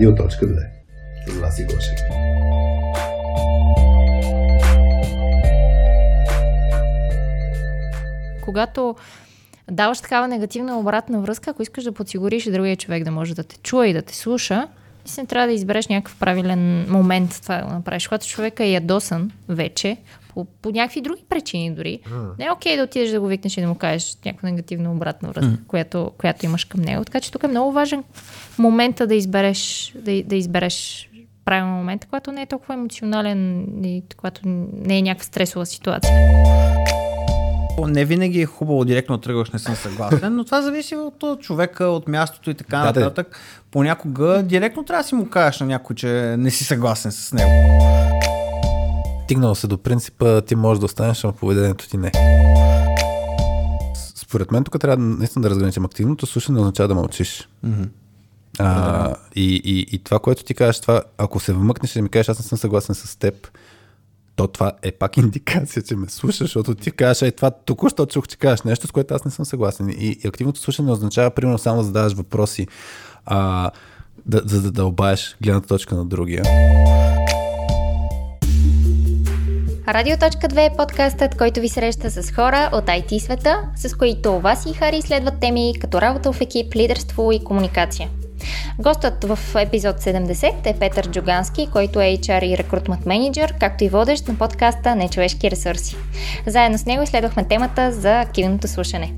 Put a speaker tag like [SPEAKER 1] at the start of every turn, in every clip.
[SPEAKER 1] Радио.2 с Васи Гошев.
[SPEAKER 2] Когато даваш такава негативна обратна връзка, ако искаш да подсигуриш другия човек да може да те чуе и да те слуша, наистина трябва да избереш някакъв правилен момент това да го направиш. Когато човека е ядосан вече, по, по някакви други причини дори, mm. не е окей okay да отидеш да го викнеш и да му кажеш някаква негативна обратна връзка, mm. която, която имаш към него. Така че тук е много важен момента да избереш, да, да избереш правилен момент, когато не е толкова емоционален и когато не е някаква стресова ситуация.
[SPEAKER 3] Не винаги е хубаво директно да тръгваш, не съм съгласен, но това зависи от човека, от мястото и така да, нататък. Да. Понякога директно трябва да си му кажеш на някой, че не си съгласен с него.
[SPEAKER 4] Стигнал се до принципа, ти можеш да останеш, но поведението ти не. Според мен тук трябва наистина да разграничим активното слушане, означава да мълчиш. Mm-hmm. А, и, и, и това, което ти кажеш, това, ако се вмъкнеш и да ми кажеш, аз не съм съгласен с теб, то това е пак индикация, че ме слушаш, защото ти кажеш, ей, това току-що чух, че кажеш нещо, с което аз не съм съгласен. И, и активното слушане означава, примерно, само да задаваш въпроси, а, да, за да дълбаеш гледната точка на другия.
[SPEAKER 2] Радио.2 е подкастът, който ви среща с хора от IT света, с които вас и Хари изследват теми като работа в екип, лидерство и комуникация. Гостът в епизод 70 е Петър Джугански, който е HR и рекрутмент менеджер, както и водещ на подкаста Нечовешки ресурси. Заедно с него изследвахме темата за активното слушане.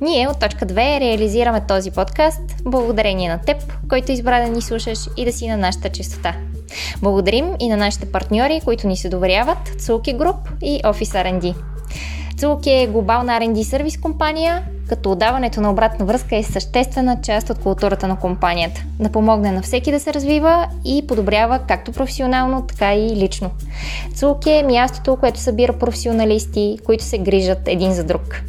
[SPEAKER 2] Ние от точка 2 реализираме този подкаст благодарение на теб, който избра да ни слушаш и да си на нашата частота. Благодарим и на нашите партньори, които ни се доверяват, Цулки Груп и Office R&D. Цулки е глобална R&D сервис компания, като отдаването на обратна връзка е съществена част от културата на компанията. Да помогне на всеки да се развива и подобрява както професионално, така и лично. Цулки е мястото, което събира професионалисти, които се грижат един за друг.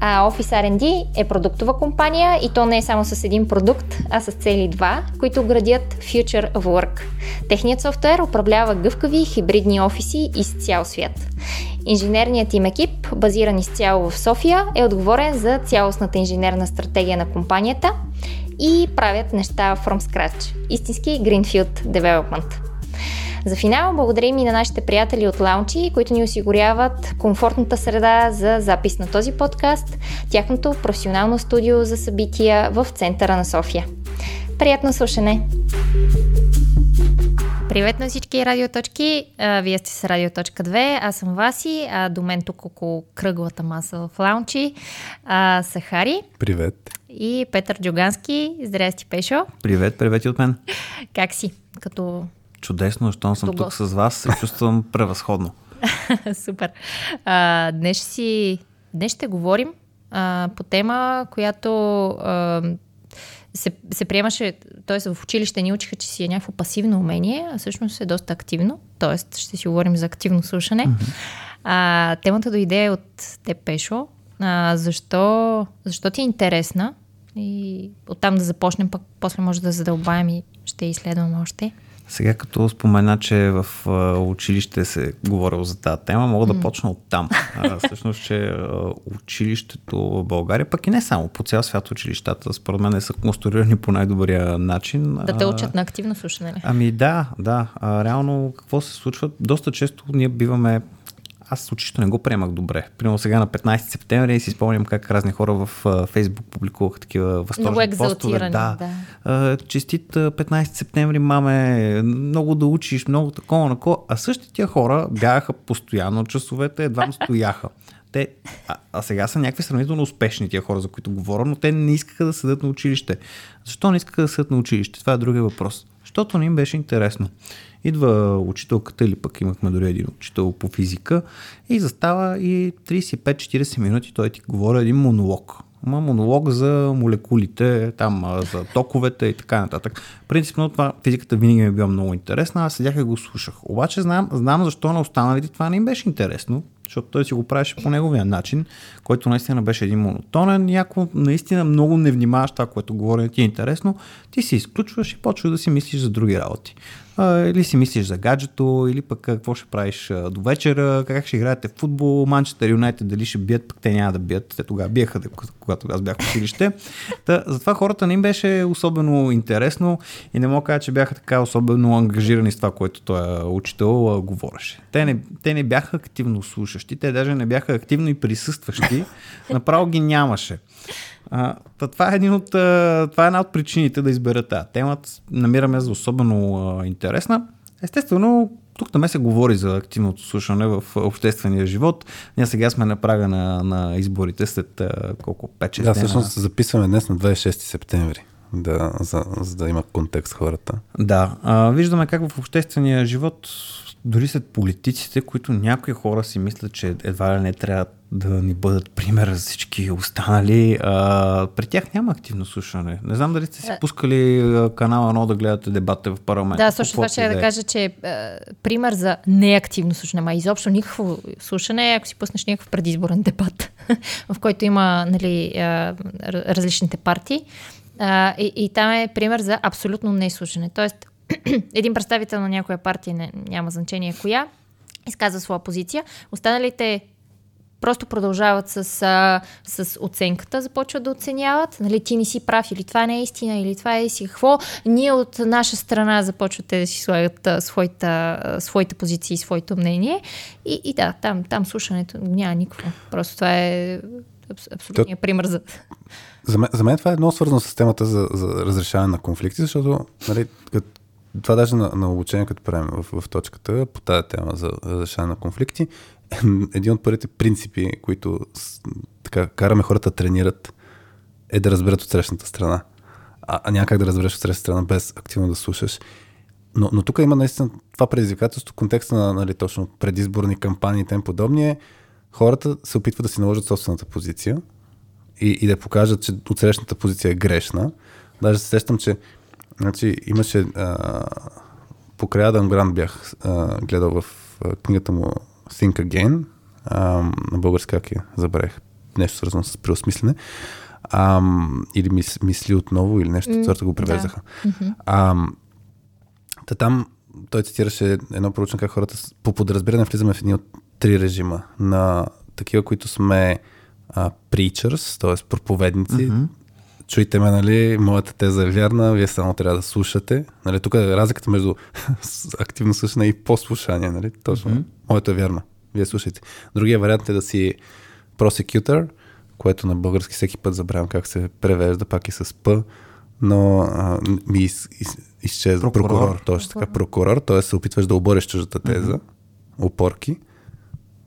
[SPEAKER 2] А Office R&D е продуктова компания и то не е само с един продукт, а с цели два, които градят Future of Work. Техният софтуер управлява гъвкави хибридни офиси из цял свят. Инженерният им екип, базиран изцяло в София, е отговорен за цялостната инженерна стратегия на компанията и правят неща from scratch. Истински Greenfield Development. За финал благодарим и на нашите приятели от Лаунчи, които ни осигуряват комфортната среда за запис на този подкаст, тяхното професионално студио за събития в центъра на София. Приятно слушане! Привет на всички радиоточки! Вие сте с Радиоточка 2, аз съм Васи, а до мен тук около кръглата маса в Лаунчи а, са Хари.
[SPEAKER 4] Привет!
[SPEAKER 2] И Петър Джогански. Здрасти, Пешо!
[SPEAKER 3] Привет, привет и от мен!
[SPEAKER 2] Как си? Като
[SPEAKER 3] Чудесно, щом съм тук с вас, се чувствам превъзходно.
[SPEAKER 2] Супер. А, днес, си, днес ще говорим а, по тема, която а, се, се приемаше, т.е. в училище ни учиха, че си е някакво пасивно умение, а всъщност е доста активно, т.е. ще си говорим за активно слушане. Mm-hmm. А, темата дойде от теб, Пешо. А, защо, защо ти е интересна? И оттам да започнем, пък после може да задълбаем и ще изследваме още.
[SPEAKER 3] Сега като спомена, че в училище се говорил за тази тема, мога mm. да почна от там. всъщност, че училището в България, пък и не само, по цял свят училищата, според мен са конструирани по най-добрия начин.
[SPEAKER 2] Да те учат на активно слушане.
[SPEAKER 3] Ами да, да. А, реално какво се случва? Доста често ние биваме аз училището не го приемах добре. Примерно сега на 15 септември си спомням как разни хора в Фейсбук публикуваха такива възторжени постове. Да. да. Честит 15 септември, маме, много да учиш, много такова, на А същите тия хора бягаха постоянно часовете, едва стояха. Те, а, а сега са някакви сравнително успешни тия хора, за които говоря, но те не искаха да седат на училище. Защо не искаха да седат на училище? Това е другия въпрос. Защото не им беше интересно. Идва учителката или пък имахме дори един учител по физика и застава и 35-40 минути той ти говори един монолог. Ма монолог за молекулите, там, за токовете и така нататък. Принципно това физиката винаги ми е била много интересна, аз седях и го слушах. Обаче знам, знам защо на останалите това не им беше интересно, защото той си го правеше по неговия начин, който наистина беше един монотонен. И ако наистина много не внимаваш това, което говори, ти е интересно, ти се изключваш и почваш да си мислиш за други работи а, или си мислиш за гаджето, или пък какво ще правиш до вечера, как ще играете в футбол, Манчестър Юнайтед дали ще бият, пък те няма да бият, те тогава биеха, когато аз бях в училище. Та, затова хората не им беше особено интересно и не мога да кажа, че бяха така особено ангажирани с това, което той учител а, говореше. Те не, те не бяха активно слушащи, те даже не бяха активно и присъстващи, направо ги нямаше. А, това, е един от, това е една от причините да избера тази темата. Намираме за особено а, интересна. Естествено, тук ме се говори за активното слушане в обществения живот. Ние сега сме на прага на, на изборите след а, колко 5-6
[SPEAKER 4] Да, всъщност записваме днес на 26 септември. Да, за, за да има контекст хората.
[SPEAKER 3] Да, а, виждаме как в обществения живот дори след политиците, които някои хора си мислят, че едва ли не трябва да ни бъдат пример за всички останали. А, при тях няма активно слушане. Не знам дали сте си пускали канала 1 да гледате дебата в парламента.
[SPEAKER 2] Да, също това ще да кажа, че е, пример за неактивно слушане, ма изобщо никакво слушане, ако си пуснеш някакъв предизборен дебат, в който има нали, различните партии. А, и, и там е пример за абсолютно неслушане. Тоест, един представител на някоя партия, не, няма значение коя, изказва своя позиция. Останалите просто продължават с, а, с оценката, започват да оценяват. Нали, ти не си прав, или това не е истина, или това е си какво. Ние от наша страна започвате да си слагат а, своята, а, своите позиции, своето мнение. И, и да, там, там слушането няма никакво. Просто това е абсолютният пример за...
[SPEAKER 4] За мен, за мен това е едно свързано с темата за, за разрешаване на конфликти, защото нали, като това даже на, на обучение, като правим в, в точката по тази тема за разрешаване на конфликти, един от първите принципи, които така караме хората да тренират, е да разберат от срещната страна. А, а няма как да разбереш от срещната страна без активно да слушаш. Но, но тук има наистина това предизвикателство, контекста на нали, точно предизборни кампании и тем подобни е, хората се опитват да си наложат собствената позиция и, и да покажат, че отсрещната позиция е грешна. Даже се сещам, че Значи имаше а, покрай Адам Грант бях а, гледал в а, книгата му Think Again, а, на български как е, забравих, нещо свързано с преосмислене, а, или мис, мисли отново, или нещо, mm, това го превеждаха. Да. А, та там той цитираше едно проучване как хората по подразбиране влизаме в едни от три режима. На такива, които сме а, preachers, т.е. проповедници, mm-hmm чуйте ме, нали, моята теза е вярна, вие само трябва да слушате. Нали, тук е разликата между активно слушане и послушание, нали, точно. Mm-hmm. Моето е вярно, вие слушайте. Другия вариант е да си prosecutor, което на български всеки път забравям как се превежда, пак и с П, но а, ми из, из, изчезва прокурор, прокурор точно така, прокурор, т.е. се опитваш да обориш чуждата теза, mm-hmm. опорки.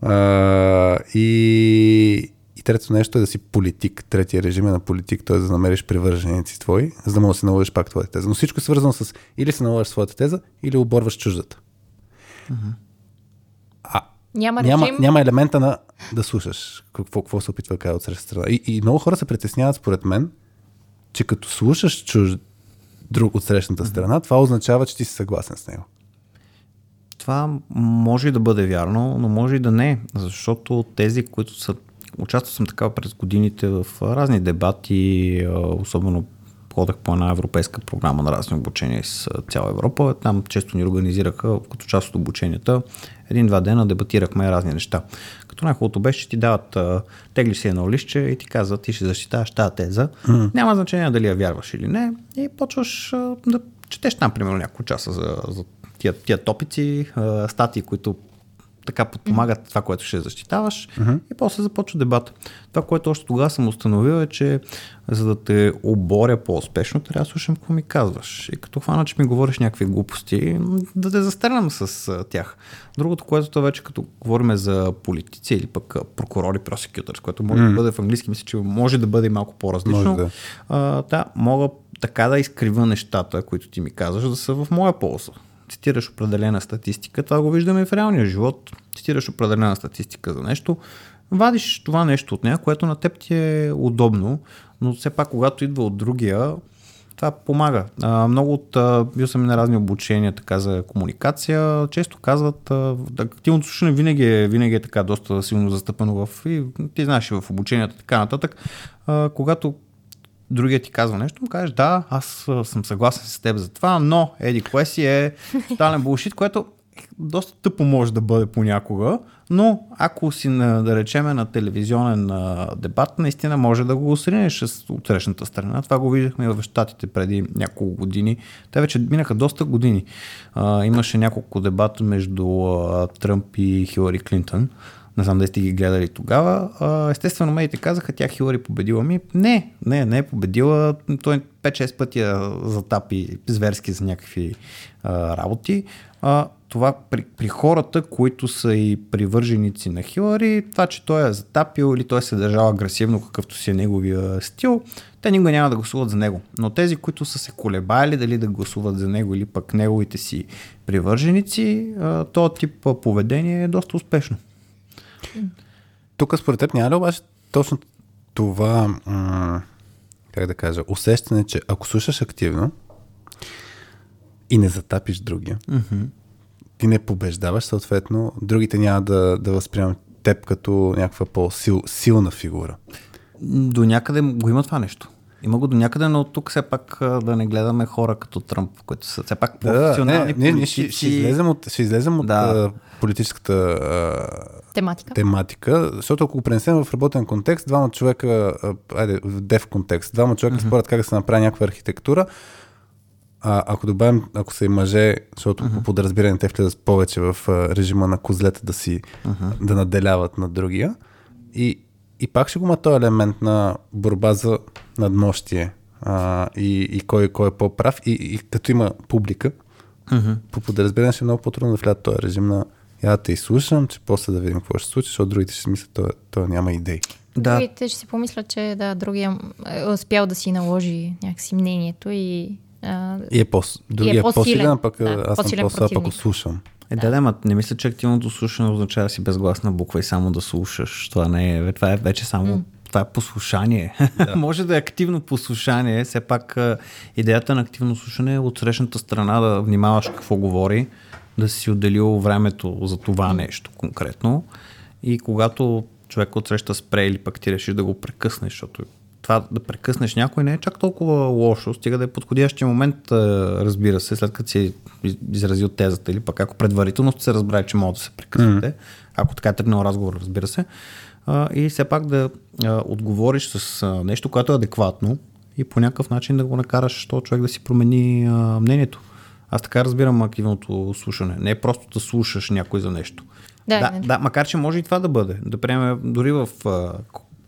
[SPEAKER 4] А, и, трето нещо е да си политик. Третия режим е на политик, т.е. да намериш привърженици твои, за да можеш да се наложиш пак твоята теза. Но всичко е свързано с или се наложиш своята теза, или оборваш чуждата.
[SPEAKER 2] А, няма,
[SPEAKER 4] няма, няма елемента на да слушаш какво, какво се опитва да от среща страна. И, и много хора се притесняват, според мен, че като слушаш чуж... друг от срещната страна, това означава, че ти си съгласен с него.
[SPEAKER 3] Това може и да бъде вярно, но може и да не, защото тези, които са Участвал съм така през годините в разни дебати, особено ходах по една европейска програма на разни обучения с цяла Европа. Там често ни организираха като част от обученията. Един-два дена дебатирахме разни неща. Като най-хубавото беше, че ти дават, теглиш си едно лище и ти казват, ти ще защитаваш тази теза. Mm. Няма значение дали я вярваш или не. И почваш да четеш там, примерно, няколко часа за, за тия, тия топици, статии, които така подпомагат mm-hmm. това, което ще защитаваш mm-hmm. и после започва дебата. Това, което още тогава съм установил е, че за да те оборя по-успешно, трябва да слушам какво ми казваш. И като хвана, че ми говориш някакви глупости, да те застрелям с а, тях. Другото, което това вече като говорим за политици или пък прокурори, просекютърс, което може mm-hmm. да бъде в английски, мисля, че може да бъде малко по-различно. Може да. А, да, мога така да изкрива нещата, които ти ми казваш, да са в моя полза цитираш определена статистика, това го виждаме и в реалния живот, цитираш определена статистика за нещо, вадиш това нещо от нея, което на теб ти е удобно, но все пак когато идва от другия, това помага. А, много от, а, бил съм и на разни обучения така за комуникация, често казват, а, активното слушане винаги е, винаги е така доста силно застъпено в, и ти знаеш, в обученията така нататък. А, когато другия ти казва нещо, му кажеш, да, аз съм съгласен с теб за това, но еди кое си е тотален булшит, което доста тъпо може да бъде понякога, но ако си, на, да речеме, на телевизионен а, дебат, наистина може да го сринеш с отсрещната страна. Това го видяхме в Штатите преди няколко години. Те вече минаха доста години. А, имаше няколко дебата между а, Тръмп и Хилари Клинтон. Не знам дали сте ги гледали тогава. Естествено, медиите казаха, тя Хилари победила. Ми, не, не, не е победила. Той 5-6 пъти затапи зверски за някакви а, работи. А, това при, при хората, които са и привърженици на Хилари, това, че той е затапил или той се е държал агресивно, какъвто си е неговия стил, те никога няма да гласуват за него. Но тези, които са се колебали дали да гласуват за него или пък неговите си привърженици, този тип поведение е доста успешно.
[SPEAKER 4] Тук според теб няма ли обаче точно това, м- как да кажа, усещане, че ако слушаш активно и не затапиш другия,
[SPEAKER 3] Mm-hmm.
[SPEAKER 4] ти не побеждаваш, съответно, другите няма да, да възприемат теб като някаква по-силна фигура.
[SPEAKER 3] До някъде го има това нещо. Има го до някъде, но тук все пак да не гледаме хора като Тръмп, които са все пак
[SPEAKER 4] Да, да,
[SPEAKER 3] професионални
[SPEAKER 4] не, не, не, ще, ще излезем от, ще излезем от
[SPEAKER 3] Да.
[SPEAKER 4] политическата а,
[SPEAKER 2] Тематика.
[SPEAKER 4] тематика, защото ако го пренесем в работен контекст, двама човека, айде, в дев контекст, двама човека mm-hmm. спорят как да се направи някаква архитектура, а, ако добавим, ако са и мъже, защото mm-hmm. по подразбиране те влизат повече в а, режима на козлета да си, mm-hmm. да наделяват на другия, и, и пак ще го има този елемент на борба за надмощие а, и, и кой, кой е по-прав, и, и като има публика,
[SPEAKER 3] Мгм.
[SPEAKER 4] по подразбиране ще е много по-трудно да влязат този режим на я да те изслушам, че после да видим какво ще се случи, защото другите ще си мислят, той, той няма идеи.
[SPEAKER 3] Да,
[SPEAKER 2] Другите ще си помислят, че да, другия е успял да си наложи някакси мнението и а,
[SPEAKER 4] И е, по, другия е
[SPEAKER 2] по-силен.
[SPEAKER 4] по-силен, а пък
[SPEAKER 2] Да,
[SPEAKER 4] аз съм по-слаб, ако слушам.
[SPEAKER 3] Е, да, да, ма не мисля, че активното слушане означава да си безгласна буква и само да слушаш. Това не е, това е вече само, това е послушание. Да. Може да е активно послушание, все пак идеята на активно слушане е от срещната страна да внимаваш какво говори, да си отделил времето за това нещо конкретно и когато човек от среща спре или пък ти решиш да го прекъснеш, защото това да прекъснеш някой не е чак толкова лошо, стига да е подходящия момент, разбира се, след като си из- изразил тезата или пък ако предварително сте се разбрали, че могат да се прекъснете, ако така е тръгнал разговор, разбира се, а, и все пак да а, отговориш с а, нещо, което е адекватно и по някакъв начин да го накараш този човек да си промени а, мнението. Аз така разбирам активното слушане. Не е просто да слушаш някой за нещо.
[SPEAKER 2] Да,
[SPEAKER 3] да,
[SPEAKER 2] не.
[SPEAKER 3] да, макар че може и това да бъде. Да приемем дори в а,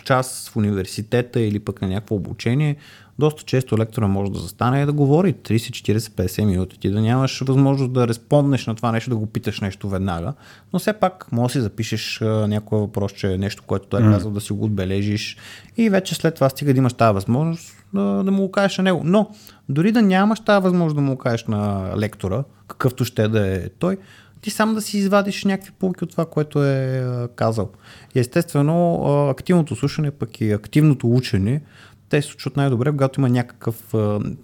[SPEAKER 3] час в университета или пък на някакво обучение, доста често лектора може да застане и да говори 30, 40, 50 минути. Ти да нямаш възможност да респонднеш на това нещо, да го питаш нещо веднага, но все пак може да си запишеш някой въпрос, че е нещо, което той е казал, да си го отбележиш и вече след това стига да имаш тази възможност да, да му го кажеш на него. Но дори да нямаш тази възможност да му го кажеш на лектора, какъвто ще да е той, ти сам да си извадиш някакви полки от това, което е казал. И естествено, активното слушане, пък и активното учене, те се случват най-добре, когато има някакъв,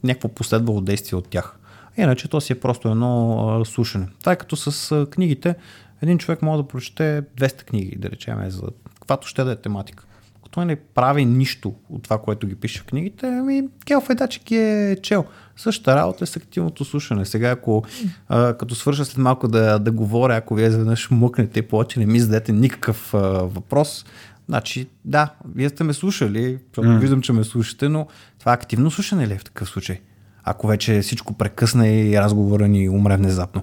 [SPEAKER 3] някакво последвало действие от тях. Иначе то си е просто едно слушане. Това е като с книгите. Един човек може да прочете 200 книги, да речем, за каквато ще да е тематика. Ако той не прави нищо от това, което ги пише в книгите, ами е че ги е чел. Същата работа е с активното слушане. Сега, ако а, като свърша след малко да, да говоря, ако вие изведнъж мъкнете и повече не ми зададете никакъв а, въпрос, значи да, вие сте ме слушали, защото mm. виждам, че ме слушате, но това активно слушане ли е в такъв случай? Ако вече всичко прекъсна и разговора ни умре внезапно.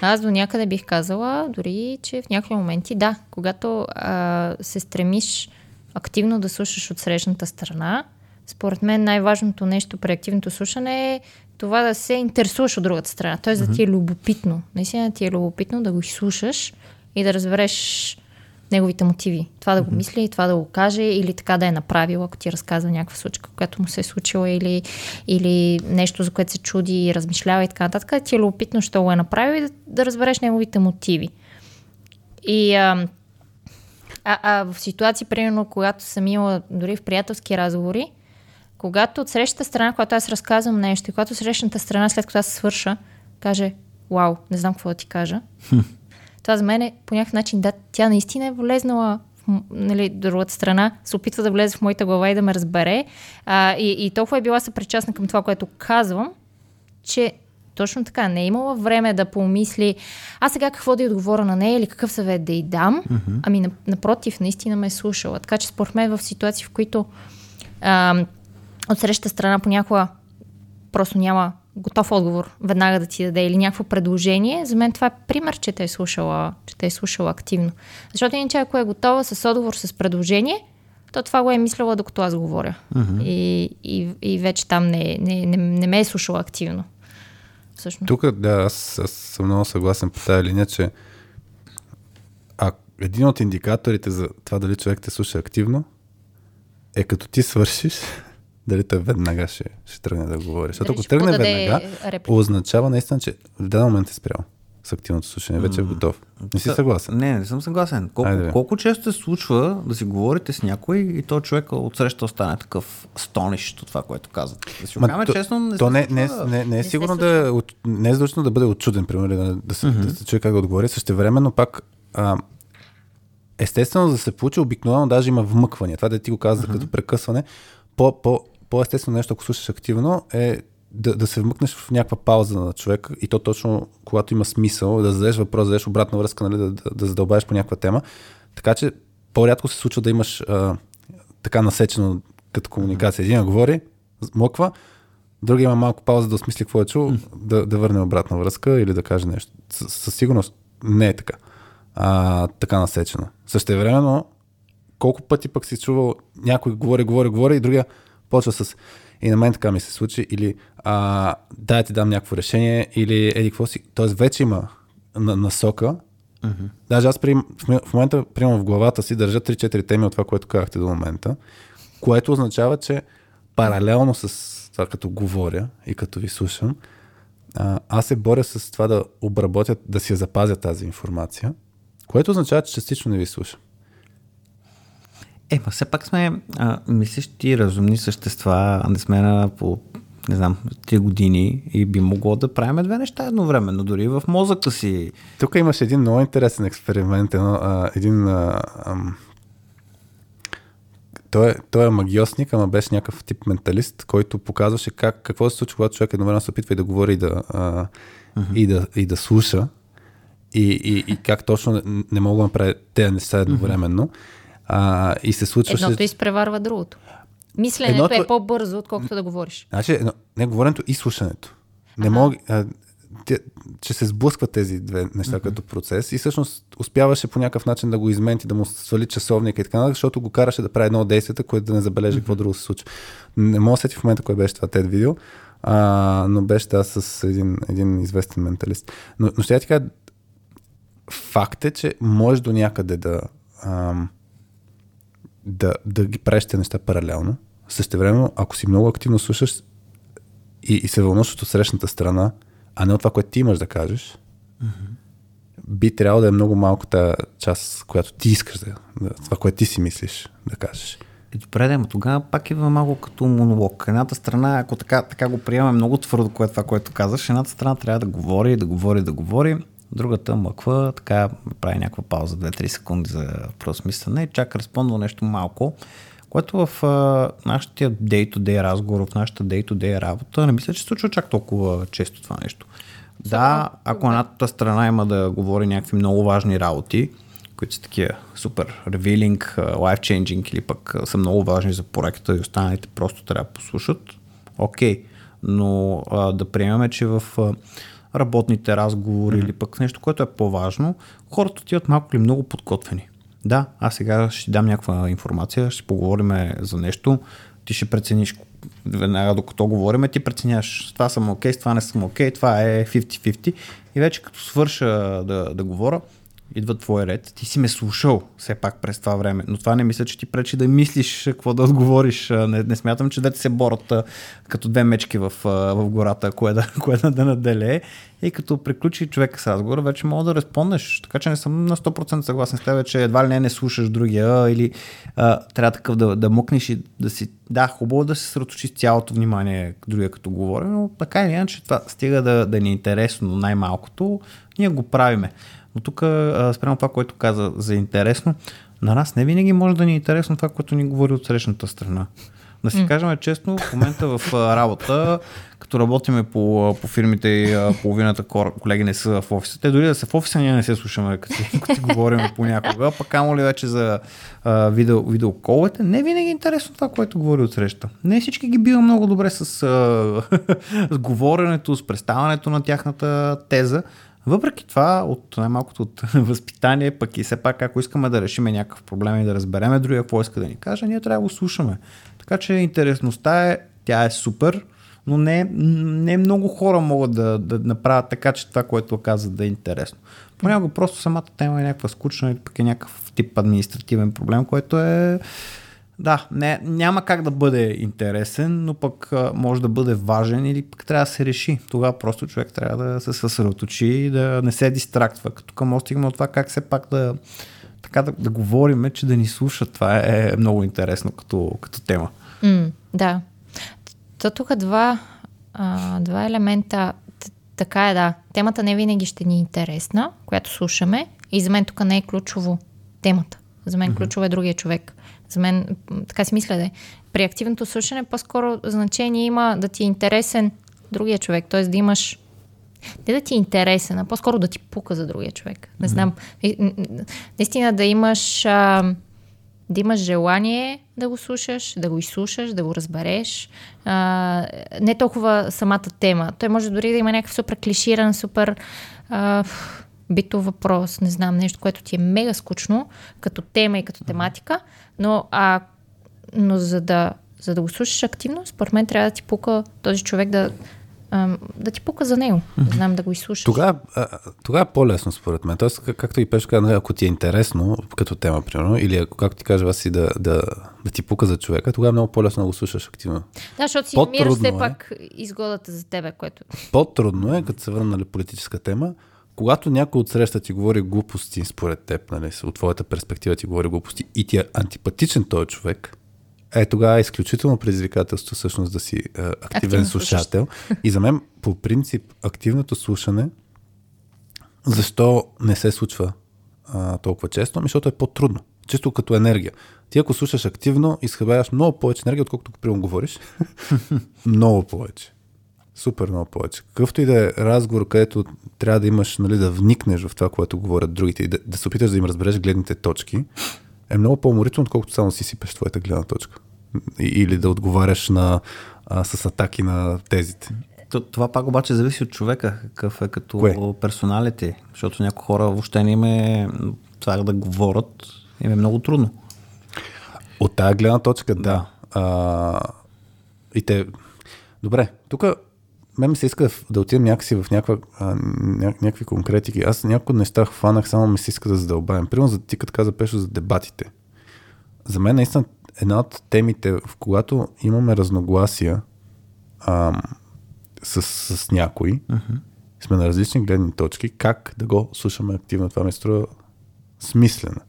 [SPEAKER 2] Аз до някъде бих казала, дори, че в някакви моменти, да, когато а, се стремиш активно да слушаш от срещната страна, според мен най-важното нещо при активното слушане е това да се интересуваш от другата страна. Тоест да ти е любопитно. Наистина ти е любопитно да го изслушаш и да разбереш неговите мотиви. Това да го мисли, това да го каже или така да е направил, ако ти разказва някаква случка, която му се е случила или, или нещо, за което се чуди и размишлява и така нататък. Ти е любопитно, що го е направил и да, да разбереш неговите мотиви. И а, а, а в ситуации, примерно, когато съм имала дори в приятелски разговори, когато от срещата страна, когато аз разказвам нещо и когато срещната страна, след като аз свърша, каже, вау, не знам какво да ти кажа. Това за мен е по някакъв начин, да, тя наистина е влезнала нали, другата страна, се опитва да влезе в моята глава и да ме разбере. А, и, и толкова е била съпричастна към това, което казвам, че точно така, не е имала време да помисли, а сега какво да й отговоря на нея или какъв съвет да й дам. Mm-hmm. Ами напротив, наистина ме е слушала. Така че според мен в ситуации, в които а, от среща страна понякога просто няма готов отговор веднага да ти даде или някакво предложение, за мен това е пример, че те е слушала, че те е слушала активно. Защото иначе ако е готова с отговор, с предложение, то това го е мислила докато аз говоря. Uh-huh. И, и, и вече там не, не, не, не ме е слушала активно. Всъщност.
[SPEAKER 4] Тук, да, аз, аз съм много съгласен по тази линия, че а, един от индикаторите за това дали човек те слуша активно е като ти свършиш, дали той веднага ще, ще тръгне да говори. Защото ако тръгне веднага, реплика. означава наистина, че в даден момент е спрял с активното слушане, вече е готов. Не си съгласен?
[SPEAKER 3] Не, не съм съгласен. Колко, Айде, колко често се случва да си говорите с някой и то човек отсреща остане такъв стонищ от това, което казват? Да си
[SPEAKER 4] Ма, то, честно, не то не, не, не, не, е сигурно да, е, не е задължително да бъде отчуден, примерно, да, да, се, mm-hmm. да се чуе как да отговори. Същевременно пак а, естествено да се получи, обикновено даже има вмъкване. Това да ти го каза mm-hmm. като прекъсване. По, по, по-естествено нещо, ако слушаш активно, е да, да се вмъкнеш в някаква пауза на човека и то точно когато има смисъл, да зададеш въпрос, да зададеш обратна връзка, нали, да, да, да задълбаеш по някаква тема. Така че по-рядко се случва да имаш а, така насечено като комуникация. Един говори, моква, другия има малко пауза да осмисли какво е чул, да, да върне обратна връзка или да каже нещо. Със сигурност не е така. А, така насечено. Същевременно, колко пъти пък си чувал някой говори, говори, говори и другия почва с и на мен така ми се случи, или а, да, ти дам някакво решение, или еди какво си. Тоест вече има на, насока. Mm-hmm. Даже аз при, в, в момента, приемам в главата си, държа 3-4 теми от това, което казахте до момента, което означава, че паралелно с това, като говоря и като ви слушам, а, аз се боря с това да обработя, да си я запазя тази информация, което означава, че частично не ви слушам.
[SPEAKER 3] Е, ма все пак сме а, мислещи разумни същества, а не сме на по не знам, 3 години и би могло да правим две неща едновременно, дори в мозъка си.
[SPEAKER 4] Тук имаш един много интересен експеримент, едно, а, един а, ам, той, е, той е магиосник, ама беше някакъв тип менталист, който показваше как, какво се случва, когато човек едновременно се опитва и да говори и да, а, uh-huh. и да, и да слуша и, и, и как точно не, не мога да направя тези неща едновременно. Uh-huh. А, и се случваше...
[SPEAKER 2] Едното изпреварва другото. Мисленето Едното... е по-бързо, отколкото да говориш.
[SPEAKER 4] Значи, не говоренето и слушането. Не ага. мога, а, те, че се сблъскват тези две неща uh-huh. като процес и всъщност успяваше по някакъв начин да го изменти, да му свали часовника и така нататък, защото го караше да прави едно от действията, което да не забележи uh-huh. какво друго се случва. Не мога да сети в момента кое беше това TED видео, а, но беше това с един, един известен менталист. Но, но ще я ти кажа, факт е, че можеш до някъде да, ам, да, да ги правиш тези неща паралелно. Същевременно, ако си много активно слушаш и, и се вълнуваш от срещната страна, а не от това, което ти имаш да кажеш, mm-hmm. би трябвало да е много малко тази част, която ти искаш да, да това, което ти си мислиш да кажеш.
[SPEAKER 3] И добре, да, тогава пак идва малко като монолог. Едната страна, ако така, така го приемаме много твърдо, кое това, което казаш, едната страна трябва да говори, да говори, да говори, Другата мъква, така прави някаква пауза, 2-3 секунди за просмислене и чака разпондва нещо малко, което в а, нашия day-to-day разговор, в нашата day-to-day работа, не мисля, че се случва чак толкова често това нещо. Да, ако едната страна има да говори някакви много важни работи, които са такива супер revealing, life-changing или пък са много важни за проекта и останалите просто трябва да послушат, окей. Okay. Но а, да приемаме, че в а, работните разговори mm-hmm. или пък нещо, което е по-важно, хората отиват малко или много подготвени. Да, аз сега ще ти дам някаква информация, ще поговорим за нещо, ти ще прецениш веднага докато говорим, ти преценяш това съм окей, okay, това не съм окей, okay, това е 50-50 и вече като свърша да, да говоря, идва твой ред, ти си ме слушал все пак през това време, но това не мисля, че ти пречи да мислиш какво да отговориш. Не, не смятам, че да ти се борят като две мечки в, в гората, кое да, кое да, да наделее. И като приключи човека с разговор, вече мога да респондеш. Така че не съм на 100% съгласен с теб, че едва ли не не слушаш другия или а, трябва такъв да, да мъкнеш и да си... Да, хубаво да се съсредоточи цялото внимание другия като говори, но така или иначе това стига да, да ни е интересно най-малкото, ние го правиме. Но тук, спрямо това, което каза за интересно, на нас не винаги може да ни е интересно това, което ни говори от срещната страна. Да си кажем честно, в момента в работа, като работиме по, по фирмите и половината колеги не са в офиса, те дори да са в офиса, ние не се слушаме, като, като си говорим понякога, пък камо ли вече за а, видео, видеоколите, не винаги е интересно това, което говори от среща. Не всички ги бива много добре с, а, с говоренето, с представането на тяхната теза, въпреки това, от най-малкото от възпитание, пък и все пак, ако искаме да решим някакъв проблем и да разбереме другия какво иска да ни каже, ние трябва да го слушаме. Така че интересността е, тя е супер, но не, не много хора могат да, да направят така, че това, което казват да е интересно. Понякога просто самата тема е някаква скучна или пък е някакъв тип административен проблем, който е да, не, няма как да бъде интересен, но пък а, може да бъде важен или пък трябва да се реши. Тогава просто човек трябва да се съсредоточи и да не се дистрактва. Като към стигаме от това как все пак да, така да, да говориме, че да ни слушат. Това е много интересно като, като тема.
[SPEAKER 2] Mm, да. То тук два, а, два елемента. Така е, да. Темата не винаги ще ни е интересна, която слушаме. И за мен тук не е ключово темата. За мен mm-hmm. ключово е другия човек. За мен, така си мисля, да е. При активното слушане по-скоро значение има да ти е интересен другия човек, т.е. да имаш не да ти е интересен, а по-скоро да ти пука за другия човек. Не знам. Наистина да имаш а, да имаш желание да го слушаш, да го изслушаш, да го разбереш. А, не толкова самата тема. Той може дори да има някакъв супер клиширан, супер а, битов въпрос, не знам, нещо, което ти е мега скучно като тема и като тематика, но, а, но за, да, за да го слушаш активно, според мен трябва да ти пука този човек да, да ти пука за него, да знам да го изслушаш.
[SPEAKER 4] Тогава, тога е по-лесно според мен. Тоест, както и Пешо каза, ако ти е интересно като тема, примерно, или ако, както ти кажа, си да, да, да ти пука за човека, тогава е много по-лесно да го слушаш активно.
[SPEAKER 2] Да, защото си намираш все е, пак изгодата за тебе, което...
[SPEAKER 4] По-трудно е, като се върна на политическа тема, когато някой от среща ти говори глупости според теб, нали, от твоята перспектива ти говори глупости и ти е антипатичен този човек, е тогава е изключително предизвикателство всъщност да си е, активен Активно слушател. И за мен по принцип активното слушане, защо не се случва а, толкова често? Ами, защото е по-трудно. Чисто като енергия. Ти ако слушаш активно, изхъбяваш много повече енергия, отколкото ако говориш. много повече супер много повече. Какъвто и да е разговор, където трябва да имаш, нали, да вникнеш в това, което говорят другите и да, да се опиташ да им разбереш гледните точки, е много по-уморително, отколкото само си сипеш твоята гледна точка. Или да отговаряш на, а, с атаки на тезите.
[SPEAKER 3] Това пак обаче зависи от човека, какъв е като Кое? персоналите, защото някои хора въобще не им е това да говорят, им е много трудно.
[SPEAKER 4] От тази гледна точка, да. А, и те... Добре, тук мен ми се иска да отидем някакси в някаква, а, някакви конкретики. Аз някои неща хванах, само ми се иска да задълбавим. Примерно за ти като каза Пешо за дебатите. За мен наистина една от темите, в когато имаме разногласия а, с, с някой, uh-huh. сме на различни гледни точки, как да го слушаме активно. Това ми струва смислено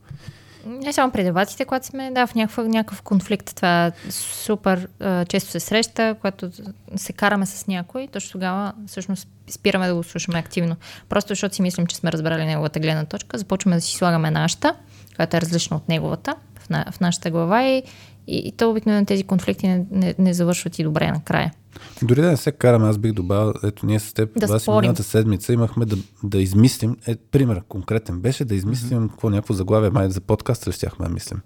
[SPEAKER 2] не само при дебатите, когато сме да, в някакъв, някакъв конфликт. Това супер а, често се среща, когато се караме с някой, точно тогава всъщност спираме да го слушаме активно. Просто защото си мислим, че сме разбрали неговата гледна точка, започваме да си слагаме нашата, която е различна от неговата в, на, в нашата глава и, и, и то обикновено тези конфликти не, не, не завършват и добре накрая.
[SPEAKER 4] Дори да не се караме, аз бих добавил, ето ние с теб, да вас миналата седмица имахме да, да измислим, е, пример конкретен беше да измислим mm-hmm. какво някакво заглавие, май за подкаст ли щяхме да мислим.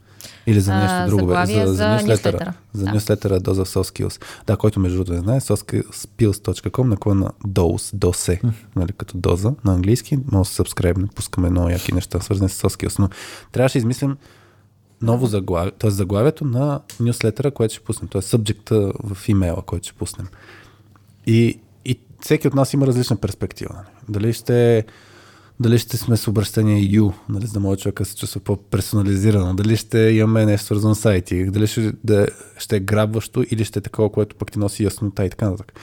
[SPEAKER 4] Или за нещо а, друго.
[SPEAKER 2] За, за, за нюслетъра.
[SPEAKER 4] За нюслетъра Доза в SoSkills. Да, който между другото не знае, soskills.com наклона на dose, dose, mm-hmm. нали, като доза на английски. Може да се subscribe, пускаме много яки неща, свързани с SoSkills. Но трябваше да измислим ново заглавие, т.е. заглавието на нюслетъра, което ще пуснем, т.е. субжекта в имейла, който ще пуснем. И, и всеки от нас има различна перспектива. Нали? Дали ще дали ще сме с обращение you, нали, за да може човека се чувства по-персонализирано, дали ще имаме нещо свързано с IT, дали ще, да, ще е грабващо или ще е такова, което пък ти носи яснота и така нататък.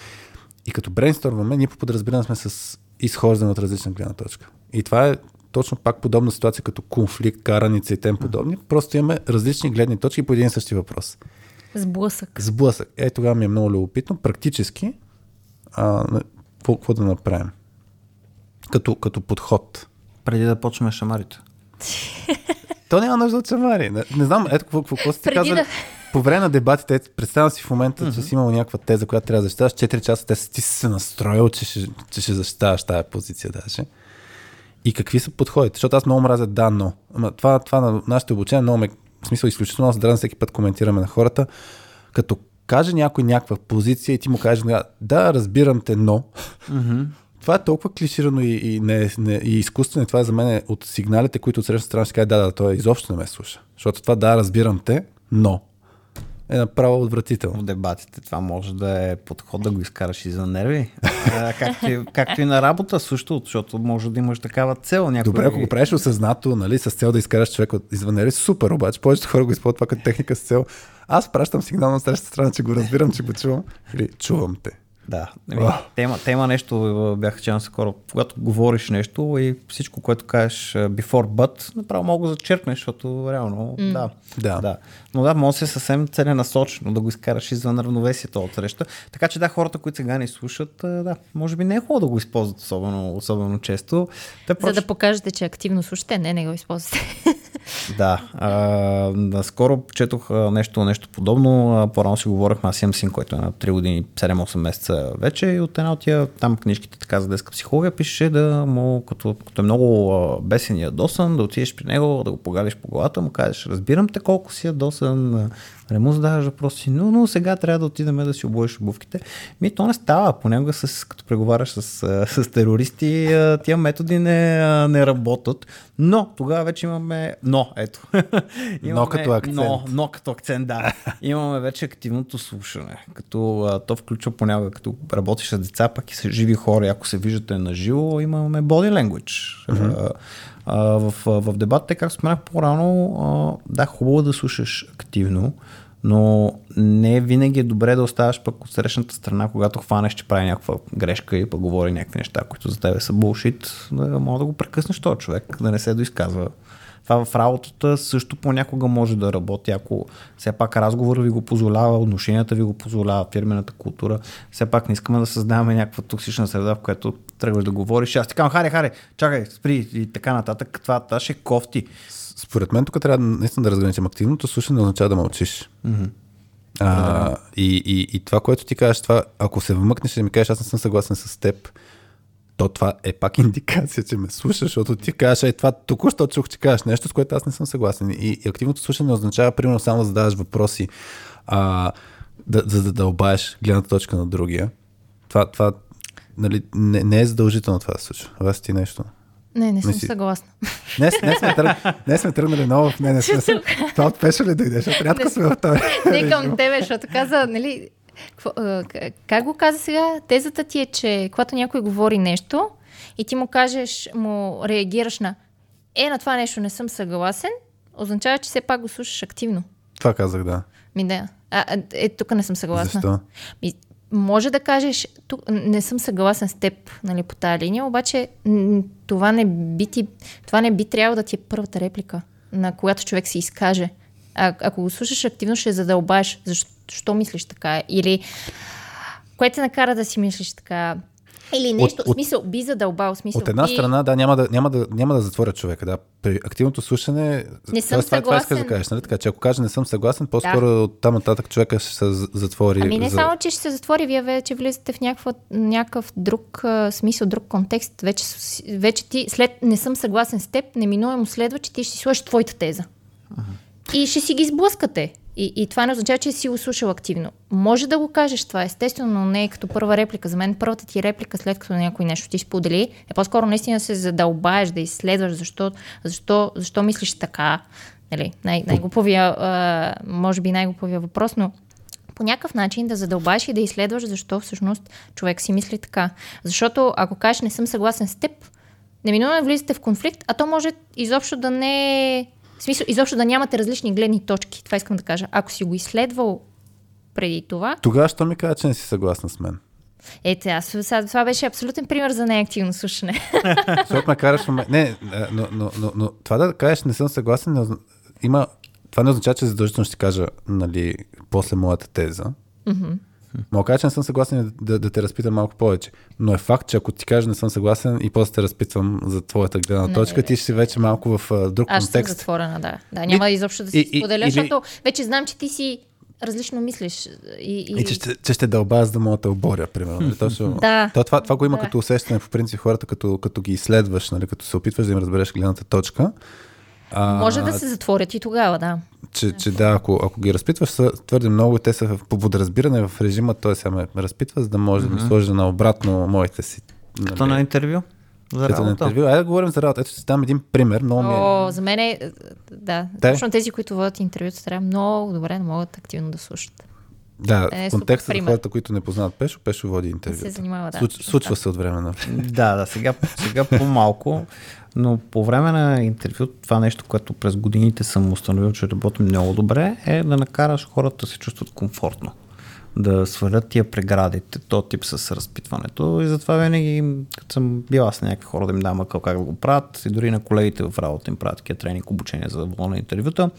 [SPEAKER 4] И като брейнстормваме, ние по подразбиране сме с изхождане от различна гледна точка. И това е точно пак подобна ситуация като конфликт, караница и тем подобни. Просто имаме различни гледни точки по един и същи въпрос.
[SPEAKER 2] Сблъсък.
[SPEAKER 4] Сблъсък. Е, тогава ми е много любопитно. Практически, а, какво, какво да направим? Като, като подход.
[SPEAKER 3] Преди да почнем шамарите.
[SPEAKER 4] То няма нужда от шамари. Не, не знам, ето какво, какво, какво сте
[SPEAKER 2] Преди
[SPEAKER 4] казали.
[SPEAKER 2] да-
[SPEAKER 4] По време на дебатите, представям си в момента, mm-hmm. че си имал някаква теза, която трябва да защитаваш. 4 часа те ти си се настроил, че ще, че ще защитаваш тази позиция даже. И какви са подходите? Защото аз много мразя да, но. Ама това, това на нашите обучения много ме, в смисъл изключително аз дразня всеки път коментираме на хората, като каже някой някаква позиция и ти му кажеш, да, разбирам те, но.
[SPEAKER 3] Mm-hmm.
[SPEAKER 4] Това е толкова клиширано и, и, не, не, и изкуствено. И това е за мен от сигналите, които от срещна страна ще каже, да, да, той изобщо не ме слуша. Защото това, да, разбирам те, но е направо отвратително.
[SPEAKER 3] В дебатите това може да е подход да го изкараш и за нерви. А, както, и, както и на работа също, защото може да имаш такава цел. Някой...
[SPEAKER 4] Добре, ако го правиш осъзнато, нали, с цел да изкараш човек от извън нерви, супер, обаче повечето хора го използват това като техника с цел. Аз пращам сигнал на срещата страна, че го разбирам, че го чувам. Или чувам те.
[SPEAKER 3] Да. Еми,
[SPEAKER 4] Уау.
[SPEAKER 3] тема, тема нещо бях чел скоро. Когато говориш нещо и всичко, което кажеш а, before but, направо мога да зачеркнеш, защото реално, mm. да,
[SPEAKER 4] Да.
[SPEAKER 3] да. Но да, може да се съвсем целенасочено да го изкараш извън равновесието от среща. Така че да, хората, които сега ни слушат, а, да, може би не е хубаво да го използват особено, особено често. Те
[SPEAKER 2] За да покажете, че активно слушате, не, не го използвате.
[SPEAKER 3] Да, а, наскоро четох нещо, нещо подобно. По-рано си говорихме, аз имам син, който е на 3 години, 7-8 месеца вече и от една от тия там книжките така за детска психология пише да му, като, като е много бесен и ядосан, да отидеш при него, да го погалиш по главата, му кажеш, разбирам те колко си ядосан, не му задаваш въпроси, но, но сега трябва да отидем да си обуеш обувките. Ми то не става. Понякога с, като преговаряш с, с терористи, тия методи не, не работят. Но тогава вече имаме... Но, ето.
[SPEAKER 4] Но като акцент.
[SPEAKER 3] Но, но като акцент, да. имаме вече активното слушане. Като то включва понякога, като работиш с деца, пък и с живи хора, ако се виждате на живо, имаме body language. Mm-hmm. А, в, в дебатите, както споменах по-рано, а, да, хубаво е да слушаш активно, но не винаги е добре да оставаш пък от срещната страна, когато хванеш, че прави някаква грешка и пък говори някакви неща, които за тебе са булшит, да мога да го прекъснеш този човек, да не се доизказва. Това в работата също понякога може да работи, ако все пак разговор ви го позволява, отношенията ви го позволява, фирмената култура. Все пак не искаме да създаваме някаква токсична среда, в която тръгваш да говориш. Аз ти казвам, харе, харе, чакай, спри и така нататък. Това, това ще е кофти.
[SPEAKER 4] Според мен тук трябва наистина да разграничим активното слушане, означава да мълчиш.
[SPEAKER 3] Mm-hmm.
[SPEAKER 4] А, и, и, и това, което ти кажеш, това, ако се вмъкнеш и да ми кажеш, аз не съм съгласен с теб, то това е пак индикация, че ме слушаш, защото ти кажеш, е това току-що чух, че кажеш нещо, с което аз не съм съгласен. И, и активното слушане означава, примерно, само да задаваш въпроси, а, да, за да дълбаеш гледната точка на другия. Това, това нали, не, не е задължително това да се случва. Вас ти нещо.
[SPEAKER 2] Не, не съм
[SPEAKER 4] Мисли-
[SPEAKER 2] съгласна.
[SPEAKER 4] Днес, днес, сме, тръг, днес сме тръгнали много в нея. смисъл. Това от пеша ли дойде? Защото рядко сме в това.
[SPEAKER 2] Не към тебе, защото каза, нали, как го каза сега? Тезата ти е, че когато някой говори нещо и ти му кажеш, му реагираш на е, на това нещо не съм съгласен, означава, че все пак го слушаш активно.
[SPEAKER 4] Това казах, да.
[SPEAKER 2] Ми да. А, е, тук не съм съгласна.
[SPEAKER 4] Защо?
[SPEAKER 2] Ми, може да кажеш, тук не съм съгласен с теб нали, по тази линия, обаче това не, би ти, това не би трябвало да ти е първата реплика, на когато човек се изкаже. А, ако го слушаш активно, ще задълбаеш. Защо, защо мислиш така? Или което те накара да си мислиш така. Или нещо,
[SPEAKER 4] От- от-
[SPEAKER 2] смисъл, би задълбал, смисъл.
[SPEAKER 4] От една
[SPEAKER 2] би...
[SPEAKER 4] страна, да, няма да, няма да, няма да затворя човека. Да. При активното слушане.
[SPEAKER 2] Не съм
[SPEAKER 4] това, това искаш да
[SPEAKER 2] съгласен.
[SPEAKER 4] кажеш, нали? Така, че ако кажа не съм съгласен, по-скоро да. от там нататък човека ще се затвори.
[SPEAKER 2] Ами не
[SPEAKER 4] за...
[SPEAKER 2] само, че ще се затвори, вие вече влизате в някаква, някакъв друг а, смисъл, друг контекст. Вече, вече ти, след не съм съгласен с теб, неминуемо следва, че ти ще си сложиш твоята теза. И ще си ги сблъскате. И, и това не означава, че си го слушал активно. Може да го кажеш това, естествено, но не е като първа реплика. За мен първата ти реплика, след като някой нещо ти сподели, е по-скоро наистина се задълбаеш, да изследваш защо, защо, защо мислиш така. Нали, най- най-глуповия, а, може би най-глуповия въпрос, но по някакъв начин да задълбаеш и да изследваш защо всъщност човек си мисли така. Защото ако кажеш не съм съгласен с теб, неминуемо влизате в конфликт, а то може изобщо да не е... В смисъл, изобщо да нямате различни гледни точки. Това искам да кажа. Ако си го изследвал преди това,
[SPEAKER 4] Тогава, що ми кажа, че не си съгласна с мен?
[SPEAKER 2] ете, аз сега, това беше абсолютен пример за неактивно слушане.
[SPEAKER 4] Защото ме караш момент... Не, а, но, но, но, но това да кажеш не съм съгласен, озна- има... Това не означава, че задължително ще кажа, нали, после моята теза. Мога кажа, че не съм съгласен да, да те разпитам малко повече. Но е факт, че ако ти кажа не съм съгласен и после те разпитвам за твоята гледна
[SPEAKER 2] Не,
[SPEAKER 4] точка,
[SPEAKER 2] не,
[SPEAKER 4] ти ще си вече малко в а, друг
[SPEAKER 2] Аз ще съм
[SPEAKER 4] контекст.
[SPEAKER 2] затворена, да. Да, няма изобщо да
[SPEAKER 4] и- и-
[SPEAKER 2] споделя, защото вече знам, че ти си различно мислиш. И, и...
[SPEAKER 4] И че ще, че ще дълба, за да мога да те оборя, примерно. Нали? Точно,
[SPEAKER 2] Да.
[SPEAKER 4] То, това, това го има
[SPEAKER 2] Да.
[SPEAKER 4] като усещане, по принцип, хората, като, като ги изследваш, нали? като се опитваш да им разбереш гледната точка. А,
[SPEAKER 2] Може да се затворят и тогава, да.
[SPEAKER 4] че, че да, ако, ако ги разпитваш са твърде много, те са по подразбиране в режима, той сега ме разпитва, за да може да ми сложи на обратно моите си.
[SPEAKER 3] Като на интервю. За
[SPEAKER 4] като на
[SPEAKER 3] работа.
[SPEAKER 4] интервю. Айде да говорим за работа. Ето ще дам един пример. Много ми е...
[SPEAKER 2] О, за мен е, да,
[SPEAKER 4] Те?
[SPEAKER 2] точно тези, които водят интервюта, трябва много добре да могат активно да слушат.
[SPEAKER 4] Да,
[SPEAKER 2] е
[SPEAKER 4] в контекста за
[SPEAKER 2] пример.
[SPEAKER 4] хората, които не познават Пешо, Пешо води интервю.
[SPEAKER 2] се занимава, да,
[SPEAKER 4] Случ, случва
[SPEAKER 2] така.
[SPEAKER 4] се от време на
[SPEAKER 3] Да, да, сега, сега по-малко, но по време на интервю това нещо, което през годините съм установил, че работи много добре, е да накараш хората да се чувстват комфортно. Да свалят тия преградите, то тип с разпитването. И затова винаги, като съм била с някакви хора да им дам акъл как да го правят, и дори на колегите в работа им правят такива тренинг, обучения за волна интервюта,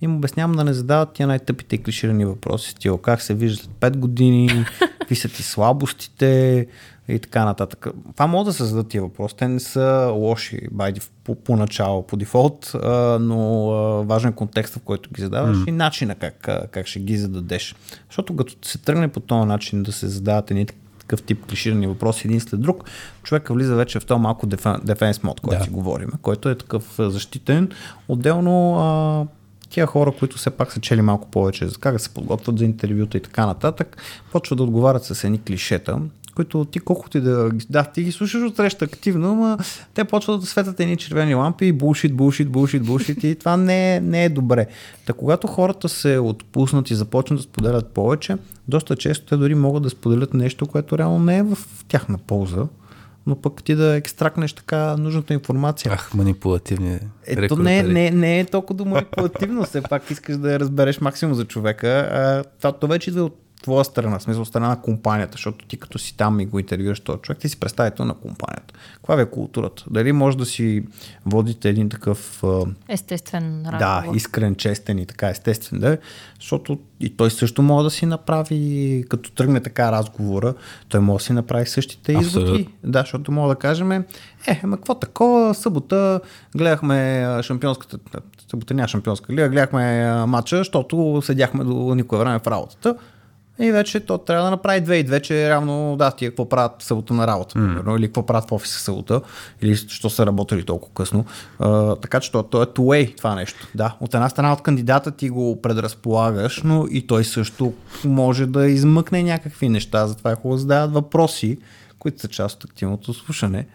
[SPEAKER 3] им обяснявам да не задават тия най-тъпите и клиширани въпроси, стил как се виждат след 5 години, какви са ти слабостите и така нататък. Това могат да се зададат тия въпроси. Те не са лоши by def- по, по начало, по дефолт, а, но а, важен е контекста, в който ги задаваш mm. и начина как, а, как ще ги зададеш. Защото като се тръгне по този начин да се задават едни такъв тип клиширани въпроси един след друг, човека влиза вече в този малко дефенс мод, който
[SPEAKER 4] Да.
[SPEAKER 3] си говорим, който е такъв защитен. Отделно а, тия хора, които все пак са чели малко повече за как да се подготвят за интервюта и така нататък, почват да отговарят с едни клишета, които ти колкото ти да... Да, ти ги слушаш от среща активно, но те почват да светят едни червени лампи и булшит, булшит, булшит, булшит и това не е, не е добре. Та когато хората се отпуснат и започнат да споделят повече, доста често те дори могат да споделят нещо, което реално не е в тяхна полза, но пък ти да екстракнеш така нужната информация.
[SPEAKER 4] Ах, манипулативни
[SPEAKER 3] Ето не, не, не е толкова манипулативно, все пак искаш да я разбереш максимум за човека. А, това то вече идва от твоя страна, в смисъл страна на компанията, защото ти като си там и го интервюраш този човек, ти си представител на компанията. Каква ви е културата? Дали може да си водите един такъв
[SPEAKER 2] Естествен
[SPEAKER 3] да,
[SPEAKER 2] разговор.
[SPEAKER 3] искрен, честен и така естествен да защото и той също може да си направи, като тръгне така разговора, той може да си направи същите изводи. Да, защото мога да кажем, е, ама какво такова, събота гледахме шампионската, събота няма шампионска лига, гледахме матча, защото седяхме до никое време в работата. И вече то трябва да направи две и две, че реално да, тия какво правят в събота на работа, примерно, или какво правят в офиса в събота, или що са работили толкова късно. А, така че то, то е two way това нещо. Да, от една страна от кандидата ти го предразполагаш, но и той също може да измъкне някакви неща, затова е хубаво да задават въпроси, които са част от активното слушане.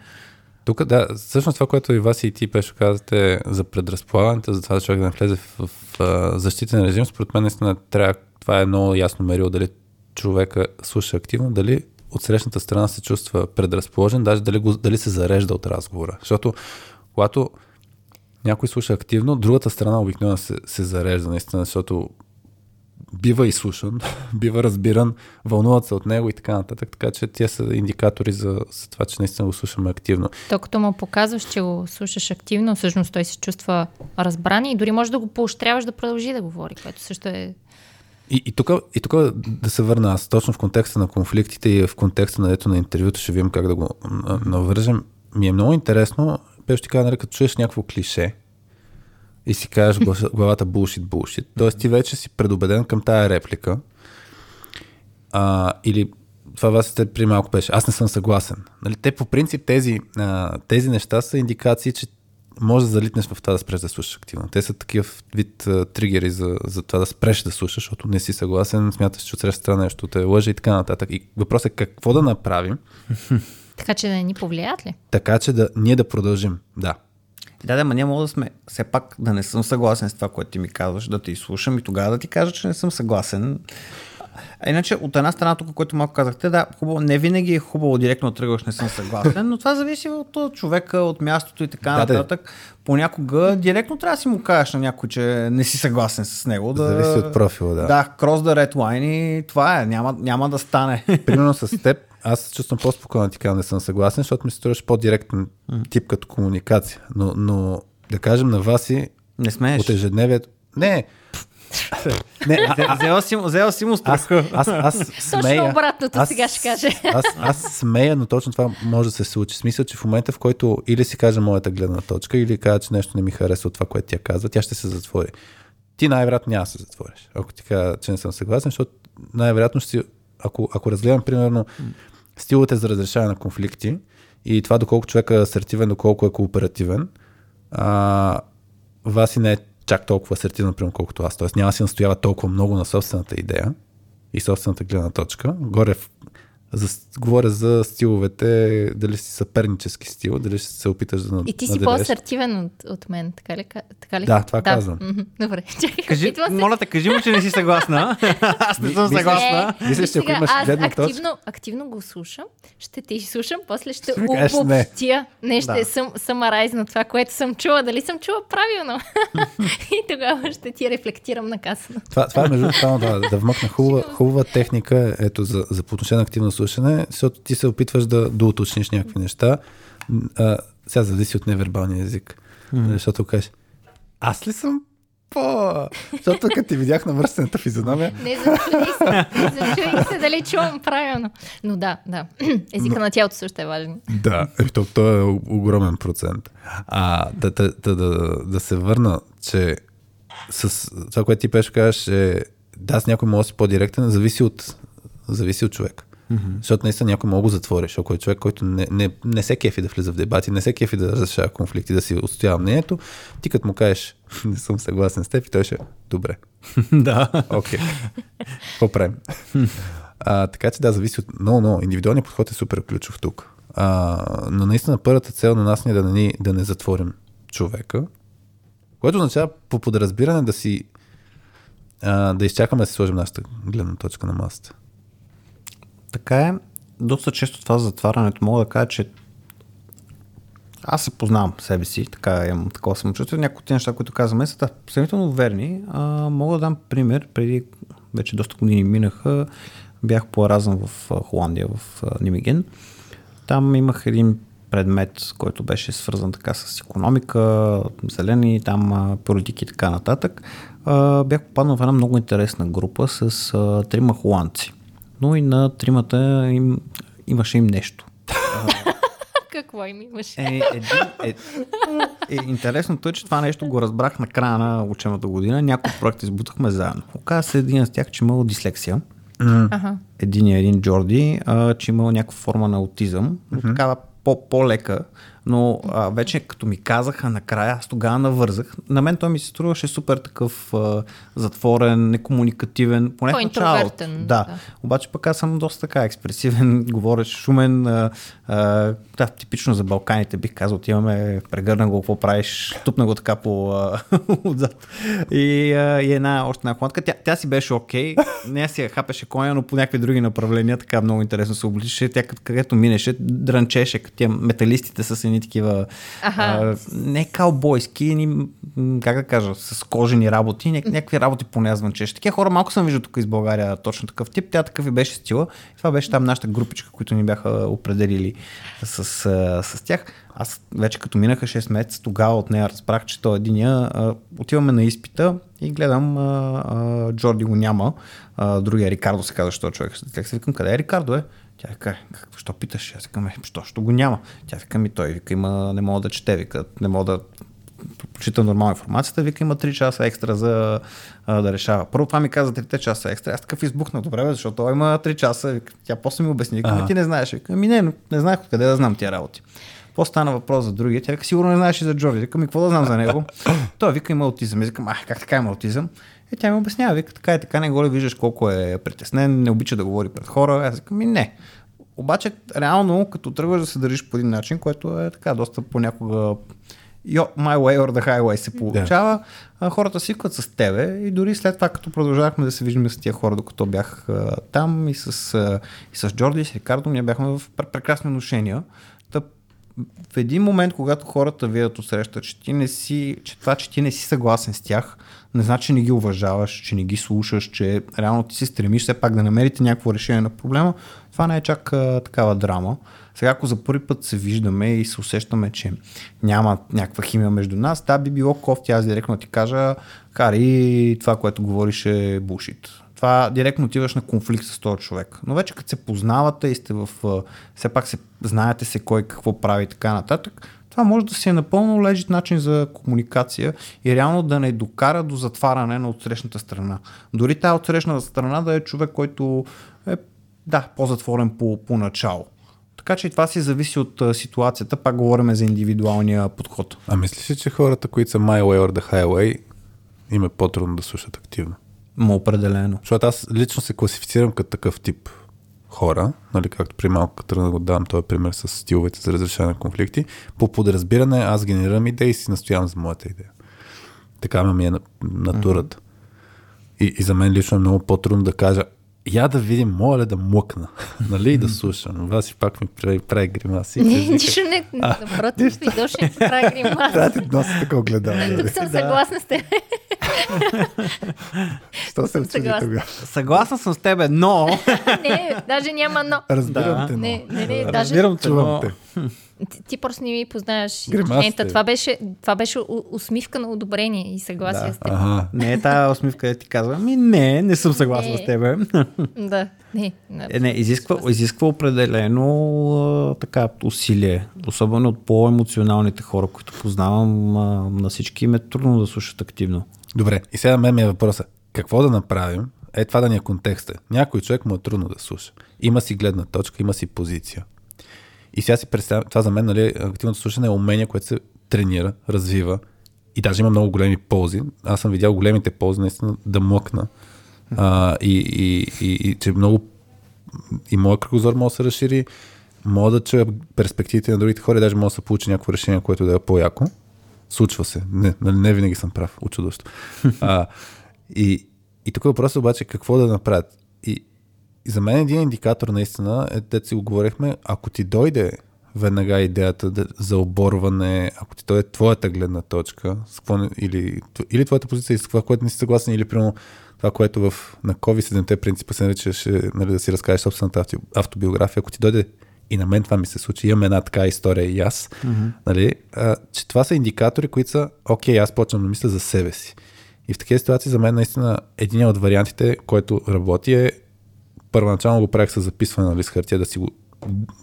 [SPEAKER 4] Тук, да, всъщност това, което и вас и ти, Пешо, казвате за предразполагането, за това човек да не влезе в, в, в защитен режим, според мен наистина трябва, това е много ясно мерило дали човека слуша активно, дали от срещната страна се чувства предразположен, даже дали, го, дали се зарежда от разговора. Защото когато някой слуша активно, другата страна обикновено се, се зарежда наистина, защото бива изслушан, бива разбиран, вълнуват се от него и така нататък. Така че тия са индикатори за, за това, че наистина го слушаме активно.
[SPEAKER 2] То като му показваш, че го слушаш активно, всъщност той се чувства разбран и дори може да го поощряваш да продължи да говори, което също е...
[SPEAKER 4] И, и тук и тук да се върна аз точно в контекста на конфликтите и в контекста на, ето, на интервюто, ще видим как да го навържем. Ми е много интересно, пеш ти кажа, нали, като чуеш някакво клише и си кажеш главата булшит, булшит. Тоест ти вече си предубеден към тая реплика. А, или това вас сте при малко беше. Аз не съм съгласен. Нали, те по принцип тези, а, тези неща са индикации, че може да залитнеш в това да спреш да слушаш активно. Те са такива вид а, тригери за, за това да спреш да слушаш, защото не си съгласен, смяташ, че от среща страна нещо те лъже и така нататък. И въпросът е какво да направим,
[SPEAKER 2] Така че да не ни повлият ли?
[SPEAKER 4] така че да ние да продължим. Да.
[SPEAKER 3] Да, да, ма ние мога да сме, все пак да не съм съгласен с това, което ти ми казваш, да те изслушам и тогава да ти кажа, че не съм съгласен. А Иначе, от една страна, тук, което малко казахте, да, хубаво, не винаги е хубаво директно тръгваш, не съм съгласен, но това зависи от човека, от мястото и така
[SPEAKER 4] Да, да.
[SPEAKER 3] нататък. Понякога директно трябва да си му кажеш на някой, че не си съгласен с него. Да,
[SPEAKER 4] Зависи от профила, да.
[SPEAKER 3] Да, cross the red line и това е, няма, няма да стане.
[SPEAKER 4] Примерно с теб, аз се чувствам по-спокойно да ти кажа, не съм съгласен, защото ми се струваш по-директен тип като комуникация. Но, но да кажем на Васи,
[SPEAKER 3] не смееш.
[SPEAKER 4] от ежедневието... Не, не, а,
[SPEAKER 3] Взе- Взела си, му- взела си му
[SPEAKER 4] аз,
[SPEAKER 3] страха.
[SPEAKER 4] аз, аз смея.
[SPEAKER 2] Точно обратното
[SPEAKER 4] аз,
[SPEAKER 2] сега ще каже.
[SPEAKER 4] Аз, аз смея, но точно това може да се случи. Смисъл, че в момента, в който или си каже моята гледна точка, или кажа, че нещо не ми харесва от това, което тя казва, тя ще се затвори. Ти най-вероятно няма да се затвориш. Ако ти кажа, че не съм съгласен, защото най-вероятно ще си, ако, ако разгледам примерно стиловете за разрешаване на конфликти и това доколко човек е асертивен, доколко е кооперативен, а, Васи не е чак толкова асертивен, примерно, колкото аз. Тоест няма да си настоява толкова много на собствената идея и собствената гледна точка. Горе в, за, говоря за стиловете, дали си съпернически стил, дали ще се опиташ да
[SPEAKER 2] И ти си по-асертивен от, от мен, така ли? ка- Така ли?
[SPEAKER 4] Да, това казвам.
[SPEAKER 2] мгм, Добре, чакай.
[SPEAKER 3] Кажи, моля те, кажи му, че не си съгласна. Аз не съм
[SPEAKER 4] мисля-
[SPEAKER 3] съгласна.
[SPEAKER 2] Е,
[SPEAKER 4] Мислиш,
[SPEAKER 2] и
[SPEAKER 4] че ако имаш
[SPEAKER 2] аз
[SPEAKER 4] гледна точка-
[SPEAKER 2] активно, активно го слушам, ще те изслушам, после ще
[SPEAKER 4] кажеш не.
[SPEAKER 2] обобщя. Не, ще
[SPEAKER 3] Да.
[SPEAKER 2] съм самарайз на това, което съм чула. Дали съм чула правилно? и тогава ще ти рефлектирам на касата.
[SPEAKER 4] Това, това е между другото, да, да вмъкна хубава, хубава техника ето, за, за по отношение на активно слушане, защото ти се опитваш да доуточниш някакви неща. А, сега зависи от невербалния език. Mm. Защото кажеш, аз ли съм по... Защото като ти видях на мръсената физиономия,
[SPEAKER 2] Не, зачудих се. Се дали чувам правилно. Но да, да. Езика на тялото също е важен.
[SPEAKER 4] Да, е, то, то е огромен процент. А, да, да, да, да, да се върна, че с това, което ти пеше кажеш, е да, с някой може да си по-директен, зависи от, зависи от човек. Mm-hmm. Защото наистина някой може да го затвориш. Ако е човек, който не, не, не се кефи да влиза в дебати, не се кефи да разрешава конфликти, да си отстоява мнението, ти като му кажеш, не съм съгласен с теб, и той ще, добре,
[SPEAKER 3] да.
[SPEAKER 4] окей, какво правим? А, така че да, зависи от... Но, но, индивидуалният подход е супер ключов тук. А, но наистина първата цел на нас ни е да не, да не затворим човека, което означава по подразбиране да си а, да изчакаме да си сложим нашата гледна точка на масата.
[SPEAKER 3] Така е. Доста често това затварянето мога да кажа, че аз се познавам себе си, така имам такова самочувствие. Някои от тези неща, които казваме, са да, сравнително верни. А, мога да дам пример. Преди вече доста години минаха, бях по Еразъм в Холандия, в Нимиген. Там имах един предмет, който беше свързан така с економика, зелени, там политики и така нататък. А, бях попаднал в една много интересна група с трима холандци. Но и на тримата им, имаше им нещо.
[SPEAKER 2] Какво им имаше?
[SPEAKER 3] Е, един, е, е, интересното е, че това нещо го разбрах на края на учебната година. Някои проекти избутахме заедно. Оказа се един от тях, че имал дислексия.
[SPEAKER 2] Ага.
[SPEAKER 3] Един е един Джорди, а, че имал някаква форма на аутизъм, но такава по- по-лека, но а, вече като ми казаха накрая, аз тогава навързах. На мен той ми се струваше супер такъв а, затворен, некомуникативен, поне в началото.
[SPEAKER 2] По-интровертен,
[SPEAKER 3] Да.
[SPEAKER 2] да.
[SPEAKER 3] Обаче пък аз съм доста така експресивен, говорещ, шумен. А, а, да, типично за Балканите бих казал, отиваме, прегърна го, какво правиш, тупна го така по отзад. И, а, и една, още една холандка. Тя, тя си беше окей, не си я хапеше коня, но по някакви други направления така много интересно се обличаше. Тя къд- където минеше, дрънчеше, като тия металистите с едни такива
[SPEAKER 2] Аха.
[SPEAKER 3] а, не каубойски, ни, как да кажа, с кожени работи, ня- някакви работи поне звънчеше. Такива хора малко съм виждал тук из България точно такъв тип. Тя такъв и беше стила. Това беше там нашата групичка, които ни бяха определили с, с тях. Аз вече като минаха 6 месеца, тогава от нея разбрах, че той единия а, отиваме на изпита и гледам а, а, Джорди го няма. А, другия Рикардо се казва, що човек. Как се викам, къде е Рикардо е? Тя вика, как, що питаш? Аз викам, е, що, що го няма? Тя вика ми, той вика, има, не мога да чете, вика, не мога да прочита нормална информацията, вика има 3 часа екстра за а, да решава. Първо това ми каза 3 часа екстра. Аз такъв избухнах, добре, бе, защото той има 3 часа. Вика, тя после ми обясни, вика, «Ами ти не знаеш. Вика, ами не, не знаех откъде да знам тия работи. После стана въпрос за другия. Тя вика, сигурно не знаеш и за Джорди. Вика, ми какво да знам за него? Той вика, има аутизъм. И викам, ах, как така има аутизъм? И тя ми обяснява, вика, така и така, не го ли виждаш колко е притеснен, не обича да говори пред хора. Аз викам, ми не. Обаче, реално, като тръгваш да се държиш по един начин, което е така, доста понякога Yo, my way or the highway се получава, а, хората свикват с тебе и дори след това, като продължавахме да се виждаме с тия хора, докато бях а, там и с, а, и с Джорди и с Рикардо, ние бяхме в пр- прекрасни отношения. Та, в един момент, когато хората видят от среща, че ти не си, че това, че ти не си съгласен с тях, не значи, че не ги уважаваш, че не ги слушаш, че реално ти се стремиш все пак да намерите някакво решение на проблема, това не е чак а, такава драма. Сега, ако за първи път се виждаме и се усещаме, че няма някаква химия между нас, да, би било кофти аз директно ти кажа, Кари, това, което говориш е бушит. Това директно отиваш на конфликт с този човек. Но вече като се познавате и сте в... Все пак се знаете се кой какво прави и така нататък, това може да си е напълно лежит начин за комуникация и реално да не докара до затваряне на отсрещната страна. Дори тази отсрещната страна да е човек, който е да, по-затворен по, по начало. Така че и това си зависи от ситуацията. Пак говорим за индивидуалния подход.
[SPEAKER 4] А мислиш ли, че хората, които са my way or the highway, им е по-трудно да слушат активно?
[SPEAKER 3] Ма определено.
[SPEAKER 4] Защото аз лично се класифицирам като такъв тип хора, нали, както при малко тръгна да давам този пример с стиловете за разрешаване на конфликти. По подразбиране аз генерирам идеи и си настоявам за моята идея. Така ми е на- натурата. И, и за мен лично е много по-трудно да кажа я да видим, моля ли да млъкна, нали, и да слушам. Вас и пак ми прави, прави гримаси.
[SPEAKER 2] Не, нищо не. Напротив, и дошли ми прави.
[SPEAKER 4] Трябва да ти носи така огледало.
[SPEAKER 2] Тук
[SPEAKER 4] нали?
[SPEAKER 2] съм съгласна с теб.
[SPEAKER 4] Що се чуди
[SPEAKER 2] съгласна.
[SPEAKER 4] тогава?
[SPEAKER 3] Съгласен съм с тебе, но...
[SPEAKER 2] Не, даже няма но.
[SPEAKER 4] Разбирам
[SPEAKER 3] Да.
[SPEAKER 4] те, но.
[SPEAKER 2] Не, не, не, даже
[SPEAKER 3] Разбирам
[SPEAKER 4] Чувам
[SPEAKER 3] но...
[SPEAKER 4] те.
[SPEAKER 2] Ти, ти просто не ми познаваш
[SPEAKER 4] Гримасите.
[SPEAKER 2] израженията. Това беше, това беше усмивка на одобрение и съгласие
[SPEAKER 3] Да.
[SPEAKER 2] с теб.
[SPEAKER 4] Ага.
[SPEAKER 3] Не е тая усмивка да ти казва, ми не, не съм съгласен
[SPEAKER 2] Не.
[SPEAKER 3] с тебе.
[SPEAKER 2] Да, не. не.
[SPEAKER 3] Е, не, изисква, изисква определено така усилие. Особено от по-емоционалните хора, които познавам, на всички им е трудно да слушат активно.
[SPEAKER 4] Добре, и сега мен ми е въпроса. Какво да направим? Е, това да ни е контекста. Някой човек му е трудно да слуша. Има си гледна точка, има си позиция. И сега си представям, това за мен, нали, активното слушане е умение, което се тренира, развива и даже има много големи ползи. Аз съм видял големите ползи, наистина, да млъкна. А, и, и, и, и, че много и моят кръгозор може да се разшири, мога да чуя перспективите на другите хора и даже може да се получи някакво решение, което да е по-яко. Случва се. Не, нали, не винаги съм прав. Очудващо. А, и, и тук въпросът обаче е какво да направят. И, за мен един индикатор наистина е, дето си го говорихме, ако ти дойде веднага идеята за оборване, ако ти дойде твоята гледна точка, или, или твоята позиция с това, което не си съгласен, или примерно това, което в, на COVID 7 принципа се наричаше нали, да си разкажеш собствената авто- автобиография, ако ти дойде и на мен това ми се случи, имам една така история и аз, mm-hmm. нали, а, че това са индикатори, които са, окей, аз почвам да мисля за себе си. И в такива ситуации за мен наистина един от вариантите, който работи е първоначално го правих с записване на лист хартия, да си го,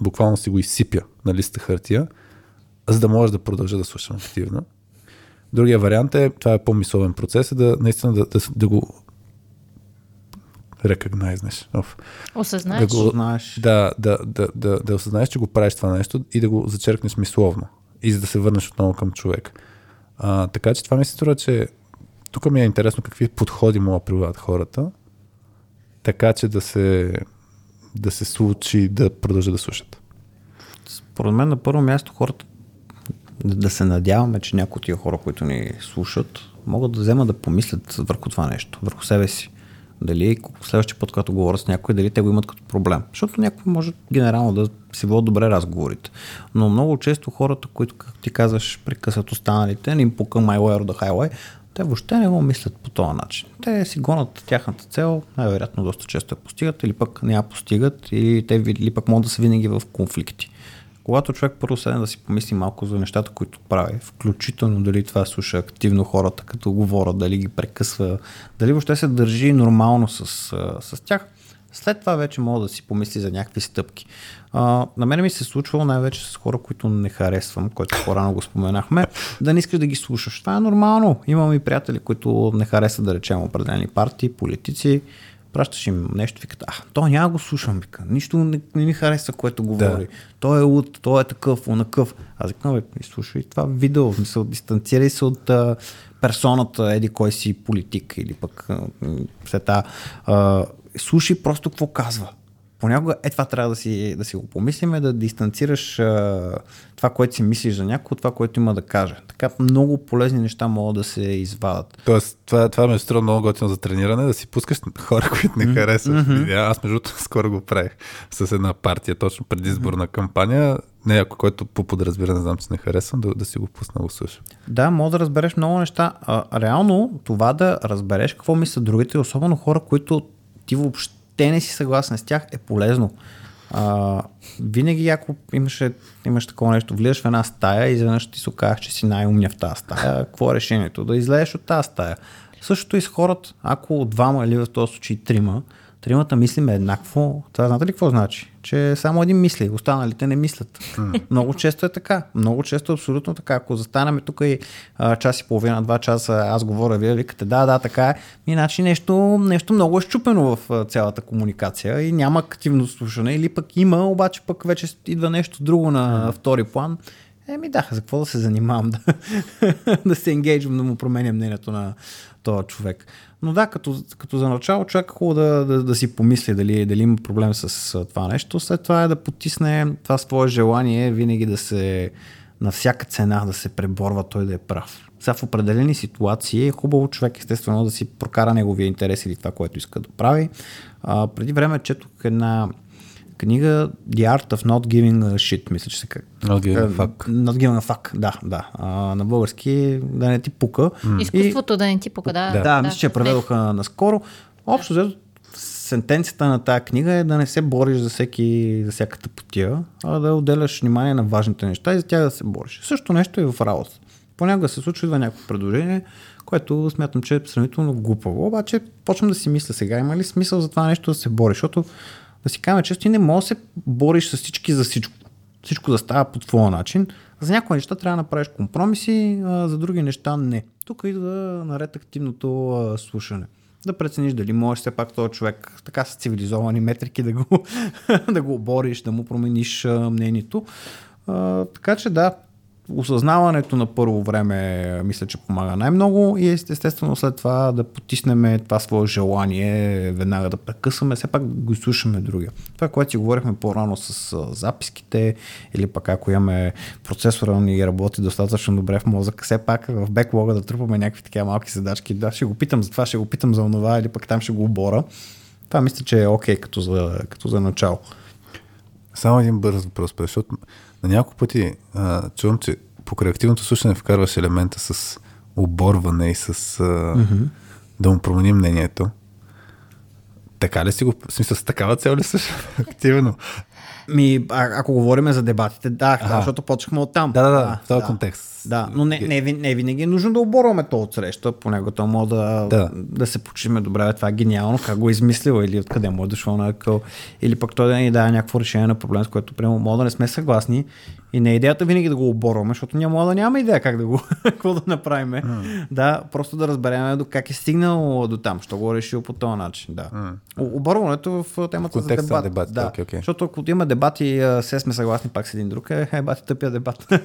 [SPEAKER 4] буквално си го изсипя на листа хартия, за да можеш да продължа да слушам активно. Другия вариант е, това е по-мисловен процес, е да наистина да, да, да го рекогнайзнеш.
[SPEAKER 2] Осъзнаеш.
[SPEAKER 4] Да го-. Да, да, да, да, да осъзнаеш, че го правиш това нещо и да го зачеркнеш мисловно. И за да се върнеш отново към човек. А, така че това ми се струва, че тук ми е интересно какви подходи могат да прилагат хората, така че да се, да се случи да продължат да слушат.
[SPEAKER 3] Според мен на първо място хората да да се надяваме, че някои от тия хора, които ни слушат, могат да вземат да помислят върху това нещо, върху себе си. Дали следващия път, когато говоря с някой, дали те го имат като проблем. Защото някой може генерално да си водят добре разговорите. Но много често хората, които, както ти казваш, прекъсват останалите, не им пука my the highway, те въобще не го мислят по този начин. Те си гонят тяхната цел, най-вероятно доста често я постигат, или пък не я постигат, или те или пък могат да са винаги в конфликти. Когато човек първо седне да си помисли малко за нещата, които прави, включително дали това слуша активно хората, като говорят, дали ги прекъсва, дали въобще се държи нормално с, с тях, след това вече мога да си помисли за някакви стъпки. А, на мен ми се е случвало най-вече с хора, които не харесвам, който по-рано го споменахме, да не искаш да ги слушаш. Това е нормално. Имам и приятели, които не харесват да речем определени партии, политици, пращаш им нещо, викат, а, то няма го слушам, вика. Нищо не, не ми харесва, което говори. Да. Той е луд, той е такъв, онакъв. Аз викам, бе, слушай това видео, мисъл, дистанцирай се от а, персоната, еди кой си политик или пък а, след. А, слушай просто какво казва. Понякога е това трябва да си, да си го помислиме, да дистанцираш а, това, което си мислиш за някой, от това, което има да каже. Така много полезни неща могат да се извадат.
[SPEAKER 4] Тоест, това, това ме струва много готино за трениране, да си пускаш хора, които не харесват. Mm-hmm. Аз, между другото, скоро го правих с една партия, точно преди изборна кампания. Някой, който по подразбиране знам, че не харесвам, да, да си го пусна го слуша.
[SPEAKER 3] Да, мога да разбереш много неща. А, реално, това да разбереш какво мислят другите, особено хора, които ти въобще не си съгласен с тях, е полезно. А, винаги, ако имаше, имаш такова нещо, влизаш в една стая и изведнъж ти се оказах, че си най-умния в тази стая. Какво е решението? Да излезеш от тази стая. Същото и с хората. Ако двама или в този случай трима, тримата мислиме еднакво, това знаете ли какво значи? Че само един мисли, останалите не мислят. Много често е така. Много често е абсолютно така. Ако застанаме тук и а, час и половина, два часа, аз говоря, вие викате, да, да, така е. Иначе нещо, нещо много е щупено в а, цялата комуникация и няма активно слушане. Или пък има, обаче пък вече идва нещо друго на втори план. Еми да, за какво да се занимавам? Да, да се енгейджвам, да му променя мнението на този човек. Но да, като, като за начало човек е хубаво да, да, да си помисли дали, дали има проблем с това нещо. След това е да потисне това свое желание винаги да се на всяка цена да се преборва той да е прав. Сега в определени ситуации е хубаво човек естествено да си прокара неговия интерес или това, което иска да прави. А, преди време четох една книга The Art of Not Giving a Shit, мисля, че се как.
[SPEAKER 4] Not giving a
[SPEAKER 3] Е,
[SPEAKER 4] fuck.
[SPEAKER 3] Not Giving a Fuck, да, да. А, на български да не ти пука.
[SPEAKER 2] Изкуството да не ти покада.
[SPEAKER 3] Да, да мисля, че я преведоха наскоро. Общо взето, сентенцията на тази книга е да не се бориш за, всеки, за всяка тъпотия, а да отделяш внимание на важните неща и за тях да се бориш. Също нещо и в работа. Понякога се случва идва някакво предложение, което смятам, че е сравнително глупаво, обаче почвам да си мисля сега, има ли смисъл за това нещо да се бориш, защото да си кажем често, ти не можеш да се бориш с всички за всичко. Всичко да става по твоя начин. За някои неща трябва да направиш компромиси, а за други неща не. Тук идва наред активното а, слушане. Да прецениш дали можеш все пак този човек така с цивилизовани метрики да го, да го обориш, да му промениш а, мнението. А, така че да, осъзнаването на първо време мисля, че помага най-много и естествено след това да потиснем това свое желание, веднага да прекъсваме, все пак го изслушаме другия. Това, което си говорихме по-рано с записките или пък ако имаме процесора ни работи достатъчно добре в мозък, все пак в беклога да трупаме някакви такива малки задачки. Да, ще го питам за това, ще го питам за онова или пък там ще го обора. Това мисля, че е окей като, за, като за начало.
[SPEAKER 4] Само един бърз въпрос, защото на няколко пъти а, чувам, че покрай активното слушане вкарваш елемента с оборване и с а, mm-hmm. да му променим мнението. Така ли си го, в смисъл с такава цел ли слушаш активно?
[SPEAKER 3] Ми, а, ако говорим за дебатите, да,
[SPEAKER 4] Аха.
[SPEAKER 3] защото почнахме от там.
[SPEAKER 4] Да, да, да, в този контекст.
[SPEAKER 3] Да, но не, не, не винаги е нужно да оборваме то от среща. Понякога то може да,
[SPEAKER 4] Да.
[SPEAKER 3] да. се почиме добре, това е гениално, как го е измислил или откъде му е дошло на къл. Или пък той да ни даде някакво решение на проблем, с което прямо може да не сме съгласни. И не е идеята винаги да го оборваме, защото няма да няма идея как да го какво да направим. Mm. Да, просто да разберем до как е стигнал до там, що го е решил по този начин. Да. Mm. Оборването в темата за
[SPEAKER 4] контекста на
[SPEAKER 3] дебат.
[SPEAKER 4] дебатите,
[SPEAKER 3] да.
[SPEAKER 4] окей, окей.
[SPEAKER 3] Защото ако има дебати, а, все сме съгласни пак с един друг, е, е бати тъпия дебат.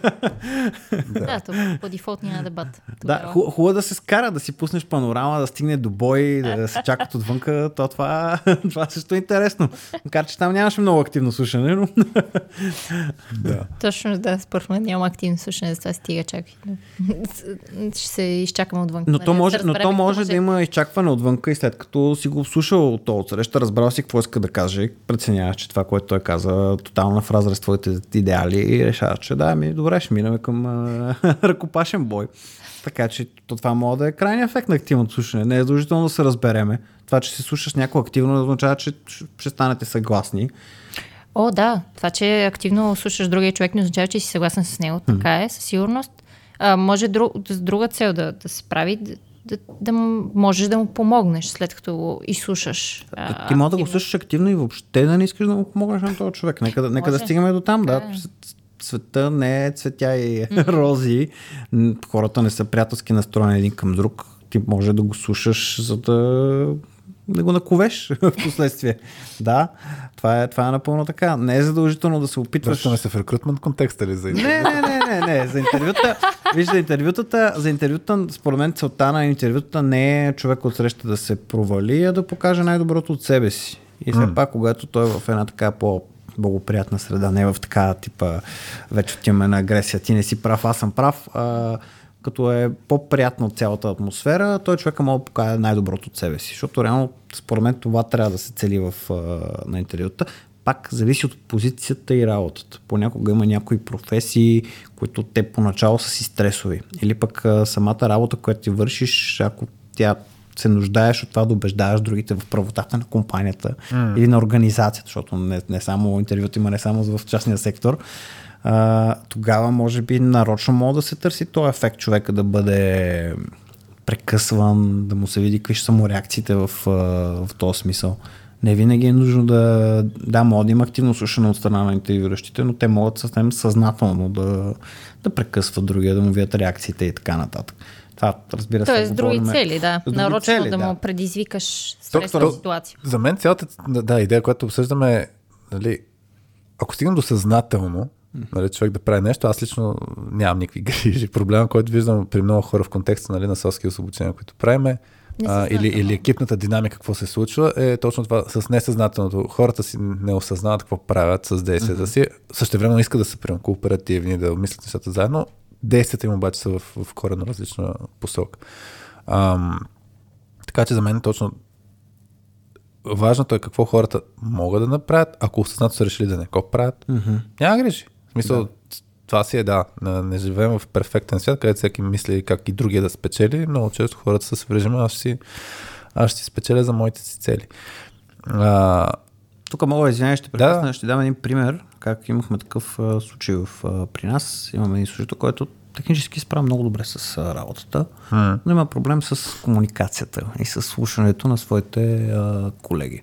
[SPEAKER 2] Да, то по дефолт няма дебат.
[SPEAKER 3] Да,
[SPEAKER 2] Тогава.
[SPEAKER 3] хубаво да се скара, да си пуснеш панорама, да стигне до бой, да се чакат отвънка, то това, това също е интересно. Макар, че там нямаше много активно слушане, но...
[SPEAKER 4] Да.
[SPEAKER 2] Точно, да, според мен няма активно слушане, за това стига чакай. Ще се изчакаме отвън.
[SPEAKER 3] Но то
[SPEAKER 2] да
[SPEAKER 3] може, но то може да има изчакване отвънка и след като си го слушал то от среща, разбрал си какво иска да каже, преценяваш, че това, което той каза, тотално в разрез с твоите идеали и решаваш, че да, ми добре, ще минаме към ръкопашен бой. Така че то това може да е крайният ефект на активното слушане. Не е задължително да се разбереме. Това, че се слушаш някой активно, означава, че ще станете съгласни.
[SPEAKER 2] О, да. Това, че активно слушаш другия човек, не означава, че си съгласен с него. Така е, със сигурност. А, може друг, с друга цел да, да се прави, да, да, да можеш да му помогнеш, след като го изслушаш. а,
[SPEAKER 3] Ти може да го слушаш активно и въобще да не искаш да му помогнеш на този човек. Нека, да- нека да стигаме до там. Да.
[SPEAKER 2] Е.
[SPEAKER 3] Света не е цветя и рози. М, Хората не са приятелски настроени един към друг. Ти може да го слушаш, за да, да го наковеш в последствие. Да, това е, това е напълно така. Не е задължително да се опитваш.
[SPEAKER 4] Връщаме се в рекрутмент контекста ли за
[SPEAKER 3] Не, не, не, не, не. За интервюта, виж, за интервютата, за интервюта, според мен целта на интервюта не е човек от среща да се провали, а да покаже най-доброто от себе си. И все пак, когато той е в една така по благоприятна среда, не в така типа вече отиваме на агресия, ти не си прав, аз съм прав, а, като е по-приятна от цялата атмосфера, той човека може да покаже най-доброто от себе си, защото реално според мен това трябва да се цели в, на интервюта. Пак зависи от позицията и работата. Понякога има някои професии, които те поначало са си стресови. Или пък самата работа, която ти вършиш, ако тя се нуждаеш от това да убеждаваш другите в правотата на компанията mm. или на организацията, защото не, не само интервюто има не само в частния сектор, а, тогава може би нарочно може да се търси този ефект човека да бъде прекъсван, да му се види какви ще са му реакциите в, в този смисъл. Не винаги е нужно да, да, може да има активно слушане от страна на интервюращите, но те могат съвсем съзнателно да, да прекъсват другия, да му видят реакциите и така нататък. Това, разбира се.
[SPEAKER 2] Тоест, други цели, да.
[SPEAKER 3] други
[SPEAKER 2] Нарочно
[SPEAKER 3] цели,
[SPEAKER 2] да,
[SPEAKER 3] да.
[SPEAKER 2] му предизвикаш стресова ситуация.
[SPEAKER 4] За мен цялата да, идея, която обсъждаме нали, ако стигнем до съзнателно, нали, човек да прави нещо, аз лично нямам никакви грижи. Проблема, който виждам при много хора в контекста нали, на селски обучения, които правиме, а, или, или екипната динамика, какво се случва, е точно това с несъзнателното. Хората си не осъзнават какво правят с действията си. Също време искат да са прямо кооперативни, да мислят нещата заедно. Действията им обаче са в, в коренно различна посока. Ам, така че за мен точно важното е какво хората могат да направят, ако осъзнато са решили да не го правят. Mm-hmm. Няма грижи. Смисъл, да. това си е да. Не, живеем в перфектен свят, където всеки мисли как и другия да спечели. Много често хората са в режима, аз ще си, аз ще си спечеля за моите си цели. А,
[SPEAKER 3] Тук мога да извиня, ще прекъсна,
[SPEAKER 4] Да.
[SPEAKER 3] ще дам един пример, как имахме такъв а, случай в, а, при нас. Имаме един служител, който технически справя много добре с а, работата,
[SPEAKER 4] М.
[SPEAKER 3] но има проблем с комуникацията и с слушането на своите а, колеги.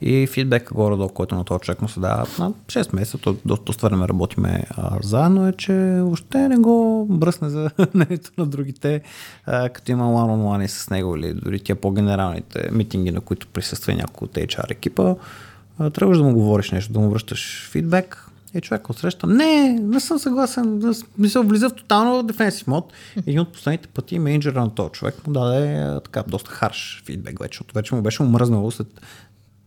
[SPEAKER 3] И фидбека горе-долу, който на този човек му се дава на 6 месеца, то доста, време работиме заедно, е, че въобще не го бръсне за мнението на другите, а, като има one-on-one с него или дори тия по-генералните митинги, на които присъства някой от HR екипа, а, трябваш да му говориш нещо, да му връщаш фидбек. И човек отсреща, не, не съм съгласен, да, мисъл, влиза в тотално дефенсив мод. Един от последните пъти менеджера на този човек му даде така доста харш фидбек вече, защото вече му беше омръзнало след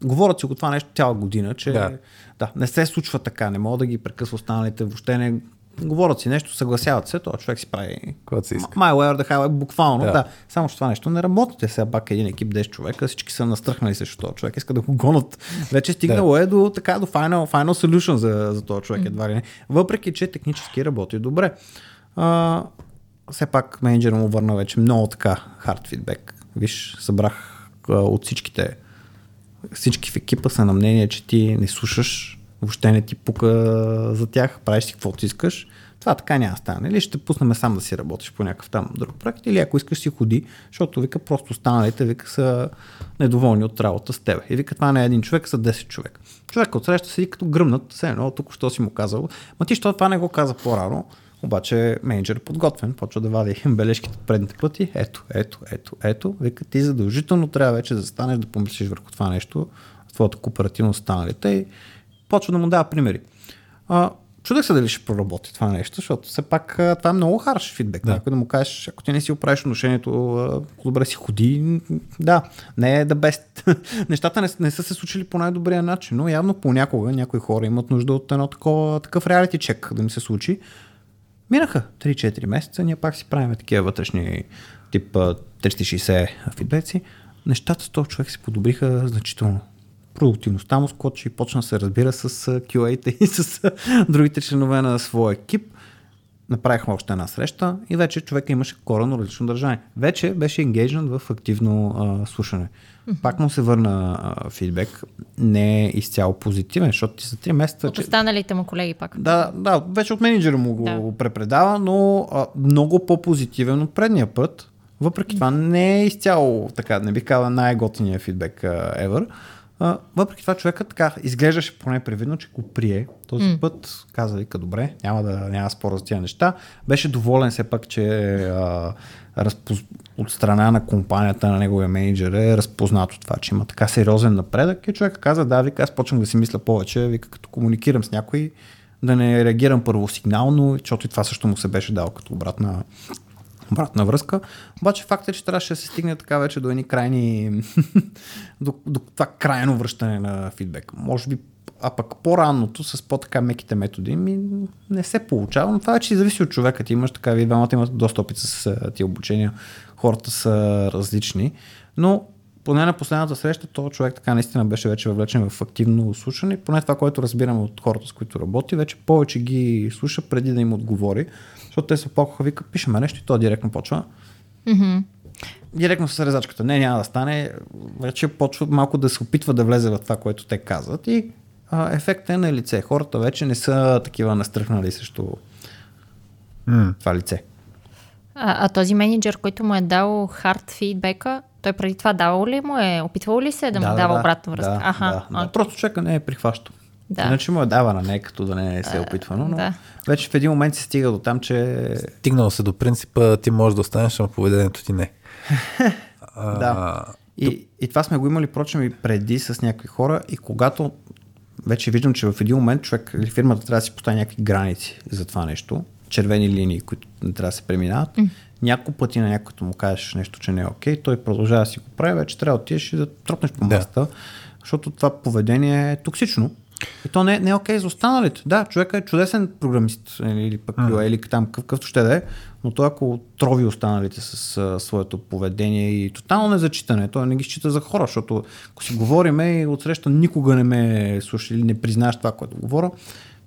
[SPEAKER 3] Говорят си го това нещо цяла година, че да.
[SPEAKER 4] Да.
[SPEAKER 3] да, не се случва така, не мога да ги прекъсва останалите, въобще не говорят си нещо, съгласяват се, то човек си прави
[SPEAKER 4] Когато си иска.
[SPEAKER 3] my way or the highway, буквално, да.
[SPEAKER 4] Да.
[SPEAKER 3] да. Само, че това нещо не работи. Те сега пак един екип 10 човека, всички са настръхнали срещу този човек, иска да го гонат. Вече стигнало е до, така, до final, final solution за, за този човек, едва ли не. Въпреки, че технически работи добре. А, все пак менеджера му върна вече много така хард фидбек. Виж, събрах а, от всичките всички в екипа са на мнение, че ти не слушаш, въобще не ти пука за тях, правиш си каквото искаш. Това така няма да стане. Или ще пуснем сам да си работиш по някакъв там друг проект, или ако искаш си ходи, защото вика просто останалите вика са недоволни от работа с тебе. И вика това не е един човек, са 10 човек. Човек от среща седи като гръмнат, все едно, тук що си му казал. Ма ти, що това не го каза по-рано, обаче менеджер е подготвен, почва да вади бележките от предните пъти. Ето, ето, ето, ето. Вика ти задължително трябва вече да станеш да помислиш върху това нещо, твоята кооперативност с останалите и почва да му дава примери. А, чудех се дали ще проработи това нещо, защото все пак това е много харш фидбек. Да. Някой да му кажеш, ако ти не си оправиш отношението, добре си ходи, да, не е да best. Нещата не, не са се случили по най-добрия начин, но явно понякога някои хора имат нужда от едно такова, такъв реалити чек да ми се случи. Минаха 3-4 месеца, ние пак си правим такива вътрешни тип а, 360 фидбеци. Нещата с този човек се подобриха значително. Продуктивността му скочи и почна да се разбира с QA-те и с другите членове на своя екип. Направихме още една среща и вече човека имаше коренно различно държание. Вече беше енгейджнат в активно а, слушане. Пак му се върна а, фидбек. Не е изцяло позитивен, защото ти за 3 месеца...
[SPEAKER 2] От останалите му колеги пак.
[SPEAKER 3] Да, да, вече от менеджера му го
[SPEAKER 2] Да.
[SPEAKER 3] да. препредава, но а, много по-позитивен от предния път. Въпреки това не е изцяло така, не бих казал най-готиния фидбек а, ever. А, въпреки това човекът така изглеждаше поне привидно, че го прие. Този mm. път каза, вика, добре, няма да няма спор за тия неща. Беше доволен все пак, че а, разпоз... от страна на компанията на неговия менеджер е разпознато това, че има така сериозен напредък и човек каза, да, вика, аз почвам да си мисля повече, вика, като комуникирам с някой, да не реагирам първосигнално, защото и това също му се беше дал като обратна обратна връзка. Обаче факт е, че трябваше да се стигне така вече до едни крайни, до, до това крайно връщане на фидбек. Може би а пък по-ранното с по-така меките методи ми не се получава, но това вече зависи от човека. Ти имаш така, вие двамата имате доста опит с тия обучения, хората са различни, но поне на последната среща, то човек така наистина беше вече въвлечен в активно слушане. Поне това, което разбирам от хората, с които работи, вече повече ги слуша преди да им отговори, защото те са по вика, пишеме нещо и то директно почва.
[SPEAKER 2] Mm-hmm.
[SPEAKER 3] Директно с резачката. Не, няма да стане. Вече почва малко да се опитва да влезе в това, което те казват и а, ефектът е на лице. Хората вече не са такива настръхнали срещу mm. това лице.
[SPEAKER 2] А, а този менеджер, който му е дал хард фидбека, той преди това давал ли му е, опитвал ли се да, да му дава да, обратна връзка?
[SPEAKER 3] Да, Аха, да, да. Просто човека не е прихващал. Да. Иначе му е давана, не като да не се е опитвано, но да. вече в един момент се стига до там, че...
[SPEAKER 4] Стигнал се до принципа, ти можеш да останеш, но поведението ти не.
[SPEAKER 3] да. И, и това сме го имали, прочим, и преди с някакви хора и когато вече виждам, че в един момент човек или фирмата трябва да си постави някакви граници за това нещо, червени линии, които не трябва да се преминават. Mm. Няколко пъти на някой му кажеш нещо, че не е окей, okay, той продължава да си го прави, вече трябва да отидеш и да тропнеш по масата, да. защото това поведение е токсично. И то не, не е окей okay за останалите. Да, човек е чудесен програмист или пък mm. или там какъвто ще да е, но той ако трови останалите с а, своето поведение и тотално незачитане, той не ги счита за хора, защото ако си говориме и отсреща никога не ме слуша или не признаеш това, което говоря,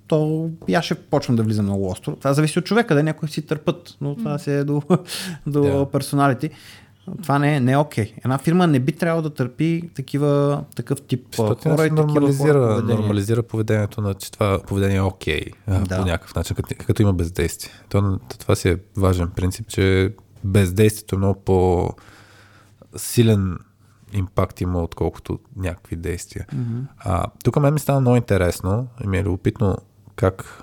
[SPEAKER 3] то аз ще почвам да влизам много остро. Това зависи от човека, да някои си търпат, но това си е до, до yeah. персоналити. Това не е, не е окей. Okay. Една фирма не би трябвало да търпи такива, такъв тип
[SPEAKER 4] Защото хора и нормализира, такива поведение. нормализира поведението на, че това поведение е окей okay, да. по някакъв начин, като, като има бездействие. То, това си е важен принцип, че бездействието е много по силен импакт има, отколкото някакви действия. Mm-hmm. А, тук мен ми стана много интересно и ми е любопитно как,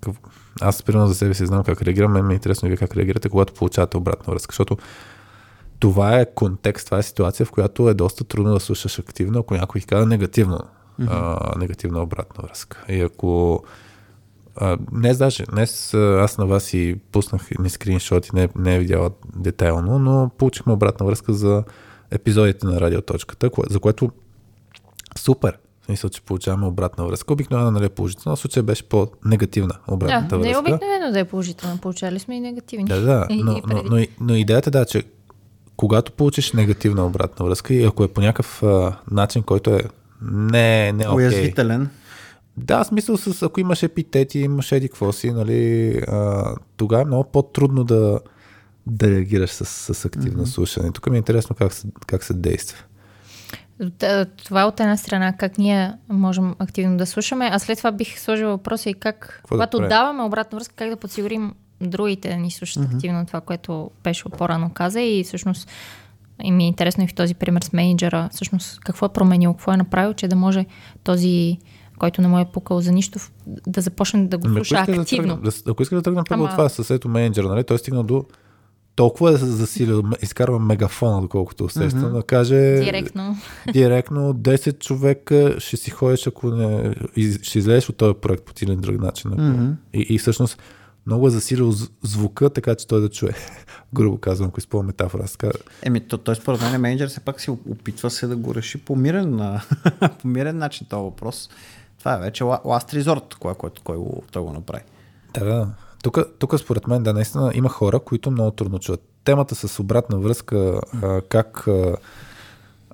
[SPEAKER 4] как аз примерно за себе си знам как реагирам, мен ми е интересно вие как реагирате, когато получавате обратна връзка, защото това е контекст, това е ситуация, в която е доста трудно да слушаш активно, ако някой казва негативно, mm-hmm. а, негативна обратна връзка. И ако а, днес даже, днес аз на вас и пуснах ни скриншоти, не, не е видяла детайлно, но получихме обратна връзка за епизодите на радиоточката, за което супер. Мисля, че получаваме обратна връзка. Обикновено нали, е положителна, в случая беше по-негативна обратната
[SPEAKER 2] да,
[SPEAKER 4] връзка.
[SPEAKER 2] Не е обикновено да е положителна, получали сме и негативни.
[SPEAKER 4] Да, да, но, но, но, но идеята да, че когато получиш негативна обратна връзка и ако е по някакъв а, начин, който е не, не окей.
[SPEAKER 3] Уязвителен.
[SPEAKER 4] Да, смисъл с ако имаш епитети, имаш еди какво си, нали, а, тогава е много по-трудно да, да реагираш с, с активно mm-hmm. слушане. Тук ми е интересно как се, как се действа.
[SPEAKER 2] Това от една страна, как ние можем активно да слушаме, а след това бих сложил въпроса и как, Какво когато да даваме обратна връзка, как да подсигурим другите да ни слушат mm-hmm. активно това, което Пешо по-рано каза и всъщност и ми е интересно и в този пример с менеджера, всъщност какво е променил, какво е направил, че да може този който не му е пукал за нищо, да започне да го ами, слуша ако активно.
[SPEAKER 4] Да, да, ако искаш да тръгнем първо Ама... от това с ето менеджер, нали? той е стигнал до толкова да се засилил, изкарва мегафона, доколкото усещам, mm-hmm. да каже...
[SPEAKER 2] Директно.
[SPEAKER 4] Директно 10 човека ще си ходиш, ако не... Ще излезеш от този проект по един друг начин. Mm-hmm. И, и всъщност много е засилил звука, така че той да чуе. Грубо казвам, ако използвам метафора. Така...
[SPEAKER 3] Еми, то, той според мен менеджер все пак си опитва се да го реши по мирен, по мирен начин този въпрос. Това е вече last resort, кой, който кой, кой, той го направи.
[SPEAKER 4] Да, да. Тук, тук според мен, да, наистина има хора, които много трудно чуват. Темата с обратна връзка, а, как,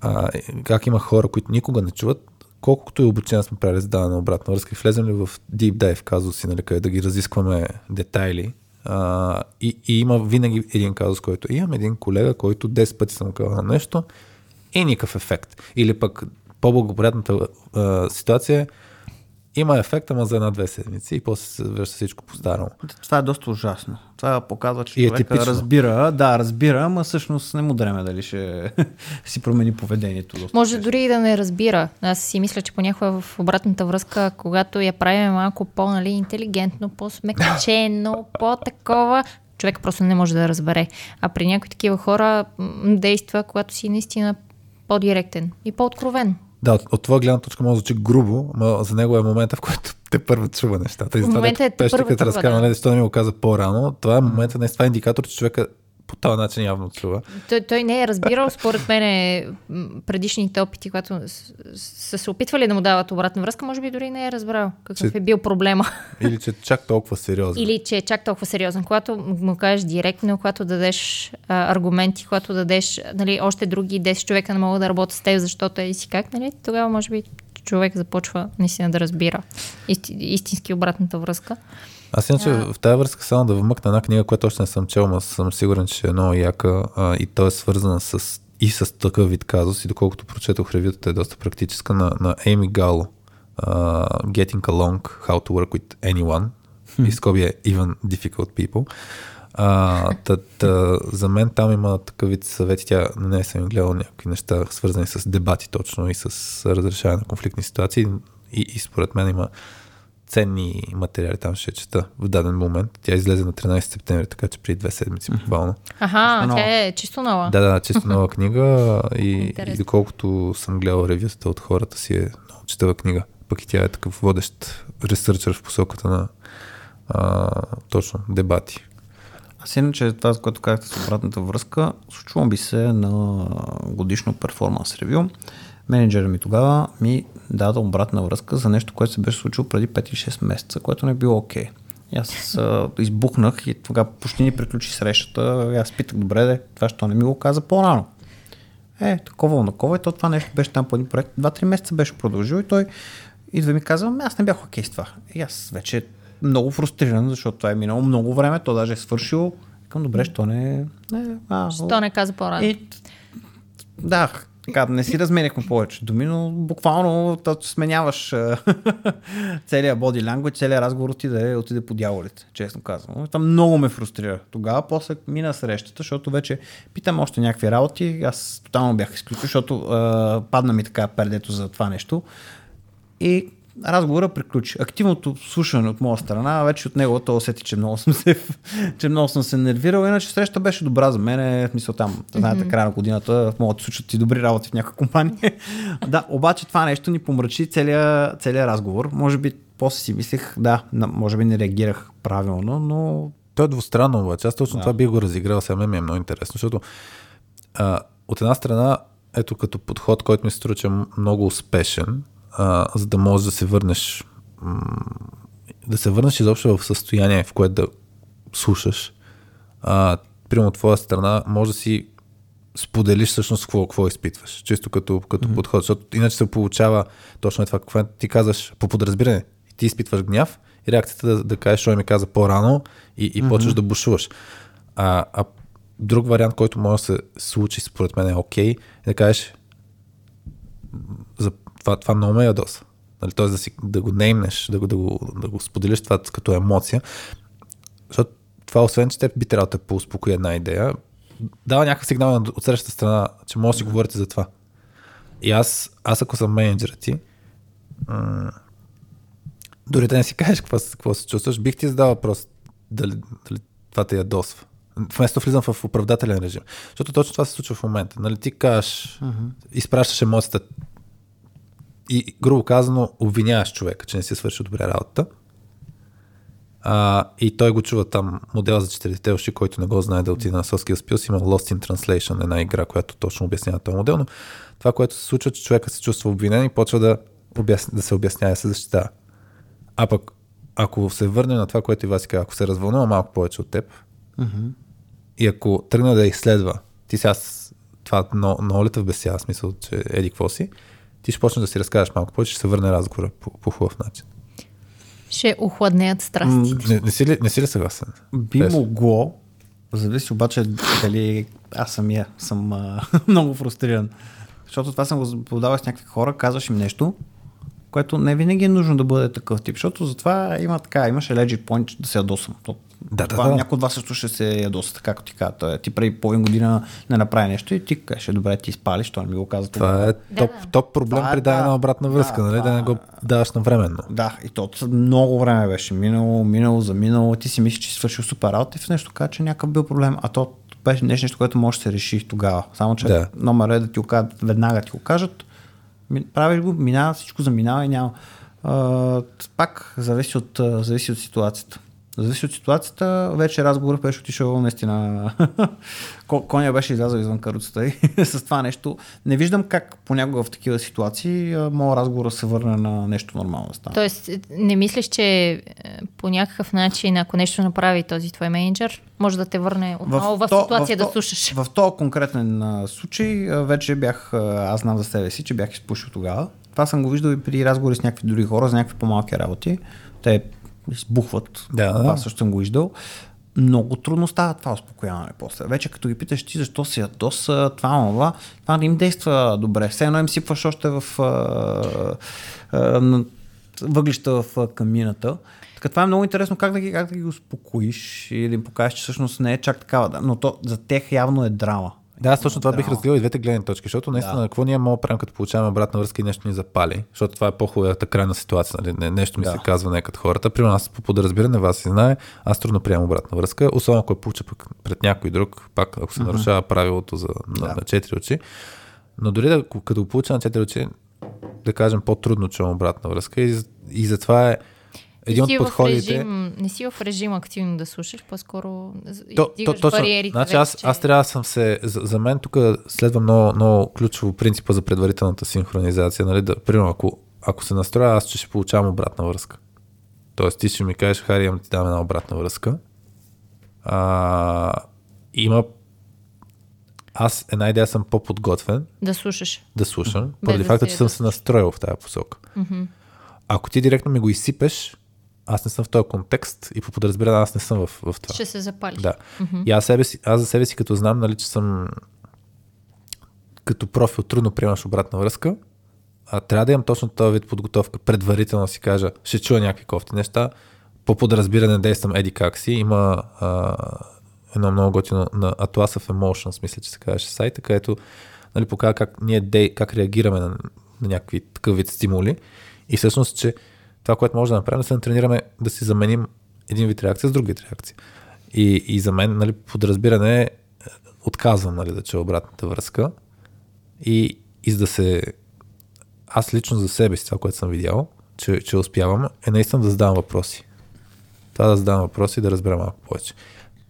[SPEAKER 4] а, как има хора, които никога не чуват, колкото и обучение сме правили за даване обратна връзка и влезем ли в deep dive казуси, нали, къде да ги разискваме детайли, а, и, и има винаги един казус, който имам един колега, който 10 пъти съм казал на нещо и никакъв ефект. Или пък по-благоприятната ситуация е има ефект, ама за една-две седмици и после се връща всичко по-старому.
[SPEAKER 3] Това е доста ужасно. Това показва, че човек е разбира, да, разбира, ама всъщност не му дреме дали ще си промени поведението.
[SPEAKER 2] Може често. дори и да не разбира. Аз си мисля, че понякога в обратната връзка, когато я правим малко по-интелигентно, по-смекчено, по-такова, човек просто не може да разбере. А при някои такива хора действа, когато си наистина по-директен и по-откровен.
[SPEAKER 4] Да, от, от твоя гледна точка може да звучи грубо, но за него е момента, в който те първо чува нещата.
[SPEAKER 2] И в момента е те първо
[SPEAKER 4] разказва, да. защо не ми го каза по-рано. Това е момента, не това е индикатор, че човека по този начин явно чува.
[SPEAKER 2] Той, той не е разбирал, според мен, е, предишните опити, когато са се опитвали да му дават обратна връзка, може би дори не е разбрал какъв
[SPEAKER 4] Че-
[SPEAKER 2] е бил проблема.
[SPEAKER 4] Или че чак толкова сериозно.
[SPEAKER 2] Или че е чак толкова сериозен. Когато му кажеш директно, когато дадеш а, аргументи, когато дадеш нали, още други 10 човека не могат да работят с теб, защото е си как, нали, тогава може би човек започва наистина да разбира исти, истински обратната връзка.
[SPEAKER 4] Аз иначе в тази връзка само да вмъкна една книга, която още не съм чел, но съм сигурен, че е много яка а, и то е свързана с, и с такъв вид казус и доколкото прочетох ревютата е доста практическа на, на Amy Gallo uh, Getting Along, How to Work with Anyone и скоби е Even Difficult People. А, та, та, за мен там има такъв вид съвети. Тя на нея съм гледал някакви неща, свързани с дебати точно и с разрешаване на конфликтни ситуации. И, и според мен има ценни материали там ще чета в даден момент. Тя излезе на 13 септември, така че преди две седмици буквално.
[SPEAKER 2] Аха, тя е чисто нова.
[SPEAKER 4] Да, да, чисто нова книга и,
[SPEAKER 2] Интересно.
[SPEAKER 4] и доколкото съм гледал ревютата от хората си е много четава книга. Пък и тя е такъв водещ ресърчър в посоката на а, точно дебати.
[SPEAKER 3] Аз иначе това, което казахте с обратната връзка, случвам би се на годишно перформанс ревю. Менеджерът ми тогава ми даде обратна връзка за нещо, което се беше случило преди 5 или 6 месеца, което не е било окей. И аз а, избухнах и тогава почти ни приключи срещата. И аз питах, добре, де, това що не ми го каза по-рано. Е, такова, такова. И то това нещо беше там по един проект. Два-три месеца беше продължил и той идва и ми казва, «Ами аз не бях окей с това. И аз вече много фрустриран, защото това е минало много време, то даже е свършило. Към добре, що не... не а,
[SPEAKER 2] Що не каза по-рано?
[SPEAKER 3] и, да, така, не си разменяхме повече думи, но буквално сменяваш целият body language, целият разговор отиде, отиде по дяволите, честно казвам. Това много ме фрустрира. Тогава после мина срещата, защото вече питам още някакви работи. Аз тотално бях изключил, защото а, падна ми така пердето за това нещо. И разговора приключи. Активното слушане от моя страна, вече от него то усети, че много съм се, че много съм се нервирал. Иначе среща беше добра за мен. В смисъл там, знаете, края на годината могат да случат и добри работи в някаква компания. да, обаче това нещо ни помрачи целият, целият разговор. Може би после си мислех, да, може би не реагирах правилно, но
[SPEAKER 4] То е двустранно обаче. Аз точно да. това бих го разиграл. Сега мен ми е много интересно, защото а, от една страна, ето като подход, който ми се струва, че е много успешен, а, за да можеш да се върнеш да се върнеш изобщо в състояние, в което да слушаш. А, примерно от твоя страна, може да си споделиш всъщност какво, какво изпитваш, чисто като, като mm-hmm. подход, защото иначе се получава точно е това, какво ти казваш по подразбиране, ти изпитваш гняв и реакцията да, да кажеш, той ми каза по-рано и, и mm-hmm. почваш да бушуваш. А, а друг вариант, който може да се случи, според мен е окей, е да кажеш това, това много ме ядоса. Нали, Тоест да, си, да го неймнеш, да го, да, го, да го споделиш това като емоция. Защото това, освен че те би трябвало да поуспокои една идея, дава някакъв сигнал на- от срещата страна, че може да си говорите за това. И аз, аз ако съм менеджера ти, м- дори да не си кажеш какво, какво се чувстваш, бих ти задал въпрос дали, дали това те ядосва. Вместо влизам в оправдателен режим. Защото точно това се случва в момента. Нали, ти кажеш, uh-huh. изпращаш емоцията и, грубо казано, обвиняваш човека, че не си е свършил добре работата. А, и той го чува там модел за четирите уши, който не го знае да отиде на Skills Pills. Има Lost in Translation, една игра, която точно обяснява този модел, но това, което се случва, че човека се чувства обвинен и почва да, обясня, да се обяснява и се защитава. А пък, ако се върнем на това, което и вас каза, ако се развълнува малко повече от теб, mm-hmm. и ако тръгна да изследва, ти сега с- това много, много лета в бесия, смисъл, че еди какво си, ти ще почнеш да си разкажеш малко повече, ще се върне разговора по, по хубав начин.
[SPEAKER 2] Ще охладнеят страстите.
[SPEAKER 4] Не, не, си, ли, не си ли съгласен?
[SPEAKER 3] Би
[SPEAKER 4] Без-
[SPEAKER 3] могло, зависи обаче дали аз самия съм а, много фрустриран. Защото това съм го подавал с някакви хора, казваш им нещо, което не винаги е нужно да бъде такъв тип, защото затова има така, имаш legit point да се ядосам. То-
[SPEAKER 4] Да, да,
[SPEAKER 3] това,
[SPEAKER 4] да.
[SPEAKER 3] Някой от вас също ще се ядоса, така както ти казва. Той, Ти преди половин година не направи нещо и ти кажеш, добре, ти спалиш, той не ми го каза
[SPEAKER 4] Това е топ, топ проблем
[SPEAKER 3] Това е,
[SPEAKER 4] при даване
[SPEAKER 3] да.
[SPEAKER 4] на обратна връзка,
[SPEAKER 3] Да,
[SPEAKER 4] нали?
[SPEAKER 3] това
[SPEAKER 4] Да не го даваш навременно.
[SPEAKER 3] Да, и то много време беше минало, минало, за минало. Ти си мислиш, че си свършил супер работа и в нещо каза, че някакъв бил проблем. А то беше нещо, което може да се реши тогава. Само, че
[SPEAKER 4] Да.
[SPEAKER 3] да. номер е да ти го кажат, веднага ти го кажат. Правиш го, минава, всичко заминава и няма. А, пак зависи от, зависи от ситуацията. Зависи от ситуацията. Вече разговорът беше отишъл наистина. Ко- Коня беше излязъл извън каруцата и с това нещо. Не виждам как понякога в такива ситуации моят разговор да се върне на нещо нормално да стане.
[SPEAKER 2] Тоест, не мислиш, че е, по някакъв начин, ако нещо направи този твой менеджер, може да те върне отново в,
[SPEAKER 3] то-
[SPEAKER 2] ситуация да
[SPEAKER 3] то-
[SPEAKER 2] слушаш.
[SPEAKER 3] В този конкретен случай вече бях, аз знам за себе си, че бях изпушил тогава. Това съм го виждал и при разговори с някакви други хора за някакви по-малки работи. Те избухват.
[SPEAKER 4] Да, да.
[SPEAKER 3] Това също съм го виждал. Много трудно става това успокояване после. Вече като ги питаш ти защо се ядоса, това, това, това не им действа добре. Все едно им сипваш още в а, а, въглища в камината. Така това е много интересно как да ги, как да ги успокоиш и да им покажеш, че всъщност не е чак такава. Но то за тях явно е драма.
[SPEAKER 4] Да, аз точно това бих
[SPEAKER 3] Драма.
[SPEAKER 4] разгледал и двете гледни точки, защото наистина
[SPEAKER 3] Да.
[SPEAKER 4] какво ние можем да правим, като получаваме обратна връзка и нещо ни запали, защото това е по-хубавата крайна ситуация, нали? Не, нещо ми
[SPEAKER 3] Да.
[SPEAKER 4] се казва не като хората. Примерно аз по подразбиране вас си знае, аз трудно приемам обратна връзка, особено ако я получа пък пред някой друг, пак ако се нарушава правилото за, на,
[SPEAKER 3] Да.
[SPEAKER 4] на четири очи. Но дори да, като го получа на четири очи, да кажем по-трудно чувам обратна връзка и, и затова е един
[SPEAKER 2] не си
[SPEAKER 4] от подходите...
[SPEAKER 2] Режим, не си в режим активно да слушаш, по-скоро
[SPEAKER 4] То, то, точно.
[SPEAKER 2] бариерите.
[SPEAKER 4] Значи аз, аз трябва да съм се... За, за мен тук следва много, много ключово принципа за предварителната синхронизация. Нали? Да, примерно, ако, ако се настроя, аз че ще получавам обратна връзка. Тоест ти ще ми кажеш, Хари, имам ти дам една обратна връзка. А, има... Аз една идея съм по-подготвен
[SPEAKER 2] Да слушаш.
[SPEAKER 4] да слушам, поради
[SPEAKER 2] да
[SPEAKER 4] факта, че съм се настроил в тази посока. Ако ти директно ми го изсипеш, аз не съм в този контекст и по подразбиране аз не съм в, в това.
[SPEAKER 2] Ще се запалиш.
[SPEAKER 4] Да. И аз, себе си, аз за себе си, като знам, нали, че съм като профил трудно приемаш обратна връзка, а трябва да имам точно този вид подготовка. Предварително си кажа, ще чуя някакви кофти неща, по подразбиране действам еди как си. Има а, едно много готино на Atlas of Emotions, мисля, че се казваше сайта, където нали, показва как ние дей, как реагираме на, на някакви такъв вид стимули. И всъщност, че това, което може да направим, да се натренираме да си заменим един вид реакция с друг вид реакция. И, и за мен, нали, подразбиране е, отказвам нали, да чуя обратната връзка и, и за да се... Аз лично за себе си, това, което съм видял, че, че успявам, е наистина да задавам въпроси. Това да задавам въпроси и да разбера малко повече.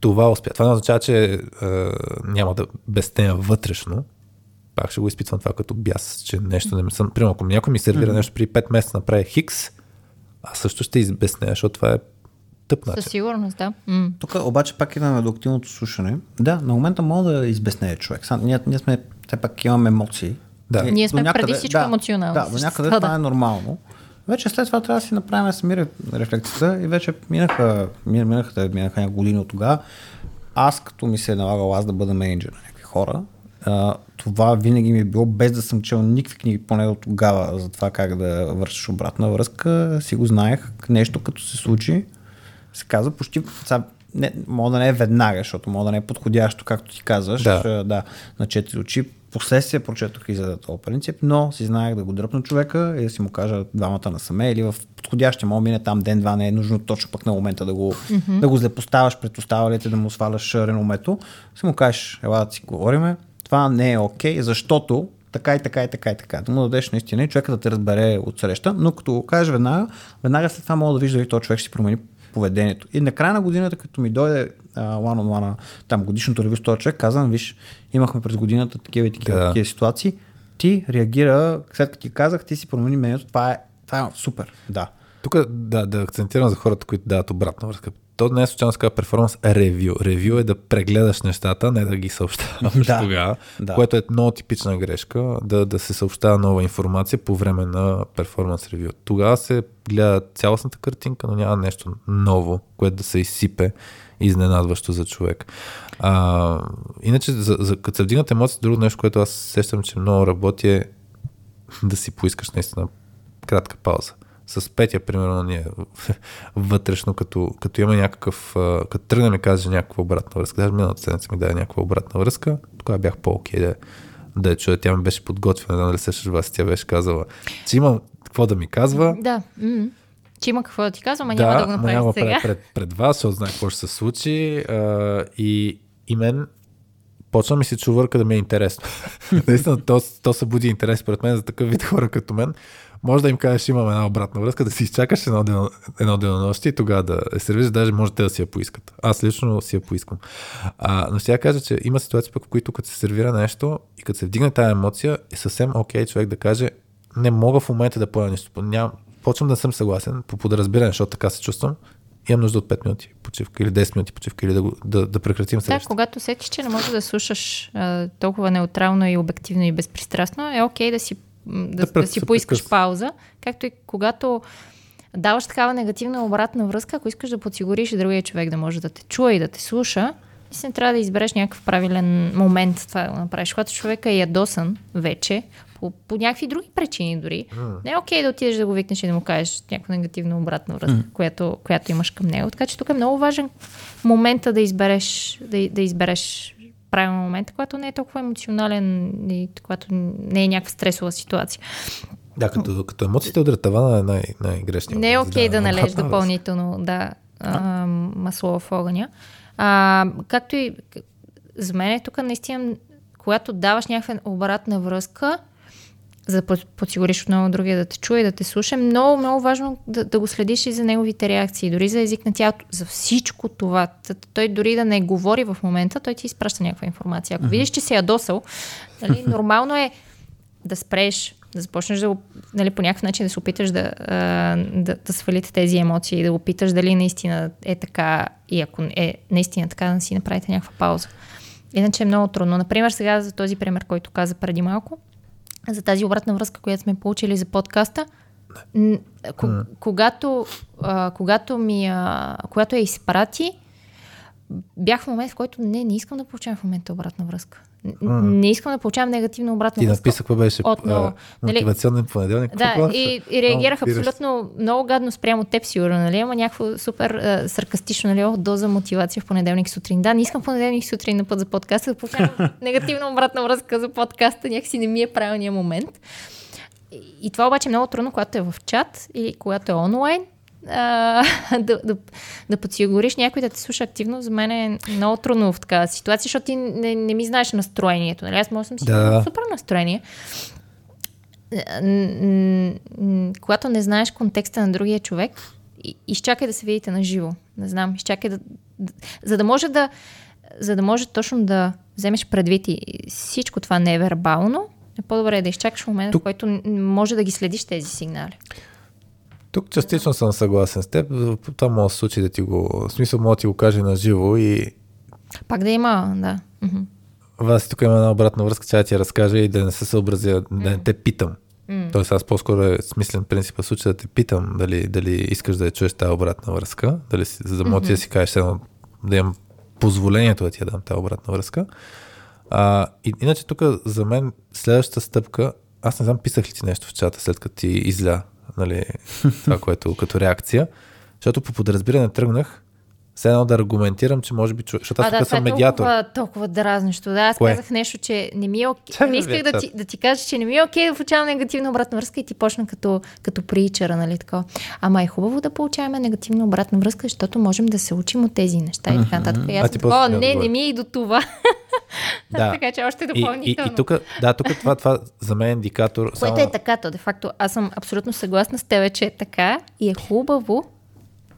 [SPEAKER 4] Това успя. Това не означава, че е, няма да безтея вътрешно. Пак ще го изпитвам това като бяс, че нещо не ми съм... Примерно, ако някой ми сервира нещо при 5 месеца направи хикс, аз също ще избеснея, защото това е тъп начин.
[SPEAKER 2] Със сигурност, да. М.
[SPEAKER 3] Тук обаче пак идваме до активното слушане. Да, на момента мога да избеснее човек. Сам, ние, ние сме, все пак имаме емоции.
[SPEAKER 4] Да.
[SPEAKER 3] И
[SPEAKER 2] Ние сме
[SPEAKER 3] до
[SPEAKER 2] преди всичко емоционални
[SPEAKER 3] Да, до някъде това
[SPEAKER 2] да.
[SPEAKER 3] е нормално. Вече след това трябва да си направим сами ре- рефлексията и вече минаха, мин- минаха, те- минаха няколко години от тогава. Аз като ми се е налагал аз да бъда менеджер на някакви хора, а, това винаги ми е било, без да съм чел никакви книги, поне от тогава, за това как да вършиш обратна връзка, си го знаех. Нещо като се случи, се казва почти, сега, не, мога да не е веднага, защото мога да не е подходящо, както ти казваш,
[SPEAKER 4] Да.
[SPEAKER 3] да на четири очи. Последствие прочетох и за този принцип, но си знаех да го дръпна човека и да си му кажа двамата насаме или в подходящия мога мине там ден-два, не е нужно точно пък на момента да го, mm-hmm. да го злепоставяш пред останалите, да му сваляш реномето. Си му кажеш, ела да си говориме, това не е окей, защото така и така и така и така. Да му дадеш наистина и човека да те разбере от среща, но като го кажеш веднага, веднага след това мога да вижда дали този човек ще си промени поведението. И на края на годината, като ми дойде а, one on one, там годишното ревю с този човек, казвам, виж, имахме през годината такива и такива,
[SPEAKER 4] Да.
[SPEAKER 3] такива ситуации, ти реагира, след като ти казах, ти си промени мнението, това е, това е супер, да.
[SPEAKER 4] Тук да, да акцентирам за хората, които дават обратна връзка. То не е случайно се казва перформанс ревю. Ревю е да прегледаш нещата, не да ги съобщаваш
[SPEAKER 3] Да.
[SPEAKER 4] тогава,
[SPEAKER 3] Да.
[SPEAKER 4] което е много типична грешка, да, да се съобщава нова информация по време на перформанс ревю. Тогава се гледа цялостната картинка, но няма нещо ново, което да се изсипе изненадващо за човек. А, иначе, за, за, като се вдигнат емоции, друго нещо, което аз сещам, че много работи е да си поискаш наистина кратка пауза. С Петя, примерно, ние вътрешно, като, като имаме някакъв, като тръгне ми каже някаква обратна връзка, даже миналата седмица ми даде някаква обратна връзка, тогава бях по-окей да, да я чуя. Тя ми беше подготвена, да нали сещаш вас, тя беше казала, че имам какво да ми казва,
[SPEAKER 2] Да. Че има какво да ти казвам, а няма да го направиш
[SPEAKER 4] няма
[SPEAKER 2] сега.
[SPEAKER 4] пред, пред, пред вас, защото знае какво ще се случи а, и, и мен почва ми се чувърка да ми е интересно. Наистина, то, то събуди интерес пред мен за такъв вид хора като мен. Може да им кажеш, имам една обратна връзка, да си изчакаш едно, ден, едно денонощие и тогава да е сервираш, даже може те да си я поискат. Аз лично си я поискам. А, но сега кажа, че има ситуации, пък, в които като се сервира нещо и като се вдигне тази емоция, е съвсем окей okay, човек да каже, не мога в момента да поя нещо. Ням, почвам да съм съгласен по подразбиране, защото така се чувствам. Имам нужда от 5 минути почивка или 10 минути почивка или да, го, да, да прекратим
[SPEAKER 2] Да,
[SPEAKER 4] срещата.
[SPEAKER 2] когато сетиш, че не можеш да слушаш а, толкова неутрално и обективно и безпристрастно, е окей да си, да,
[SPEAKER 4] Да
[SPEAKER 2] да, си поискаш
[SPEAKER 4] прекъсва.
[SPEAKER 2] пауза, както и когато даваш такава негативна обратна връзка, ако искаш да подсигуриш другия човек да може да те чуе и да те слуша, наистина трябва да избереш някакъв правилен момент това да го направиш. Когато човека е ядосан вече, по, по някакви други причини дори, не е окей да отидеш да го викнеш и да му кажеш някаква негативна обратна връзка, която, която имаш към него. Така че тук е много важен момента да избереш, да, да избереш правилен момент, когато не е толкова емоционален и когато не е някаква стресова ситуация.
[SPEAKER 4] Да, като, като емоциите удрят тавана е най- най-грешният.
[SPEAKER 2] Не е окей да, належ
[SPEAKER 4] обратна връзка.
[SPEAKER 2] допълнително да, а, масло в огъня. А, както и за мен е тук наистина, когато даваш някаква обратна връзка, за да под- подсигуриш отново другия да те чуе да те слуша, много, много важно да, да го следиш и за неговите реакции, дори за език на тялото, за всичко това. Той дори да не говори в момента, той ти изпраща някаква информация. Ако видиш, че се ядосал, нали, нормално е да спреш, да започнеш да нали, по някакъв начин да се опиташ да, да, да свалите тези емоции, да го питаш дали наистина е така и ако е наистина така, да си направите някаква пауза. Иначе е много трудно. Например, сега за този пример, който каза преди малко, за тази обратна връзка, която сме получили за подкаста, когато, а, когато, ми, а, когато я изпрати, бях в момент, в който не, не искам да получавам в момента обратна връзка. Не искам да получавам негативна обратна
[SPEAKER 4] Ти написа какво беше
[SPEAKER 2] Отново.
[SPEAKER 4] а,
[SPEAKER 2] Нали-
[SPEAKER 4] мотивационен понеделник.
[SPEAKER 2] Да, и, и реагирах
[SPEAKER 4] спираш.
[SPEAKER 2] абсолютно много гадно спрямо теб, сигурно, нали? Ама някакво супер а, саркастично, нали? О, доза мотивация в понеделник сутрин. Да, не искам понеделник сутрин на път за подкаста, да получавам негативна обратна връзка за подкаста, някакси не ми е правилният момент. И, и това обаче е много трудно, когато е в чат или когато е онлайн. А, да, да, да подсигуриш някой да те слуша активно, за мен е много трудно в такава ситуация, защото ти не, не ми знаеш настроението. Нали? Аз може да съм си
[SPEAKER 4] Да.
[SPEAKER 2] в супер настроение, когато не знаеш контекста на другия човек, изчакай да се видите на живо. Не знам, изчакай да, да. За да може да. За да може точно да вземеш предвид и всичко това невербално, е по-добре да изчакаш момента, в
[SPEAKER 4] Тук-
[SPEAKER 2] който н- може да ги следиш тези сигнали.
[SPEAKER 4] Тук частично съм съгласен с теб. Това може да случи да ти го... В смисъл, може да ти го каже на живо и
[SPEAKER 2] Пак да има, да. Мгм.
[SPEAKER 4] Вас тук има една обратна връзка, че ти я разкажа и да не се съобразя, да не те питам. Тоест аз по-скоро е смислен принцип в случая да те питам дали, дали искаш да я чуеш тази обратна връзка, дали за да мога ти да си кажеш едно, да имам позволението да ти я дам тази обратна връзка. А, и, иначе тук за мен следващата стъпка, аз не знам писах ли ти нещо в чата след като ти изля нали, това, което като реакция, защото по подразбиране тръгнах все едно да аргументирам, че може би, чу- защото аз тук съм
[SPEAKER 2] е
[SPEAKER 4] медиатор.
[SPEAKER 2] толкова, толкова дразнищо. Да, аз
[SPEAKER 4] Кое?
[SPEAKER 2] казах нещо, че не ми е окей.
[SPEAKER 4] Чакай
[SPEAKER 2] Не исках да ти, да ти кажа, че не ми е окей да получавам негативна обратна връзка и ти почна като, като притчера, нали така. Ама е хубаво да получаваме негативна обратна връзка, защото можем да се учим от тези неща и така нататък. И
[SPEAKER 4] А
[SPEAKER 2] аз
[SPEAKER 4] ти ми
[SPEAKER 2] не, не ми е и до това.
[SPEAKER 4] Да.
[SPEAKER 2] така че още
[SPEAKER 4] И, и,
[SPEAKER 2] допълнително.
[SPEAKER 4] и тук, да, тук това, това за мен е индикатор.
[SPEAKER 2] Което е така, то де факто аз съм абсолютно съгласна с тебе, че е така и е хубаво,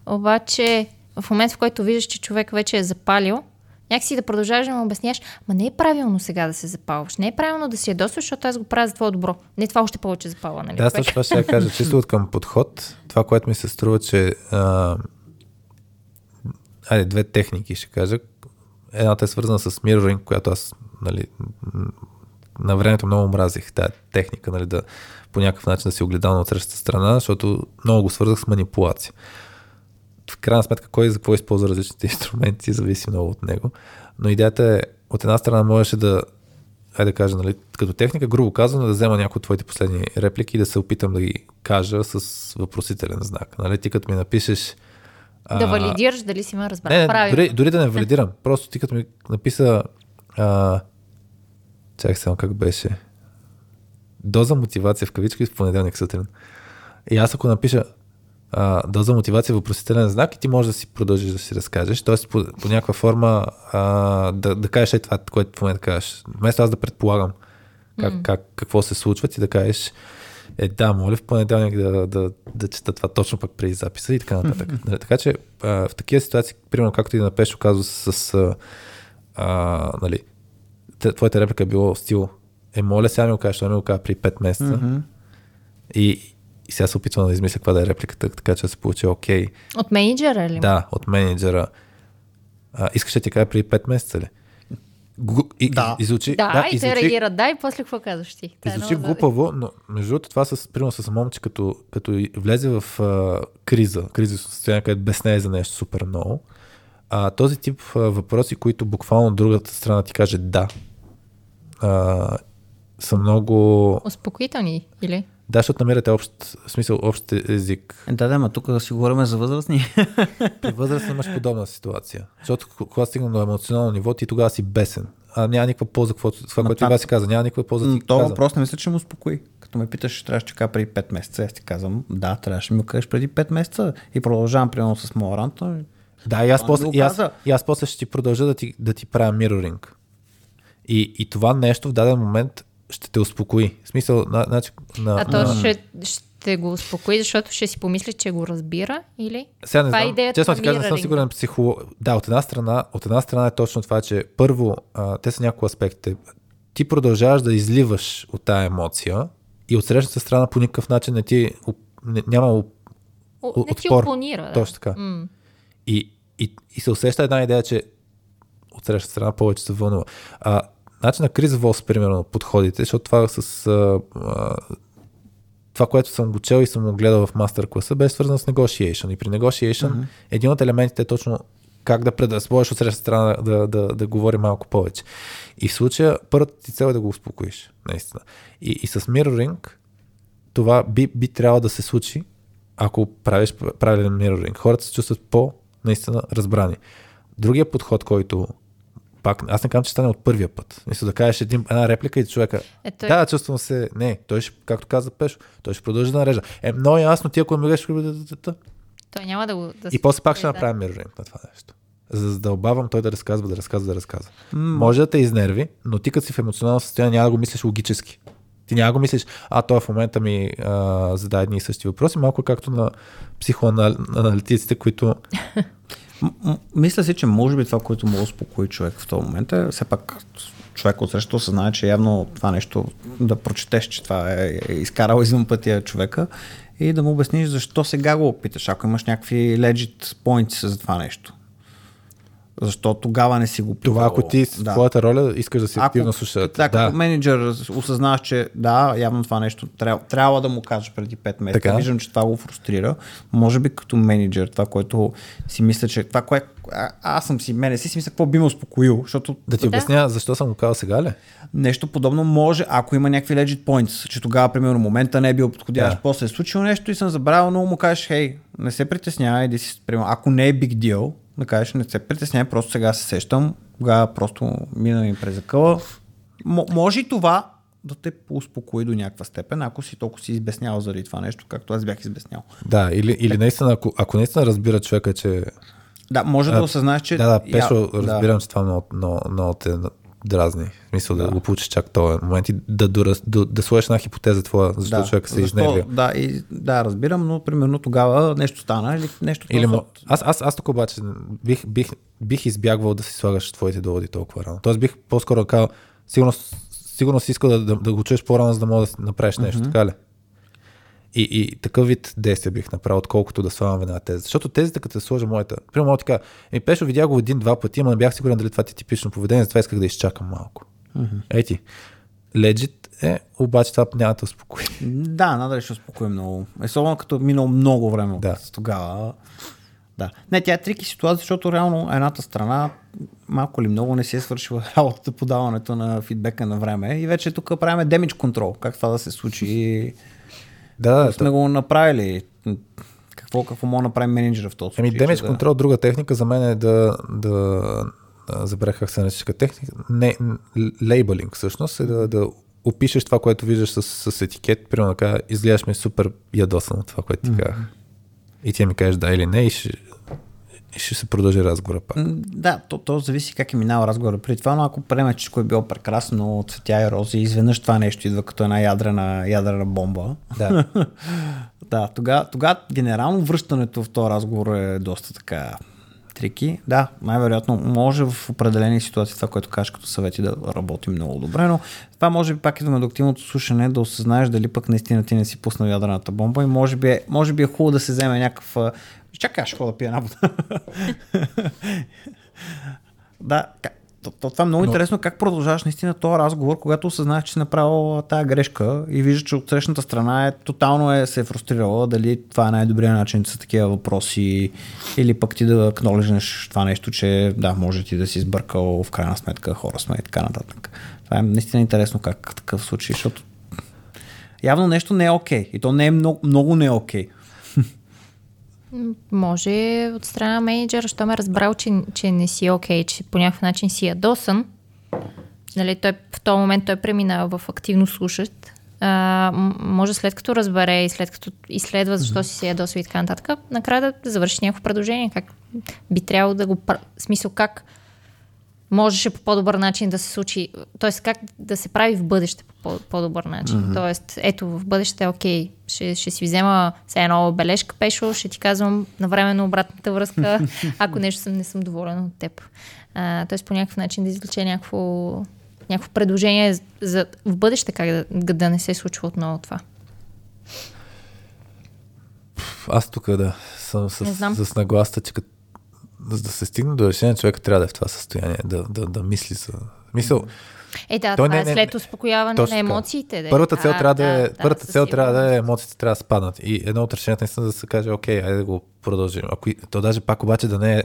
[SPEAKER 2] обаче в момента, в който виждаш, че човек вече е запалил, някакси да продължаваш да му обясняваш, ма не е правилно сега да се запалваш, не е правилно да си ядосваш, защото аз го правя за твое добро. Не това още повече запалва, нали?
[SPEAKER 4] Да, аз точно това ще я кажа. Чисто от към подход, това, което ми се струва, че а, айде, две техники ще кажа. Едната е свързана с mirroring, която аз нали, на времето много мразих тази техника, нали, да по някакъв начин да си огледал от срещата страна, защото много го свързах с манипулация. В крайна сметка, кой за какво използва различните инструменти, зависи много от него. Но идеята е, от една страна можеше да, айде да кажа, нали, като техника, грубо казано, да взема някои от твоите последни реплики и да се опитам да ги кажа с въпросителен знак. Нали, ти като ми напишеш...
[SPEAKER 2] Да
[SPEAKER 4] а,
[SPEAKER 2] валидираш дали си ме разбрал
[SPEAKER 4] не,
[SPEAKER 2] правилно.
[SPEAKER 4] дори, дори да не валидирам. Просто ти като ми написа... А, чакай само как беше. Доза мотивация в кавички в понеделник сутрин. И аз ако напиша а, доза мотивация въпросителен знак и ти можеш да си продължиш да си разкажеш, т.е. По, по някаква форма а, да, да кажеш е това, което в момента кажеш. Вместо аз да предполагам как, как, какво се случва, ти да кажеш Е, да, моля в понеделник да, да, да чета това точно пък преди записа и така нататък. Нали, така че а, в такива ситуации, примерно както и на Пешо казва с, а, а, нали, твоята реплика е било стил, е, моля сега ми го кажеш, той ми го каза при 5 месеца. И, и сега се опитвам да измисля каква да е репликата, така че да се получи окей.
[SPEAKER 2] От менеджера ли?
[SPEAKER 4] Да, от менеджера. А, искаш да ти кажа преди 5 месеца ли? Гу, и,
[SPEAKER 3] Да.
[SPEAKER 4] и, и звучи,
[SPEAKER 2] Да,
[SPEAKER 4] да,
[SPEAKER 2] и
[SPEAKER 4] и
[SPEAKER 2] те реагират да и после какво казваш ти?
[SPEAKER 4] И
[SPEAKER 2] е
[SPEAKER 4] звучи
[SPEAKER 2] много
[SPEAKER 4] глупаво, но между другото това с, примерно с момче, като, като влезе в а, криза, кризисно състояние, където безнее за нещо супер много, а, този тип а, въпроси, които буквално другата страна ти каже да, а, са много...
[SPEAKER 2] Успокоителни или?
[SPEAKER 4] Да, защото намирате общ, смисъл, общ език.
[SPEAKER 3] Е, Да, да, ма тук да си говорим за възрастни.
[SPEAKER 4] При възраст имаш подобна ситуация. Защото ко- когато стигна до емоционално ниво, ти тогава си бесен. А няма никаква полза, какво, това, което
[SPEAKER 3] това-
[SPEAKER 4] си каза. Няма никаква полза. Ти
[SPEAKER 3] То
[SPEAKER 4] каза.
[SPEAKER 3] въпрос не мисля, че му успокои. Като ме питаш, трябваше да кажа преди 5 месеца. Аз ти казвам, да, трябваше да ми кажеш преди 5 месеца. И продължавам примерно с моя рант.
[SPEAKER 4] Да, и аз,
[SPEAKER 3] Това
[SPEAKER 4] после, и, аз, и аз после ще ти продължа да ти, да ти правя мироринг. И, и това нещо в даден момент ще те успокои. В смисъл, на, значи, на,
[SPEAKER 2] А то
[SPEAKER 4] на,
[SPEAKER 2] ще, ще го успокои, защото ще си помисли, че го разбира или?
[SPEAKER 4] Сега не
[SPEAKER 2] Това е
[SPEAKER 4] знам,
[SPEAKER 2] идеята
[SPEAKER 4] честно ти кажа, не съм сигурен психолог. Да, от една страна, от една страна е точно това, че първо, а, те са няколко аспекти. Ти продължаваш да изливаш от тая емоция и от срещната страна по никакъв начин не ти не, няма оп-
[SPEAKER 2] О, не ти
[SPEAKER 4] отпор.
[SPEAKER 2] опонира. Да.
[SPEAKER 4] Точно така.
[SPEAKER 2] М.
[SPEAKER 4] И, и, и се усеща една идея, че от срещата страна повече се вълнува. А, начин на Крис Волс, примерно, подходите, защото това с а, а, това, което съм го чел и съм го гледал в мастер класа, беше свързано с negotiation. И при negotiation mm-hmm. един от елементите е точно как да предразположиш от срещата страна да, да, да, да говори малко повече. И в случая първата ти цел е да го успокоиш, наистина. И, и с mirroring това би, би трябвало да се случи, ако правиш правилен мироринг. Хората се чувстват по, наистина, разбрани. Другия подход, който пак, аз не казвам, че стане от първия път. Мисля да кажеш един, една реплика и човека,
[SPEAKER 2] Е, той-
[SPEAKER 4] да, чувствам се, не, той ще, както каза Пешо, той ще продължи да нарежда. Е, много ясно, ти ако ме гледаш,
[SPEAKER 2] Той няма да го... Да
[SPEAKER 4] и после пак ще
[SPEAKER 2] да.
[SPEAKER 4] направим мироринг на това нещо. За да задълбавам той да разказва, да разказва, да разказва. Може да те изнерви, но ти като си в емоционално състояние няма да го мислиш логически. Ти няма да го мислиш, а той в момента ми а, задава едни и същи въпроси, малко както на психоаналитиците, които
[SPEAKER 3] Мисля си, че може би това, което му успокои човек в този момент е все пак човек от срещу осъзнае, че явно това нещо да прочетеш, че това е, е изкарал извън пътя човека и да му обясниш защо сега го опиташ, ако имаш някакви legit points за това нещо. Защо тогава не си го
[SPEAKER 4] това,
[SPEAKER 3] питал?
[SPEAKER 4] ако ти с твоята роля искаш да си активно слушаш.
[SPEAKER 3] Да, като менеджер осъзнаваш, че да, явно това нещо трябва, трябва да му кажа преди 5 месеца.
[SPEAKER 4] Така.
[SPEAKER 3] Виждам, че това го фрустрира. Може би като менеджер, това, което си мисля, че това, което а, аз съм си, мене си, си мисля, какво би ме успокоил, защото
[SPEAKER 4] Да ти
[SPEAKER 2] Да.
[SPEAKER 4] обясня защо съм го казал сега ли?
[SPEAKER 3] нещо подобно може, ако има някакви legit points, че тогава, примерно, момента не е бил подходящ,
[SPEAKER 4] Да.
[SPEAKER 3] после е случило нещо и съм забравил, но му кажеш, хей, не се притеснявай, да си, примерно, ако не е big deal, да кажеш, не се притеснявай, просто сега се сещам, тогава просто мина ми през закъла. М- може и това да те успокои до някаква степен, ако си толкова си избеснял заради това нещо, както аз бях избеснял.
[SPEAKER 4] Да, или, или наистина, ако, ако наистина разбира човека, че...
[SPEAKER 3] Да, може да
[SPEAKER 4] А,
[SPEAKER 3] осъзнаеш, че...
[SPEAKER 4] Да, да, Пешо,
[SPEAKER 3] я-
[SPEAKER 4] разбирам, че това много, много, много те дразни. В смисъл да, го получиш чак този момент и да, да, да, да сложиш една хипотеза твоя, защо човека се
[SPEAKER 3] защо-
[SPEAKER 4] изнервя.
[SPEAKER 3] Да, и, да, разбирам, но примерно тогава нещо стана или нещо
[SPEAKER 4] Или мо... аз, аз, аз тук обаче бих, бих, бих избягвал да си слагаш твоите доводи толкова рано. Тоест бих по-скоро казал, сигурно, сигурно си искал да, да, да го чуеш по-рано, за да мога да направиш нещо, mm-hmm. така ли? И, и такъв вид действия бих направил, отколкото да слагам една теза. Защото тезата, като се сложа моята, примерно мога така, ми Пешо видях го един-два пъти, ама не бях сигурен дали това ти е типично поведение, затова исках да изчакам малко. Mm-hmm. Ети, легит е, обаче това няма да успокои.
[SPEAKER 3] Да, надали ще успокои много. Особено като е минало много време от
[SPEAKER 4] Да.
[SPEAKER 3] тогава. Да. Не, тя е трики ситуация, защото реално едната страна малко ли много не си е свършила работата по даването на фидбека на време и вече тук правим damage control, как това да се случи
[SPEAKER 4] Да, да,
[SPEAKER 3] сме го направили. Какво, какво може да направи менеджера в този случай?
[SPEAKER 4] Еми, damage
[SPEAKER 3] да-
[SPEAKER 4] control, друга техника за мен е да, да, да забравях как се нарича техника, не, лейбълинг всъщност, е да, да опишеш това, което виждаш с, с етикет, примерно така, изглеждаш ми супер ядосан от това, което ти казах. И ти ми кажеш да или не и ще, и ще се продължи разговора пак.
[SPEAKER 3] Да, то, то зависи как е минал разговора при това, но ако приеме, че всичко е било прекрасно, цветя и рози, изведнъж това нещо идва като една ядрена, ядрена бомба.
[SPEAKER 4] Да.
[SPEAKER 3] да, тогава тога, генерално връщането в този разговор е доста така трики. Да, най-вероятно може в определени ситуации това, което кажеш като съвети да работи много добре, но това може би пак идваме до активното слушане, да осъзнаеш дали пък наистина ти не си пуснал ядрената бомба и може би е, може би е хубаво да се вземе някакъв... а, Чакай, аз ще да пия една вода. да, то, то, това е много
[SPEAKER 4] Но-
[SPEAKER 3] интересно как продължаваш наистина този разговор, когато осъзнаеш, че си направил тая грешка и виждаш, че от срещната страна е тотално е, се е фрустрирала, дали това е най-добрият начин са такива въпроси или пък ти да акнолежнеш това нещо, че да, може ти да си сбъркал в крайна сметка хора сме и така нататък. Това е наистина интересно как такъв случай, защото явно нещо не е окей и то не е много, много не е окей.
[SPEAKER 2] Може от страна на менеджера, що ме разбрал, че, че не си окей, че по някакъв начин си ядосан. Нали, той, в този момент той преминава в активно слушащ. А, може след като разбере и след като изследва защо си се ядосва и така нататък, накрая да, завърши някакво предложение. Как би трябвало да го... смисъл как можеше по по-добър начин да се случи, т.е. как да се прави в бъдеще по по- по-добър начин. Mm-hmm. Тоест, ето в бъдеще, окей, ще, ще си взема все едно бележка, Пешо, ще ти казвам навременно обратната връзка, ако нещо съм, не съм доволен от теб. А, тоест, по някакъв начин да извлече някакво, някакво предложение за в бъдеще как да, да не се случва отново това.
[SPEAKER 4] Аз тук да съм с, с нагласта, че като, за да се стигне до решение, човека трябва да е в това състояние, да, да, да мисли за... Мисъл,
[SPEAKER 2] Е, да, това
[SPEAKER 4] не-
[SPEAKER 2] е
[SPEAKER 4] не-
[SPEAKER 2] след успокояване
[SPEAKER 4] точно
[SPEAKER 2] на емоциите. Да.
[SPEAKER 4] Първата цел,
[SPEAKER 2] А,
[SPEAKER 4] трябва да, е, първата
[SPEAKER 2] със
[SPEAKER 4] цел трябва да е емоциите трябва да спаднат. И едно от решенията наистина да се каже, окей, айде да го продължим. Ако, то даже пак обаче да не е...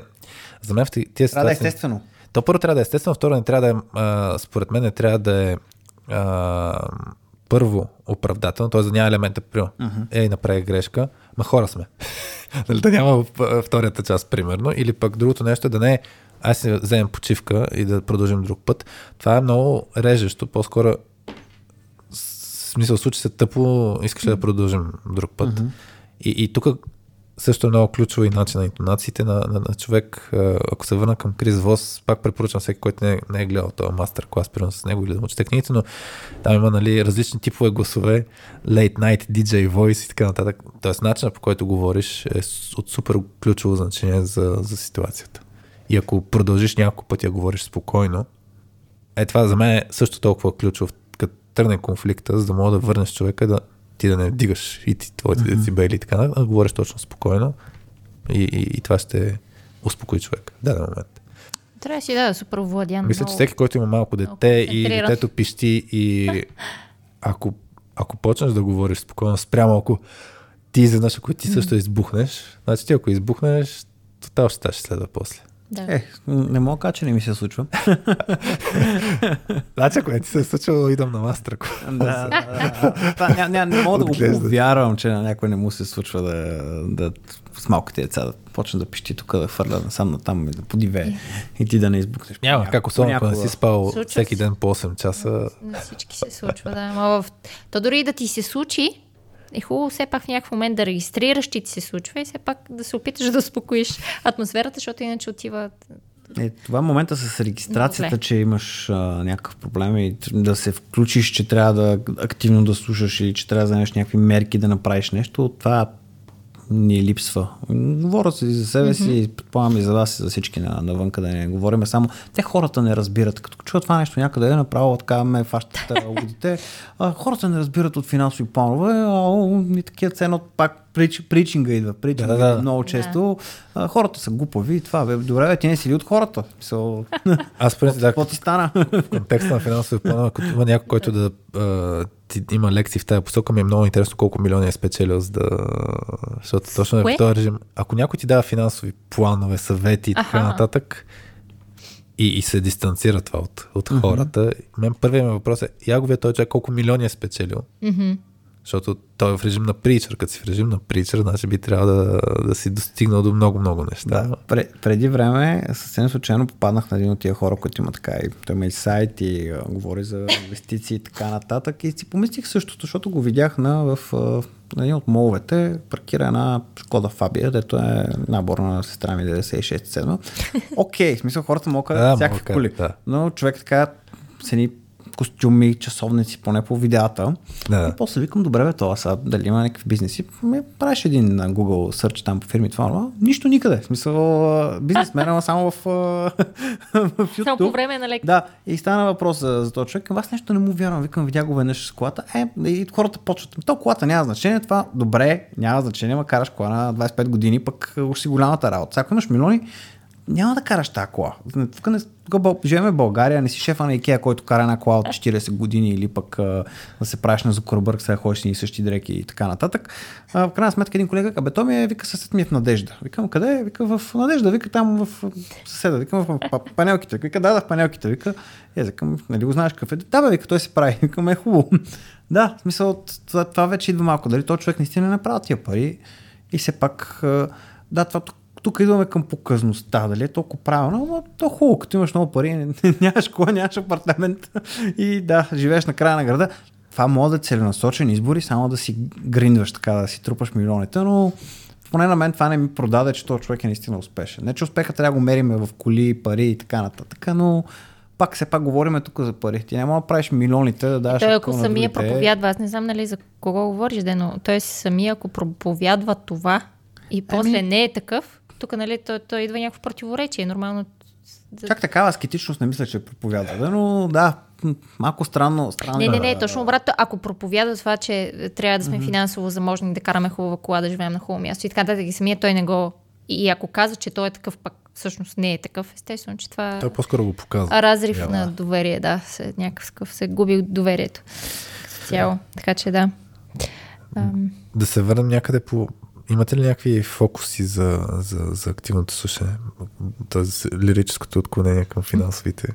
[SPEAKER 4] За мен в тези тези
[SPEAKER 3] Трябва да е
[SPEAKER 4] ситуации-
[SPEAKER 3] естествено.
[SPEAKER 4] То първо трябва да е естествено, второ не трябва да е, а, според мен не трябва да е а, първо оправдателно, т.е. да няма елемента, примерно, uh-huh. ей, направи грешка, ма хора сме. нали, да няма втората част, примерно, или пък другото нещо е да не е, аз си вземем почивка и да продължим друг път. Това е много режещо, по-скоро в смисъл случи се тъпо, искаш ли да продължим друг път. Uh-huh. И, и тук също е много ключово и начин на интонациите на, на, на човек. А, Ако се върна към Крис Вос, пак препоръчвам всеки, който не, е- не е гледал този мастер клас, примерно с него или да му чете книгите, но там има нали, различни типове гласове, late night, DJ voice и така нататък. Тоест начинът по който говориш е от супер ключово значение за, за ситуацията. И ако продължиш няколко пъти да говориш спокойно, е това за мен е също толкова ключов, като тръгне конфликта, за да мога да върнеш човека да ти да не вдигаш и ти, твоите mm-hmm. децибели и така, а говориш точно спокойно и, и, и това ще успокои човека в даден момент.
[SPEAKER 2] Трябва да си да, супер владян.
[SPEAKER 4] Мисля, че всеки, който има малко дете и детето пищи и ако, ако почнеш да говориш спокойно спрямо, ако ти изведнъж, ако ти също избухнеш, значи ти ако избухнеш, тотал ще ще следва после.
[SPEAKER 2] Да.
[SPEAKER 3] Е, не мога да кажа, че не ми се случва.
[SPEAKER 4] Значи, ако не ти се е случило, идам на мастер.
[SPEAKER 3] да, да, да. Ня, ня, не мога да го повярвам, че на някой не му се случва да, да с малките деца да почне да пищи тук, да хвърля насам натам и да подивее и ти да не избухнеш.
[SPEAKER 4] Няма как, особено ако не си спал всеки
[SPEAKER 2] се.
[SPEAKER 4] ден по 8 часа.
[SPEAKER 2] На всички се случва, да. Ама в... То дори и да ти се случи, е хубаво все пак в някакъв момент да регистрираш, че ти се случва и все пак да се опиташ да успокоиш атмосферата, защото иначе отива...
[SPEAKER 3] Е, това е момента с регистрацията, че имаш а, някакъв проблем и да се включиш, че трябва да активно да слушаш или че трябва да вземеш някакви мерки да направиш нещо, това ни липсва. Говоря си за себе си, mm-hmm. предполагам и за вас и за всички на, навънка да не говорим само. Те хората не разбират. Като чуят това нещо някъде, е направо така ме фащат лудите. А, хората не разбират от финансови планове, а и такива цено пак прич, причинга идва. Причинга
[SPEAKER 4] Да, да, да.
[SPEAKER 3] много често. А, хората са глупави и това. Бе, добре, бе, ти не си ли от хората? Мисъл,
[SPEAKER 4] Аз преди да
[SPEAKER 3] какво ти стана?
[SPEAKER 4] в контекста на финансови планове, ако има някой, който да има лекции в тази посока, ми е много интересно колко милиони е спечелил, за да... Защото точно е този режим. Ако някой ти дава финансови планове, съвети и така нататък, и, и се дистанцира това от, от хората, мен първият ми въпрос е, я го вие този човек колко милиони е спечелил,
[SPEAKER 2] Мгм.
[SPEAKER 4] Защото той е в режим на причър. Като си в режим на причър, значи би трябвало да, да си достигнал до много-много неща.
[SPEAKER 3] Да, пре- преди време съвсем случайно попаднах на един от тия хора, който има така и той има и сайт и а, говори за инвестиции и така нататък и си помислих същото, защото го видях на, в, а, на един от моловете паркира една Шкода Фабия, дето е набор на сестра ми 96-7. Окей, okay, в смисъл хората могат
[SPEAKER 4] Да,
[SPEAKER 3] всякакви коли.
[SPEAKER 4] да.
[SPEAKER 3] Но човек така с едни костюми, часовници, поне по видеята.
[SPEAKER 4] Да.
[SPEAKER 3] И после викам, добре бе, това сега дали има някакви бизнеси. Ме правиш един на Google search там по фирми, това, това. Нищо никъде. В смисъл, а, бизнесмен, ама само в, в YouTube.
[SPEAKER 2] Само по време на лекция.
[SPEAKER 3] Да, и стана въпрос за, за този човек. Към Аз нещо не му вярвам. Викам, видя го веднъж с колата. Е, и хората почват. То колата няма значение. Това добре, няма значение, ма караш кола на 25 години, пък уж си голямата работа. Сега, ако имаш милиони, няма да караш тази кола. Тук, не, тук живеем в България, не си шефа на Икеа, който кара една кола от 40 години или пък а, да се правиш на Зукърбърг, сега ходиш и същи дреки и така нататък. А, в крайна сметка един колега, абе, той ми е, вика, съсед ми е в Надежда. Викам, къде е? Вика, в Надежда, вика, там в съседа. Викам, в па- панелките. Вика, да, да, в панелките. Вика, е, викам, нали го знаеш какъв е? Да, бе, вика, той се прави. Викам, е хубаво. да, в смисъл, това, това вече идва малко. Дали той човек наистина не направи тия пари и все пак, да, това тук тук идваме към показността, дали е толкова правилно, но то хубаво, като имаш много пари, нямаш кола, нямаш апартамент и да, живееш на края на града. Това може да е целенасочен избор и само да си гриндваш така, да си трупаш милионите, но поне на мен това не ми продаде, че този човек е наистина успешен. Не, че успеха трябва да го мериме в коли, пари и така нататък, но пак все пак говориме тук за пари. Ти няма да правиш милионите да даваш
[SPEAKER 2] Той
[SPEAKER 3] ако
[SPEAKER 2] самия
[SPEAKER 3] другите.
[SPEAKER 2] проповядва, аз не знам нали за кого говориш, де, но той самия ако проповядва това и после не е такъв, тук нали той, той идва някакво противоречие. Нормално
[SPEAKER 3] Чак такава аскетичност не мисля, че проповядва, да, но да, малко странно. странно
[SPEAKER 2] Не, не,
[SPEAKER 3] да-
[SPEAKER 2] не, точно обратно. Ако проповядва това, че трябва да сме финансово заможни, да караме хубава кола, да живеем на хубаво място и така нататък, и самия той не го... И ако каза, че той е такъв, пък всъщност не е такъв, естествено, че това
[SPEAKER 4] Той по-скоро го показва.
[SPEAKER 2] е разрив на доверие, да. Се, някакъв се губи доверието като цяло. Така че да. Ам,
[SPEAKER 4] Да се върнем някъде по... Имате ли някакви фокуси за, за, за активното слушане? Тоест лирическото отклонение към финансовите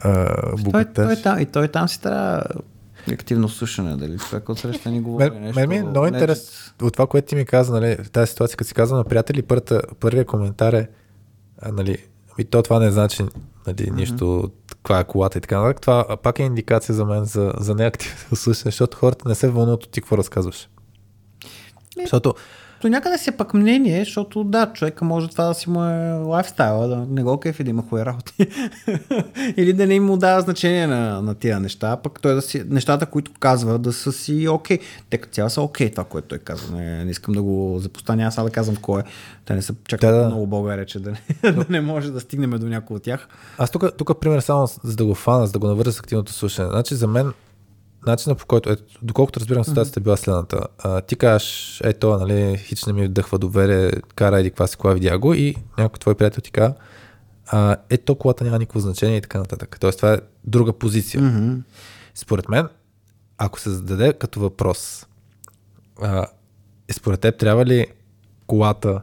[SPEAKER 4] а,
[SPEAKER 3] Той, той, там, и той там си трябва активно слушане, дали човек от среща ни говори
[SPEAKER 4] Мен,
[SPEAKER 3] нещо.
[SPEAKER 4] мен ми е много
[SPEAKER 3] не,
[SPEAKER 4] интерес от това, което ти ми каза, нали, в тази ситуация, като си каза на приятели, първата, първия коментар е, а, нали, и то това не значи нали, нищо, каква е колата и така нататък. Това пак е индикация за мен за, за неактивно слушане, защото хората не се вълнуват от ти какво разказваш. Защото
[SPEAKER 3] До някъде си е пък мнение, защото да, човека може това да си му е лайфстайла, да не го кефи да има хубави работи. Или да не му дава значение на, на тия неща, пък той да си, нещата, които казва, да са си окей. Те като цяло са окей това, което той казва. Не, не искам да го запоставя, аз да казвам кой е. Те не са чак
[SPEAKER 4] Да,
[SPEAKER 3] много България, че да не, да не може да стигнем до някой от тях.
[SPEAKER 4] Аз тук, тук пример само за да го фана, за да го навържа с активното слушане. Значи за мен начинът по който, ето, доколкото разбирам, ситуацията е била следната. А, ти кажеш, ето, нали, хич не ми вдъхва доверие, кара еди каква си кола, видя го и някой твой приятел ти казва, а, ето колата няма никакво значение и така нататък. Тоест това е друга позиция. Mm-hmm. Според мен, ако се зададе като въпрос, а, е, според теб трябва ли колата,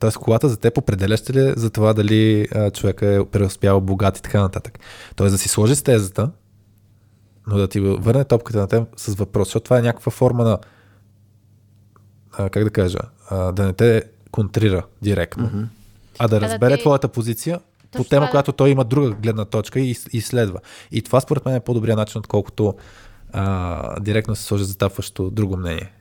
[SPEAKER 4] т.е. колата за теб определяща ли е за това дали а, човека е преуспял богат и така нататък. Тоест да си сложи с тезата, но да ти върне топката на теб с въпрос, защото това е някаква форма на а, как да кажа, а, да не те контрира директно, mm-hmm. а да
[SPEAKER 2] да
[SPEAKER 4] разбере
[SPEAKER 2] ти-
[SPEAKER 4] твоята позиция по
[SPEAKER 2] Точно
[SPEAKER 4] тема,
[SPEAKER 2] това-
[SPEAKER 4] която той има друга гледна точка и и изследва. И това според мен е по-добрия начин, отколкото а, директно се сложи затапващо друго мнение.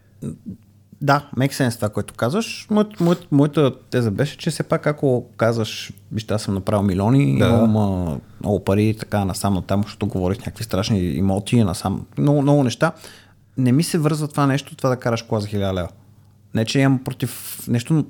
[SPEAKER 3] Да, make sense това, което казваш. Моят, моят, моята теза беше, че все пак ако казваш, вижте, аз съм направил милиони,
[SPEAKER 4] Да.
[SPEAKER 3] имам а, много пари, така насам натам, защото говорих някакви страшни имоти, насам, много, много неща, не ми се връзва това нещо, това да караш кола за 1000 лева. Не, че имам против нещо,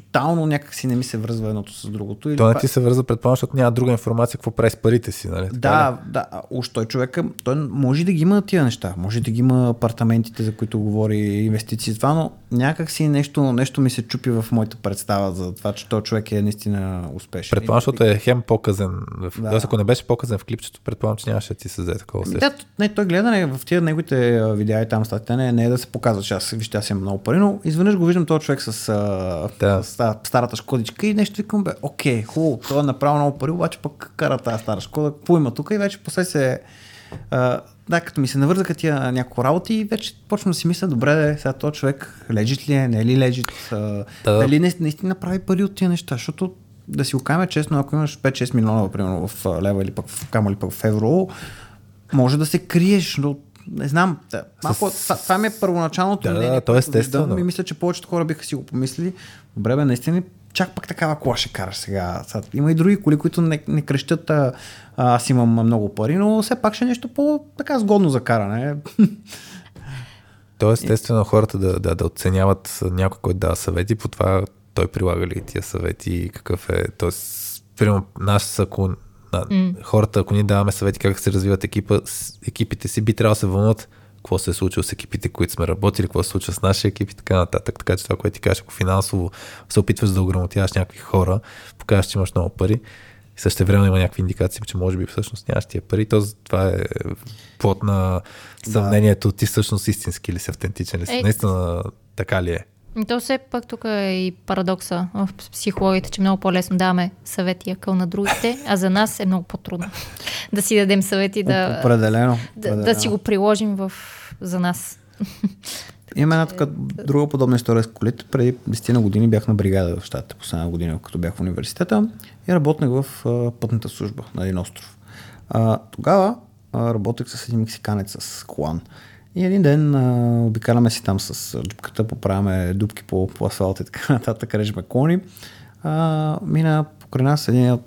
[SPEAKER 3] тотално някак си не ми се връзва едното с другото. Или
[SPEAKER 4] То не
[SPEAKER 3] па-
[SPEAKER 4] ти се върза, предполагам, защото няма друга информация, какво прави с парите си, нали? Така ли?
[SPEAKER 3] Да, да, а уж той човека, той може да ги има тия неща, може да ги има апартаментите, за които говори, инвестиции, това, но някак си нещо, нещо ми се чупи в моята представа за това, че той човек е наистина успешен.
[SPEAKER 4] Предполагам, защото е хем по-къзен. В...
[SPEAKER 3] Да.
[SPEAKER 4] Да. ако не беше по-късен в клипчето, предполагам, че нямаше да ти се взе такова усещане.
[SPEAKER 3] Да, не, той гледа не, в тия неговите видеа и там статите, не, не е да се показва, че аз, вижте, аз имам много пари, но изведнъж го виждам този човек с,
[SPEAKER 4] Да.
[SPEAKER 3] с ста- старата шкодичка и нещо викам, бе, окей, хубаво, той е направил много пари, обаче пък кара тази стара шкода, какво има тук и вече после се а, да, като ми се навързаха тия няколко работи, вече почвам да си мисля, добре, де, сега този човек лежит ли е, не е ли лежит,
[SPEAKER 4] Да.
[SPEAKER 3] дали не, наистина прави пари от тия неща, защото да си го кажем честно, ако имаш 5-6 милиона, примерно в лева или пък в камо или пък в евро, може да се криеш, но не знам. Да, малко, това, това ми е първоначалното
[SPEAKER 4] Да, да,
[SPEAKER 3] мнение.
[SPEAKER 4] то е естествено.
[SPEAKER 3] виждам И мисля, че повечето хора биха си го помислили. Добре, бе, наистина чак пък такава кола ще караш сега. Сега, Има и други коли, които не, не крещят а, аз имам много пари, но все пак ще е нещо по-така сгодно за каране.
[SPEAKER 4] То е естествено хората да, да, да оценяват някой, който дава съвети, по това той прилага ли тия съвети и какъв е. Тоест, примерно, нас, ако на, mm. хората, ако ние даваме съвети как се развиват екипа, екипите си, би трябвало да се вълнат какво се е случило с екипите, които сме работили, какво се случва с нашия екип и така нататък. Така че това, което ти кажеш, ако финансово се опитваш да ограмотяваш някакви хора, покажеш, че имаш много пари, и също време има някакви индикации, че може би всъщност нямаш тия пари. То, това е плод на съмнението ти всъщност истински ли си, автентичен ли си.
[SPEAKER 2] Е.
[SPEAKER 4] Наистина така ли е?
[SPEAKER 2] И То все пак тук е и парадокса в психологията, че много по-лесно даваме съвети акъл на другите, а за нас е много по-трудно да си дадем съвети да,
[SPEAKER 3] Определено.
[SPEAKER 2] да, да
[SPEAKER 3] определено.
[SPEAKER 2] си го приложим в, за нас.
[SPEAKER 3] Има една така друга подобна история с колите. Преди 10 на години бях на бригада в щатите, последна година, като бях в университета и работех в а, пътната служба на един остров. А, тогава а, работех с един мексиканец с колан. И един ден а, обикаляме си там с а, джупката, поправяме дупки по, по асфалта и така нататък, режеме клони. А, мина покрай нас един,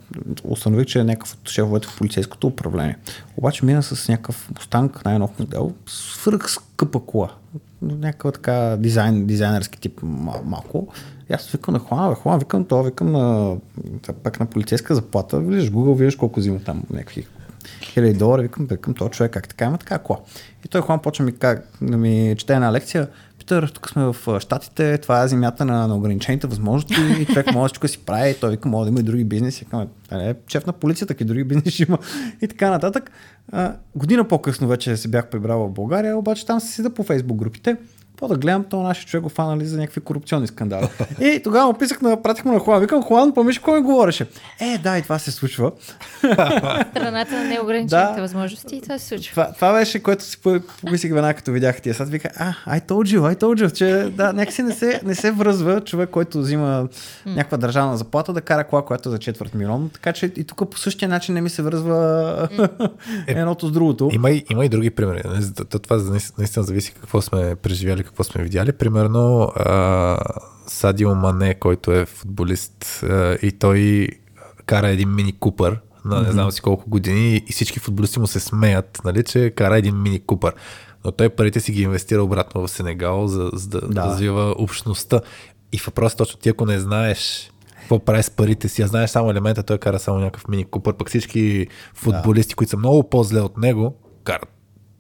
[SPEAKER 3] установих, че е някакъв от шефовете в полицейското управление. Обаче мина с някакъв мустанг, най-нов модел, свърх скъпа кола. Някакъв така дизайн, дизайнерски тип мал- малко. И аз викам на хлана, бе, хлана, викам това, викам на, пак на полицейска заплата, влизаш в Google, виждаш колко взима там някакви хиляди долари, викам, викам, този човек как така има така кола. И той хлан почва ми, как, да ми чете една лекция, Питър, тук сме в Штатите, това е земята на, на ограничените възможности и човек може да си прави, той вика, може да има и други бизнеси. Викам, «А, не, шеф на полицията, и други бизнеси има и така нататък. А, година по-късно вече се бях прибрал в България, обаче там се седа по фейсбук групите. По да гледам, то нашия човек го фанали за някакви корупционни скандали. И тогава му писах, на, пратих му на Хуан. Викам, Хуан, помниш какво ми говореше? Е, да, и това се случва.
[SPEAKER 2] Страната на неограничените
[SPEAKER 3] Да.
[SPEAKER 2] възможности и това се случва.
[SPEAKER 3] Това, това беше, което си по- помислих веднага, като видях тия. Сега вика, а, I told you, I told you, че да, някакси не се, не се връзва човек, който взима някаква държавна заплата да кара кола, която е за четвърт милион. Така че и тук по същия начин не ми се връзва едното с другото.
[SPEAKER 4] Има и, има и други примери. Това наистина зависи какво сме преживяли, какво сме видяли. Примерно а, Садио Мане, който е футболист а, и той кара един мини купър на не знам си колко години и всички футболисти му се смеят, нали, че кара един мини купър. Но той парите си ги инвестира обратно в Сенегал, за, за да,
[SPEAKER 3] Да.
[SPEAKER 4] развива общността. И въпросът е точно ти, ако не знаеш какво прави с парите си, а знаеш само елемента, той кара само някакъв мини купър, пък всички футболисти, които са много по-зле от него, карат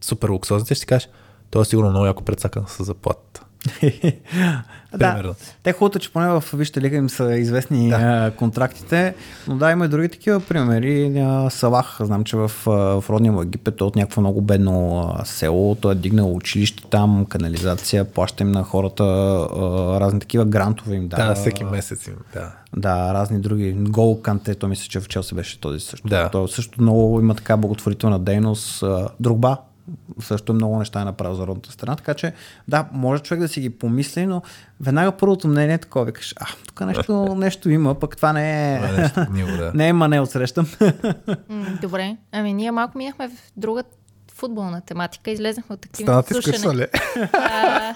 [SPEAKER 4] супер луксозни, ще си кажеш, той е сигурно много яко прецакан с заплатата.
[SPEAKER 3] да, те хубавото, че поне в Висшата лига им са известни да. контрактите, но да, има и други такива примери. Салах, знам, че в, в родния му Египет е от някакво много бедно село, той е дигнал училище там, канализация, плаща им на хората разни такива грантове им
[SPEAKER 4] Да,
[SPEAKER 3] дава.
[SPEAKER 4] всеки месец им, да.
[SPEAKER 3] Да, разни други. Гол Канте, то мисля, че в Челси беше този също.
[SPEAKER 4] Да.
[SPEAKER 3] Той също много има така благотворителна дейност. Другба също много неща е направил за родната страна, така че да, може човек да си ги помисли, но веднага първото мнение е такова, викаш, а, тук нещо, нещо има, пък това не е,
[SPEAKER 4] Това е нещо да.
[SPEAKER 3] не е манел срещам.
[SPEAKER 2] М, Добре. Ами ние малко минахме в друга футболна тематика, излезнахме от такива
[SPEAKER 4] Станат
[SPEAKER 2] слушане. А,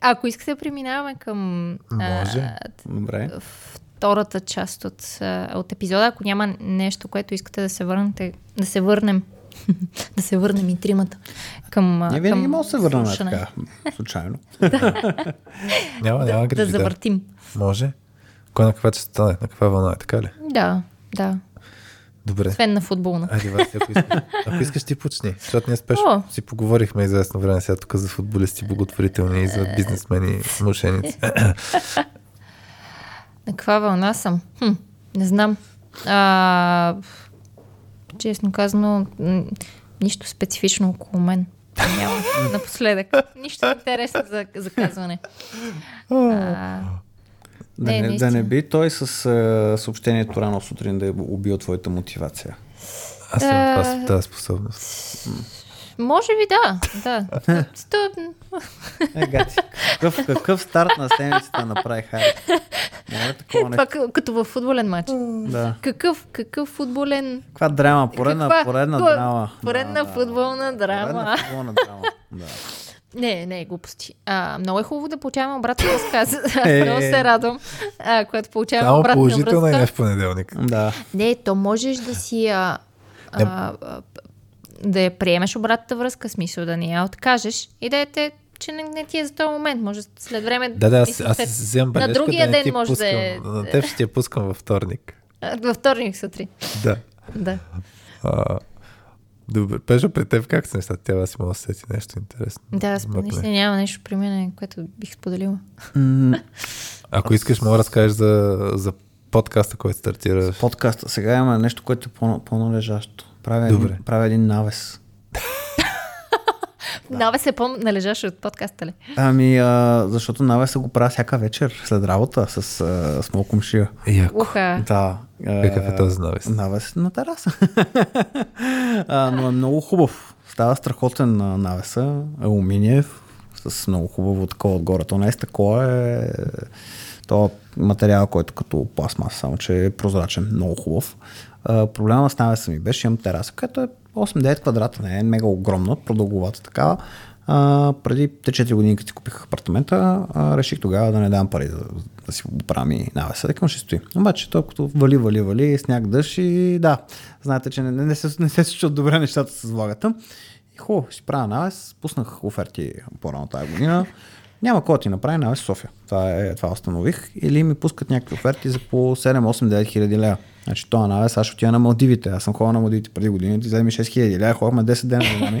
[SPEAKER 2] Ако искате, преминаваме към а,
[SPEAKER 4] Може.
[SPEAKER 3] Добре.
[SPEAKER 2] втората част от, а, от епизода. Ако няма нещо, което искате да се върнете, да се върнем, да се върнем и тримата към. а,
[SPEAKER 3] Ние винаги
[SPEAKER 2] към
[SPEAKER 3] може да се върнем
[SPEAKER 2] слушане.
[SPEAKER 3] така, случайно.
[SPEAKER 4] Няма, няма
[SPEAKER 2] Да, да
[SPEAKER 4] грижи, да.
[SPEAKER 2] завъртим.
[SPEAKER 4] Може. Кой на каква частота е? На каква вълна е, така ли?
[SPEAKER 2] Да, да.
[SPEAKER 4] Добре.
[SPEAKER 2] Освен на футболна.
[SPEAKER 4] Айде, Васи, ако искаш, ако искаш ти почни. Защото ние спешно
[SPEAKER 2] О.
[SPEAKER 4] си поговорихме известно време сега тук за футболисти, благотворителни и за бизнесмени, мошеници.
[SPEAKER 2] На каква вълна съм? Хм, не знам. А, честно казано, нищо специфично около мен. Няма напоследък. Нищо интересно за, за казване. А,
[SPEAKER 3] Да
[SPEAKER 2] Не,
[SPEAKER 3] не, да не би той с а, съобщението рано сутрин да е убил твоята мотивация.
[SPEAKER 4] Аз имам тази способност.
[SPEAKER 2] Може би да. да.
[SPEAKER 3] Е, какъв, какъв старт на седмицата направи Хари?
[SPEAKER 2] Това като в футболен матч.
[SPEAKER 3] Да.
[SPEAKER 2] Какъв, какъв футболен...
[SPEAKER 3] Каква драма? Поредна,
[SPEAKER 2] Каква?
[SPEAKER 3] поредна
[SPEAKER 2] Кой-
[SPEAKER 3] драма.
[SPEAKER 2] поредна
[SPEAKER 3] Да, да.
[SPEAKER 2] футболна драма.
[SPEAKER 3] Поредна футболна драма. Да.
[SPEAKER 2] Не, не, глупости. А, много е хубаво да получаваме обратна връзка. Аз
[SPEAKER 3] Е.
[SPEAKER 2] много се радвам, а, когато получаваме
[SPEAKER 4] Само
[SPEAKER 2] обратна
[SPEAKER 4] положителна и
[SPEAKER 2] връзка.
[SPEAKER 4] не в понеделник.
[SPEAKER 3] да.
[SPEAKER 2] Не, то можеш да си а, а, а, да я приемеш обратната връзка, смисъл да не я откажеш и да я те, че не, не ти е за този момент. Може след време...
[SPEAKER 4] Да, да, аз, аз вземам
[SPEAKER 2] На другия
[SPEAKER 4] да
[SPEAKER 2] ден
[SPEAKER 4] ти
[SPEAKER 2] може
[SPEAKER 4] пускам.
[SPEAKER 2] да е...
[SPEAKER 4] На теб ще ти я пускам във вторник.
[SPEAKER 2] Във вторник сутрин.
[SPEAKER 4] Да.
[SPEAKER 2] Да.
[SPEAKER 4] А, добре, Пежо, при теб как са нещата? Тя си мога да сети нещо интересно.
[SPEAKER 2] Да, наистина няма нещо при мен, което бих споделила.
[SPEAKER 4] Ако искаш, мога да разкажеш за, за подкаста, който стартираш.
[SPEAKER 3] Подкаста. Сега има нещо, което е по- по-належащо. Правя,
[SPEAKER 4] Добре.
[SPEAKER 3] един, правя един навес.
[SPEAKER 2] Наве се по-належаше от подкаста ли?
[SPEAKER 3] Ами, а, защото навеса го правя всяка вечер след работа с, а, с моят комшия.
[SPEAKER 4] Яко.
[SPEAKER 2] Уха.
[SPEAKER 3] Да. а,
[SPEAKER 4] Какъв е този навес?
[SPEAKER 3] Навес на тераса. а, но е много хубав. Става страхотен а, навеса. Алуминиев. С много хубаво такова отгоре. То не е стъкло, е то е материал, който като пластмас, само че е прозрачен, много хубав. Проблема с навеса ми беше, имам тераса, която е 8-9 квадрата, не е мега огромна, продълговата такава. А, преди 4 години, като си купих апартамента, а, реших тогава да не дам пари да, да си оправям и навеса. Викам, ще стои. Обаче, то като вали, вали, вали, сняг, дъжд и да, знаете, че не, не, не, се, не се случват добре нещата с влагата. И хубаво, си правя навес, пуснах оферти по-рано тази година. Няма кой да ти направи навес София. Това, е, това установих. Или ми пускат някакви оферти за по 7, 8, 9 хиляди лева. Значи това навес, аз ще отида на Малдивите. Аз съм ходил на Малдивите преди години, ти вземе ми 6 хиляди лева, ходихме 10 дена за нами.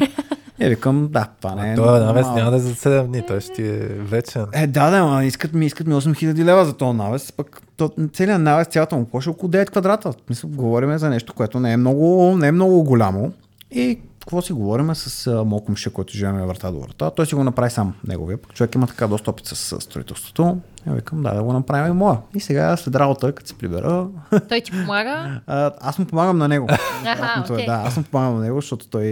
[SPEAKER 3] И викам, да, това не е.
[SPEAKER 4] Това навес
[SPEAKER 3] нормално.
[SPEAKER 4] няма да е за 7 дни, той ще е вечен.
[SPEAKER 3] Е, да, да, ма искат ми, искат ми 8000 лева за този навес, пък то, целият навес, цялата му площ е около 9 квадрата. Мисля, говорим за нещо, което не е много, не е много голямо. И какво си говорим с моят комшия, който живеем врата до врата. Той си го направи сам неговия, пък човек има така доста опит с строителството. И викам, да, да го направим и моя. И сега след работа, като се прибера,
[SPEAKER 2] Той ти помага.
[SPEAKER 3] а, аз му помагам на него.
[SPEAKER 2] Аха,
[SPEAKER 3] Обратното е, да, аз му помагам на него, защото той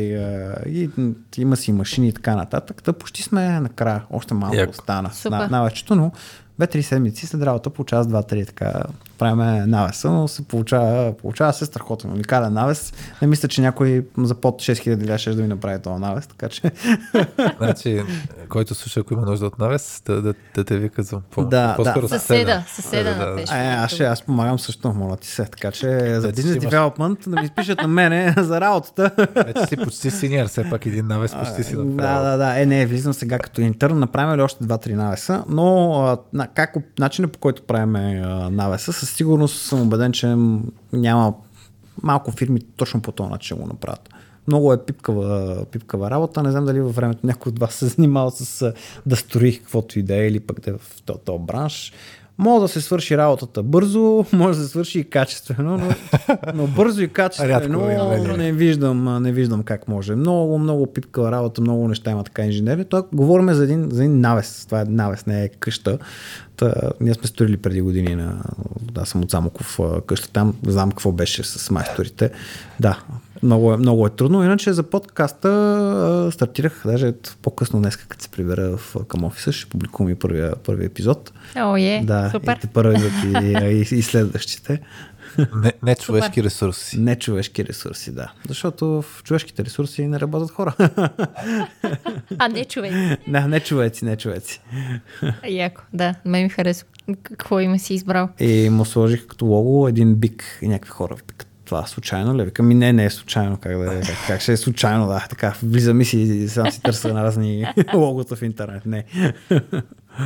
[SPEAKER 3] и, има си машини и така нататък. Та почти сме накрая. Още малко
[SPEAKER 4] Яко.
[SPEAKER 3] остана
[SPEAKER 2] Супер.
[SPEAKER 3] на, навечето, но две-три седмици след работа по час, два-три така правиме навеса, но се получава, получава се страхотен, уникален навес. Не мисля, че някой за под 6000 ля ще да ми направи този навес, така че
[SPEAKER 4] Значи, който слуша, ако има нужда от навес, да, да, да те вика за помощ.
[SPEAKER 3] Да,
[SPEAKER 4] По-скоро
[SPEAKER 3] да.
[SPEAKER 2] Съседа, съседа
[SPEAKER 4] Да, да, да.
[SPEAKER 3] А, е, аз, ще, аз помагам също, моля ти се. Така че за Business
[SPEAKER 4] ще имаш-
[SPEAKER 3] Development да ми изпишат на мене за работата.
[SPEAKER 4] Вече си почти синьор, все пак един навес почти си
[SPEAKER 3] Да,
[SPEAKER 4] направил.
[SPEAKER 3] да, да. Е, не, влизам сега като интерн. Направим ли още 2-3 навеса, но а, как, начинът по който правим а, навеса, със сигурност съм убеден, че няма малко фирми точно по този начин го направят. Много е пипкава, пипкава работа. Не знам дали във времето някой от вас се занимава с да строи каквото и да е или пък да е в този бранш. Може да се свърши работата бързо, може да се свърши и качествено, но, но бързо и качествено
[SPEAKER 4] Рядко
[SPEAKER 3] не виждам, не виждам как може. Много, много пипкава работа, много неща има така инженери. Това говорим за един, за един навес. Това е навес, не е къща. Та, ние сме строили преди години на... Да, съм от Самоков къща. Там знам какво беше с майсторите. Да, много е, много е трудно. Иначе за подкаста а, стартирах, даже по-късно днес, като се прибера в, към офиса, ще публикувам и първия, първия епизод.
[SPEAKER 2] О, е,
[SPEAKER 3] да,
[SPEAKER 2] супер.
[SPEAKER 3] и първи и, и, и следващите.
[SPEAKER 4] Не, не човешки ресурси.
[SPEAKER 3] Не човешки ресурси, да. Защото в човешките ресурси не работят хора.
[SPEAKER 2] А, не човек.
[SPEAKER 3] да, не човеци, не човеци.
[SPEAKER 2] Яко, да. Ме ми харесва. Какво има си избрал?
[SPEAKER 3] И му сложих като лого един бик и някакви хора. Викат, това случайно ли? Викам, ми не, не е случайно. Как, да, е, как, как ще е случайно, да. Така, влизам и си, сам си търся на разни логота в интернет. Не.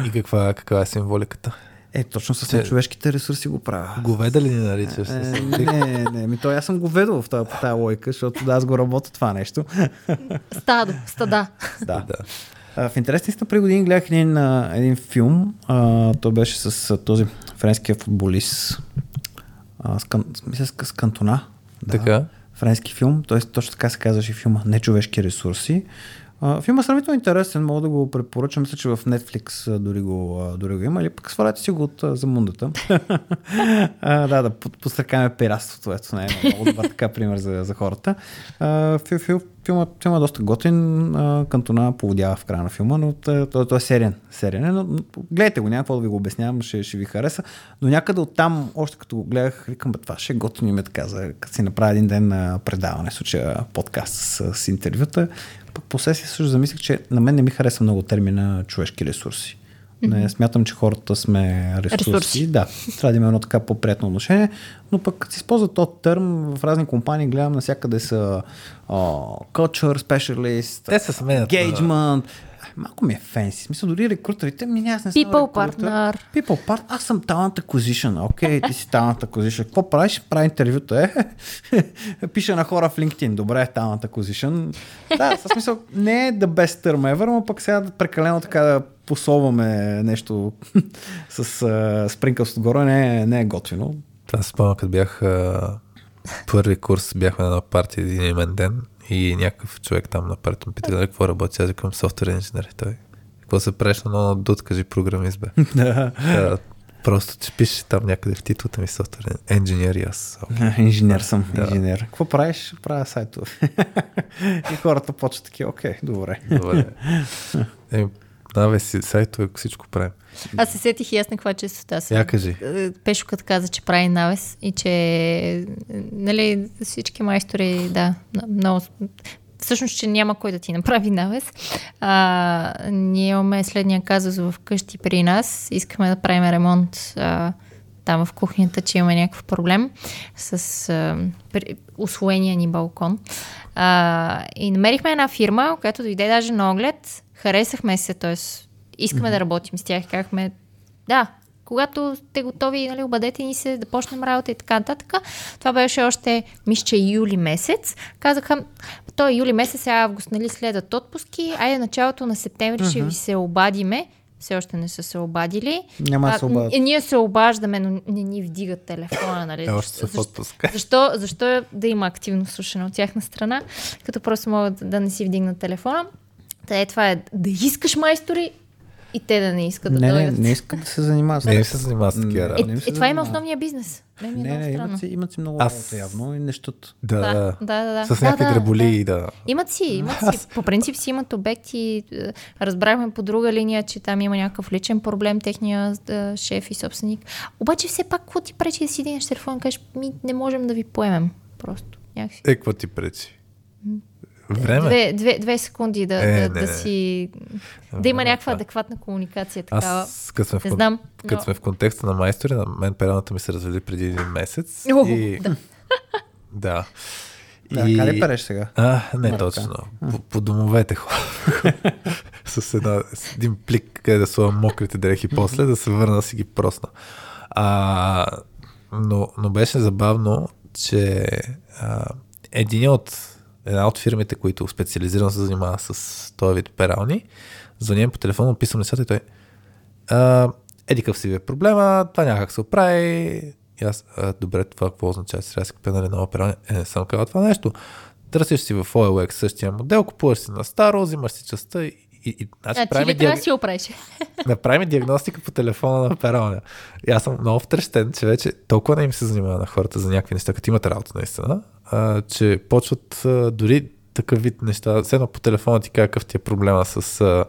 [SPEAKER 4] И каква, каква е символиката?
[SPEAKER 3] Е, точно с
[SPEAKER 4] Те-
[SPEAKER 3] човешките ресурси го правя.
[SPEAKER 4] Говеда ли ни наричаш?
[SPEAKER 3] Е, не, не, ми то аз съм го ведал в тази, по тази логика, защото да, аз го работя това нещо.
[SPEAKER 2] Стадо, стада.
[SPEAKER 3] Да.
[SPEAKER 4] Да.
[SPEAKER 3] А, В интересни сте, преди години гледах един, един филм. А, той беше с този френския футболист. А, с, кан, мисля, с, с Кантона. Да.
[SPEAKER 4] Така.
[SPEAKER 3] Френски филм. Той точно така се казваше филма Нечовешки ресурси. Филма е сравнително интересен, мога да го препоръчам. Мисля, че в Netflix дори го, дори го има. Или пък свалете си го от за мундата. да, да под- подстрекаме пиратството. Ето, не е много добър така пример за, за хората. А, фил, фил, е доста готин, кантона поводява в края на филма, но той, той, е сериен. сериен е, но, гледайте го, няма какво да ви го обяснявам, ще, ще ви хареса. Но някъде оттам, още като го гледах, викам, това ще е готино име така, за, като си направя един ден на предаване, случая подкаст с, с интервюта. Пък по сесия също замислих, че на мен не ми хареса много термина човешки ресурси. Не смятам, че хората сме ресурси.
[SPEAKER 2] Ресурси.
[SPEAKER 3] Да, трябва да има едно така по-приятно отношение, но пък като се използва този терм, в разни компании гледам навсякъде са uh, culture specialist,
[SPEAKER 4] Те се сменят,
[SPEAKER 3] engagement. Малко ми е фенси. В Смисъл, дори рекрутерите ми аз не съм
[SPEAKER 2] People
[SPEAKER 3] рекрутер.
[SPEAKER 2] partner.
[SPEAKER 3] People part. Аз съм talent acquisition. Окей, ти си talent acquisition. Какво правиш? Прави интервюта. Е, пише на хора в LinkedIn. Добре, talent acquisition. Да, със смисъл, не е the best term ever, но пък сега прекалено така да посолваме нещо с uh, спринкълс отгоре не е, не е готино.
[SPEAKER 4] Това се спомня, като бях а, първи курс, бяхме на една партия един имен ден и някакъв човек там на партията ме пита, нали, какво работи, аз викам софтуер инженер. Той, какво се правиш на много дут, кажи програмист, бе. Просто, че пише там някъде в титлата ми софтуер инженер и аз. окей.
[SPEAKER 3] Инженер съм,
[SPEAKER 4] Да.
[SPEAKER 3] инженер. Какво правиш? Правя сайтове. и хората почват такива, окей, добре.
[SPEAKER 4] Добре. Е, наве си сайтове, всичко правим.
[SPEAKER 2] Аз се сетих и аз на каква честота съм.
[SPEAKER 4] Я кажи.
[SPEAKER 2] Е, Пешо като каза, че прави навес и че нали, всички майстори, да, много... Всъщност, че няма кой да ти направи навес. А, ние имаме следния казус в къщи при нас. Искаме да правим ремонт а, там в кухнята, че имаме някакъв проблем с а, при, усвоения ни балкон. А, и намерихме една фирма, която дойде даже на оглед. Харесахме се, т.е. искаме да работим с тях. Казахме, да, когато сте готови, нали, обадете ни се да почнем работа и така нататък. Това беше още, мисля, че юли месец. Казаха, той юли месец, а август, нали, следват отпуски, айде началото на септември ще ви се обадиме. Все още не са се обадили.
[SPEAKER 3] Няма да се обадят.
[SPEAKER 2] Ние се обаждаме, но не ни вдигат телефона, нали?
[SPEAKER 4] Е, още са в
[SPEAKER 2] Защо-. Защо, защо да има активно слушане от тяхна страна, като просто могат да не си вдигнат телефона? Та е, това е да искаш майстори и те да не искат да
[SPEAKER 3] Не, не,
[SPEAKER 2] дойдат.
[SPEAKER 3] не искат да се занимават. с
[SPEAKER 4] Не им се занимава с такива
[SPEAKER 2] Е,
[SPEAKER 4] работи.
[SPEAKER 3] не се
[SPEAKER 2] е, това има основния бизнес. Не, ми е
[SPEAKER 3] Не, не, имат си, имат си много
[SPEAKER 4] Аз-
[SPEAKER 3] работа явно и нещото.
[SPEAKER 4] Да,
[SPEAKER 2] Да,
[SPEAKER 4] да,
[SPEAKER 2] да, да, да.
[SPEAKER 4] С
[SPEAKER 2] Да,
[SPEAKER 4] някакви
[SPEAKER 2] да,
[SPEAKER 4] дреболи, да.
[SPEAKER 2] Имат си, имат си. По принцип си имат обекти. Е, Разбрахме по друга линия, че там има някакъв личен проблем, техния е, шеф и собственик. Обаче все пак, какво ти пречи да си дигнеш телефон и кажеш, ми не можем да ви поемем. Просто. Някакси.
[SPEAKER 4] Е, какво ти пречи? Време.
[SPEAKER 2] Две, две, две секунди да,
[SPEAKER 4] Е,
[SPEAKER 2] да,
[SPEAKER 4] не,
[SPEAKER 2] да
[SPEAKER 4] не.
[SPEAKER 2] си... Да
[SPEAKER 4] Време
[SPEAKER 2] има
[SPEAKER 4] е
[SPEAKER 2] някаква
[SPEAKER 4] това.
[SPEAKER 2] адекватна комуникация. Такава.
[SPEAKER 4] Аз, като сме, в,
[SPEAKER 2] Не
[SPEAKER 4] кон-
[SPEAKER 2] знам,
[SPEAKER 4] като
[SPEAKER 2] но-
[SPEAKER 4] сме в контекста на майстори, на мен пералната ми се развали преди един месец.
[SPEAKER 2] О,
[SPEAKER 4] и...
[SPEAKER 2] да.
[SPEAKER 4] да.
[SPEAKER 3] Да,
[SPEAKER 4] И-
[SPEAKER 3] къде переш сега?
[SPEAKER 4] А, не
[SPEAKER 3] Марка.
[SPEAKER 4] точно. По, по домовете хора. с, една, с един плик, къде да слагам мокрите дрехи после, да се върна да си ги просна. А, но, но беше забавно, че а, един от, една от фирмите, които специализирано се занимава с този вид перални, звъня по телефона, описвам нещата и той а, еди какъв си ви е проблема, това няма как се оправи. И аз, а, добре, това какво означава? Сега си купя нали, нова пералня. Е, не съм казал това нещо. Търсиш си в OLX същия модел, купуваш си на старо, взимаш си частта и, и, и значи,
[SPEAKER 2] А, ти ли трябва
[SPEAKER 4] диаг...
[SPEAKER 2] да си опреш?
[SPEAKER 4] направим диагностика по телефона на пералня. И аз съм много втрещен, че вече толкова не им се занимава на хората за някакви неща, като имат работа наистина, а, че почват а, дори такъв вид неща. Все едно по телефона ти какъв ти е проблема с а,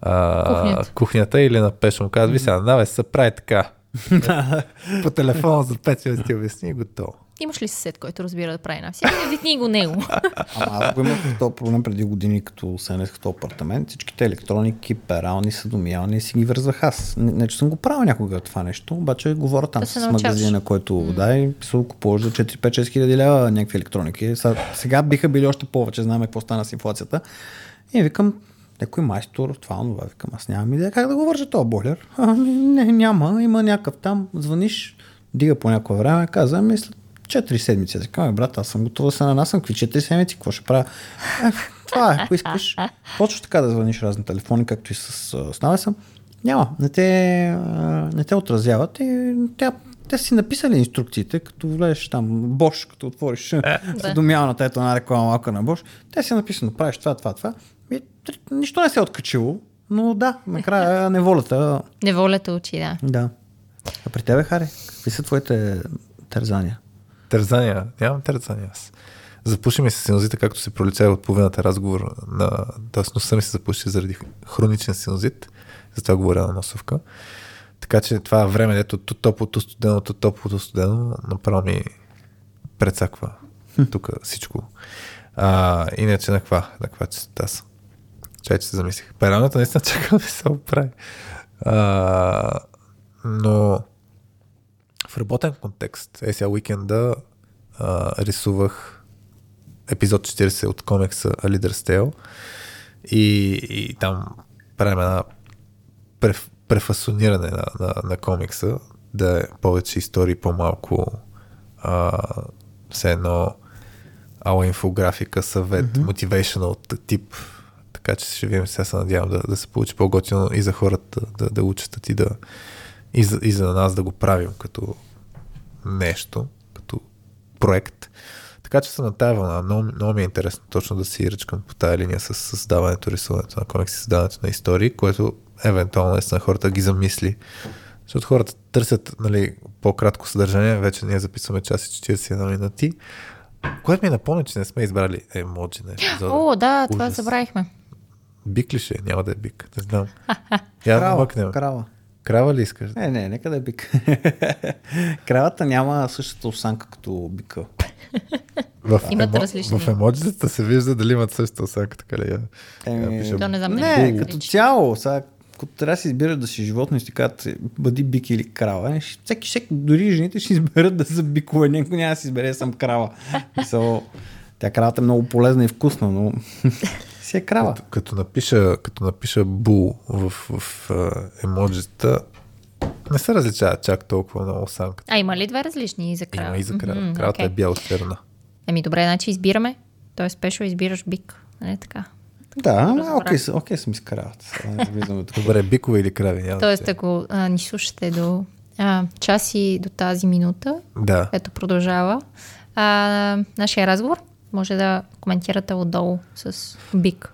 [SPEAKER 4] а,
[SPEAKER 2] Кухнята.
[SPEAKER 4] кухнята или на пешо казва, ви сега, наве се прави така. по телефона за 5 минути ти обясни и готово.
[SPEAKER 2] Имаш ли съсед, който разбира да прави на всяка? Витни го него.
[SPEAKER 3] Ама аз го имах този проблем преди години, като седнах в този апартамент. Всичките електроники, перални, съдомиялни си ги вързах аз. Не, не, че съм го правил някога това нещо, обаче говоря там
[SPEAKER 2] се
[SPEAKER 3] с магазина, който mm. да, и писал купуваш за 4-5-6 хиляди лева някакви електроники. Сега, сега биха били още повече, знаем какво стана с инфлацията. И викам, някой майстор, това, това, викам, аз нямам идея как да го вържа този бойлер. А, не, няма, има някакъв там, звъниш, дига по някое време, каза, ми след 4 седмици. Аз казвам, брат, аз съм готов да се нанасям, какви 4 седмици, какво ще правя? Е, това е, ако искаш. Почваш така да звъниш разни телефони, както и с, с навеса. Няма, не те, не те отразяват и тя те си написали инструкциите, като влезеш там, Бош, като отвориш съдомялната, ето една реклама малка на Бош, те си написано, правиш това, това, това. И, нищо не се е откачило, но да, накрая неволята,
[SPEAKER 2] Неволята учи, да.
[SPEAKER 3] да. А при тебе, Хари, какви са твоите тързания?
[SPEAKER 4] Тързания. Нямам тързания аз. Запуши ми се синузита, както се пролича от половината разговор. На... Тоест носа ми се запуши заради хроничен синузит. Затова говоря на носовка. Така че това време, дето то топло, то студено, то топло, то студено, направо ми прецаква тук всичко. А, иначе на каква, на каква честота съм? Чай, че се замислих. Пералната наистина чакам да се оправи. А, но в работен контекст, е сега уикенда а, рисувах епизод 40 от комикса A Leader's Tale и, и там правим една преф, префасониране на, на, на комикса, да е повече истории, по-малко а, все едно ала инфографика, съвет, mm-hmm. motivational тип. Така че ще видим, сега се надявам да, да се получи по-готино и за хората да, да учат и да и за, и за нас да го правим като нещо, като проект. Така че съм на тази вълна. Много, много ми е интересно точно да си ръчкам по тази линия с създаването, рисуването на комикси, създаването на истории, което евентуално наистина хората ги замисли. Защото хората търсят нали, по-кратко съдържание, вече ние записваме час и 41 минути, което ми напомня, че не сме избрали емоджи на епизода.
[SPEAKER 2] О, да, това
[SPEAKER 4] Ужас.
[SPEAKER 2] забравихме.
[SPEAKER 4] Бик ли ще? е? Няма да е бик. Не знам. Я
[SPEAKER 3] Крава,
[SPEAKER 4] мъкнем.
[SPEAKER 3] крава.
[SPEAKER 4] Крава ли искаш?
[SPEAKER 3] Не, не, нека да е бик. Кравата няма същата осанка като бика.
[SPEAKER 4] В,
[SPEAKER 2] Имат различни.
[SPEAKER 4] в емоджитата се вижда дали имат същата осанка, така ли? Я,
[SPEAKER 3] Еми,
[SPEAKER 4] я пиша
[SPEAKER 2] То не знам.
[SPEAKER 3] Не,
[SPEAKER 2] ми
[SPEAKER 3] като цяло, сега, като трябва да си избираш да си животно и си казват, бъди бик или крава, е, ще- всеки, всеки, дори жените ще изберат да са бикове, някой няма да си избере съм крава. So, тя кравата е много полезна и вкусна, но си е крава.
[SPEAKER 4] Като, като, напиша, като напиша бул в, в, в емоджита, не се различава чак толкова много осанката.
[SPEAKER 2] А има ли две различни за крава?
[SPEAKER 4] Има и за крава.
[SPEAKER 2] Мгм,
[SPEAKER 4] Кравата е
[SPEAKER 2] окей.
[SPEAKER 4] бяло-черна.
[SPEAKER 2] Еми добре, значи избираме. Той е спешъл, избираш бик. Нали така?
[SPEAKER 3] Да, окей, okay, окей съм не тук.
[SPEAKER 4] Добре, бикове или крави? Няма
[SPEAKER 2] Тоест, ако а, ни слушате до а, час и до тази минута,
[SPEAKER 4] Да.
[SPEAKER 2] ето продължава а, нашия разговор, може да коментирате отдолу с бик.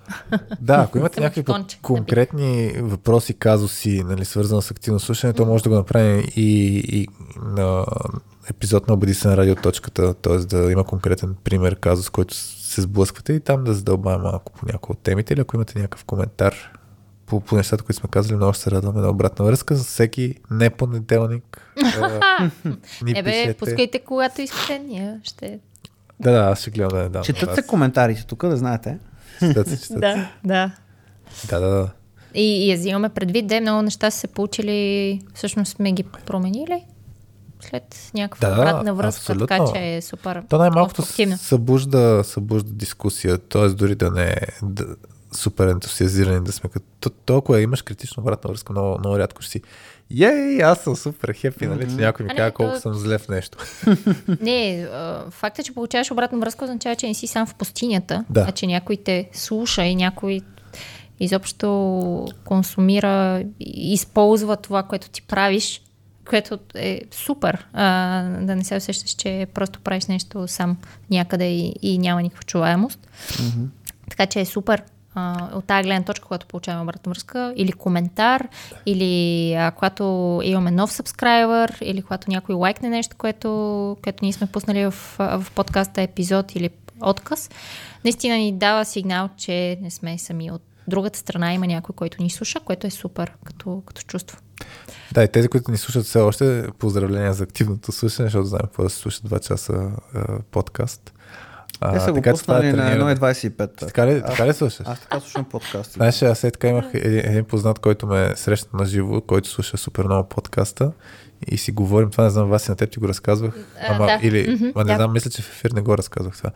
[SPEAKER 4] Да, ако имате някакви конкретни въпроси, казуси, нали, свързано с активно слушане, то може да го направим и, и на епизод на Обади се на радиоточката, т.е. да има конкретен пример, казус, който се сблъсквате и там да задълбаем малко по някои от темите или ако имате някакъв коментар по, по нещата, които сме казали, много ще се радваме на обратна връзка. За всеки не понеделник а, ни
[SPEAKER 2] Ебе,
[SPEAKER 4] пишете.
[SPEAKER 2] пускайте когато искате, ние ще...
[SPEAKER 4] Да, да, аз ще гледам да дам.
[SPEAKER 3] Четат
[SPEAKER 4] на
[SPEAKER 3] се коментарите тук, да знаете.
[SPEAKER 4] Четат се, четат.
[SPEAKER 2] Да, да.
[SPEAKER 4] Да, да, да.
[SPEAKER 2] И, и я взимаме предвид, де много неща са се получили, всъщност сме ги променили след някаква
[SPEAKER 4] Да,
[SPEAKER 2] обратна връзка,
[SPEAKER 4] абсолютно.
[SPEAKER 2] така че е супер
[SPEAKER 4] То най-малкото събужда, събужда дискусия, т.е. дори да не е да, супер ентусиазирани да сме като... то- Толкова имаш критична обратна връзка, много, много рядко ще си Ей, аз съм супер хепи, нали? Че някой ми казва колко
[SPEAKER 2] то-
[SPEAKER 4] съм зле в нещо.
[SPEAKER 2] Не, факта, че получаваш обратна връзка означава, че не си сам в пустинята,
[SPEAKER 4] Да.
[SPEAKER 2] а че някой те слуша и някой изобщо консумира използва това, което ти правиш, което е супер. А, да не се усещаш, че просто правиш нещо сам някъде и, и няма никаква чуваемост. Така че е супер от тази гледна точка, когато получаваме обратна връзка, или коментар, или а, когато имаме нов сабскрайбър, или когато някой лайкне нещо, което, което ние сме пуснали в, в подкаста епизод или отказ, наистина ни дава сигнал, че не сме сами от другата страна има някой, който ни слуша, което е супер като, като чувство.
[SPEAKER 4] Да, и тези, които ни слушат все още, поздравления за активното слушане, защото знаем какво да се слуша 2 часа а, подкаст. А,
[SPEAKER 3] Те са го
[SPEAKER 4] така е
[SPEAKER 3] пуснали на
[SPEAKER 4] трениране.
[SPEAKER 3] 1.25.
[SPEAKER 4] Така ли, така ли слушаш?
[SPEAKER 3] Аз така слушам подкасти.
[SPEAKER 4] Знаеш, аз е така имах един, един познат, който ме срещна на живо, който слуша супер много подкаста и си говорим, това не знам, вас и на теб ти го разказвах,
[SPEAKER 2] А,
[SPEAKER 4] ама
[SPEAKER 2] да.
[SPEAKER 4] или, ма не
[SPEAKER 2] да.
[SPEAKER 4] знам, мисля, че в ефир не го разказвах това.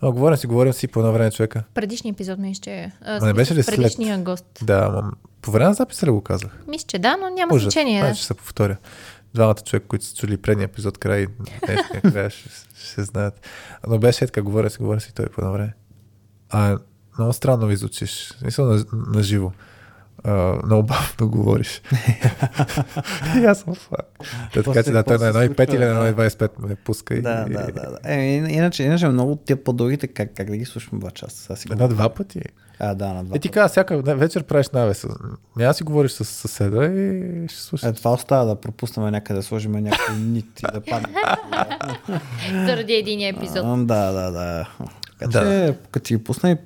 [SPEAKER 4] Ама говорим си, говорим си по едно време човека.
[SPEAKER 2] Предишния епизод мисля, че... а,
[SPEAKER 4] не беше ли след?
[SPEAKER 2] Предишния гост.
[SPEAKER 4] Да, ама по време на записа ли го казах?
[SPEAKER 2] Мисля, че да, но няма
[SPEAKER 4] Ужас,
[SPEAKER 2] значение.
[SPEAKER 4] аз
[SPEAKER 2] Да.
[SPEAKER 4] ще се повторя. Двамата човека, които са чули предния епизод, край днешния края, ще, ще знаят. Но беше така, говоря си, говоря си той по време. А, много странно ви звучиш. Мисля на, на живо. а, много бавно говориш. и аз съм фак. Та, така че да, той на 1,5 или на 1,25 ме пуска. и-
[SPEAKER 3] Да, да, да. да. Е, иначе, иначе много тия по-дългите, как, как да ги слушам два часа? Сега си го...
[SPEAKER 4] На два пъти.
[SPEAKER 3] А, да, на два.
[SPEAKER 4] Е, ти казва, всяка вечер правиш навеса. Няма да си говориш с съседа и ще слушаш.
[SPEAKER 3] Е, това остава да пропуснем някъде, да сложим някакъв нит и да падне.
[SPEAKER 2] Заради един епизод.
[SPEAKER 3] А, Да, да, да. Така
[SPEAKER 4] Да.
[SPEAKER 3] че, като си ги пусна и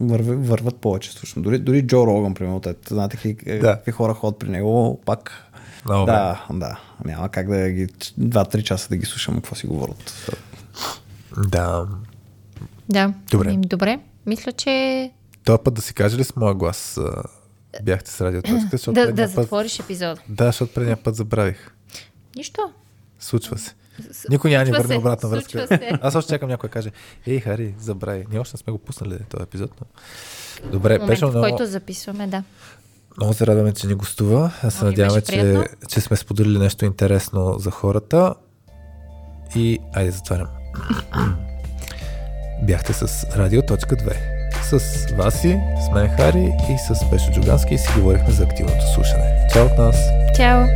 [SPEAKER 3] върви, върват повече, слушам. Дори, дори Джо Роган, примерно, те, знаете какви,
[SPEAKER 4] Да.
[SPEAKER 3] какви хора ходят при него, пак
[SPEAKER 4] Много
[SPEAKER 3] да, да. Няма как да ги 2-3 часа да ги слушам какво си говорят.
[SPEAKER 4] Да.
[SPEAKER 2] Да.
[SPEAKER 4] Добре.
[SPEAKER 2] Ами, Добре. Мисля, че
[SPEAKER 4] Този път да си кажа ли с моя глас бяхте с радиоточката, защото
[SPEAKER 2] да, да
[SPEAKER 4] предния път...
[SPEAKER 2] затвориш епизода.
[SPEAKER 4] Да, защото предния път забравих.
[SPEAKER 2] Нищо.
[SPEAKER 4] Случва се. Никой няма ни върне обратна връзка. Аз още чакам някой да каже, ей, Хари, забрави. Ние още не сме го пуснали този епизод, но... Добре,
[SPEAKER 2] Момент, в
[SPEAKER 4] много,
[SPEAKER 2] който записваме, да.
[SPEAKER 4] много се радваме, че ни гостува. Аз се надяваме,
[SPEAKER 2] беше
[SPEAKER 4] че, че сме споделили нещо интересно за хората. И, айде, затварям. Бяхте с Радио.2. С Васи, с мен Хари и с Пешо Джугански и си говорихме за активното слушане. Чао от нас!
[SPEAKER 2] Чао!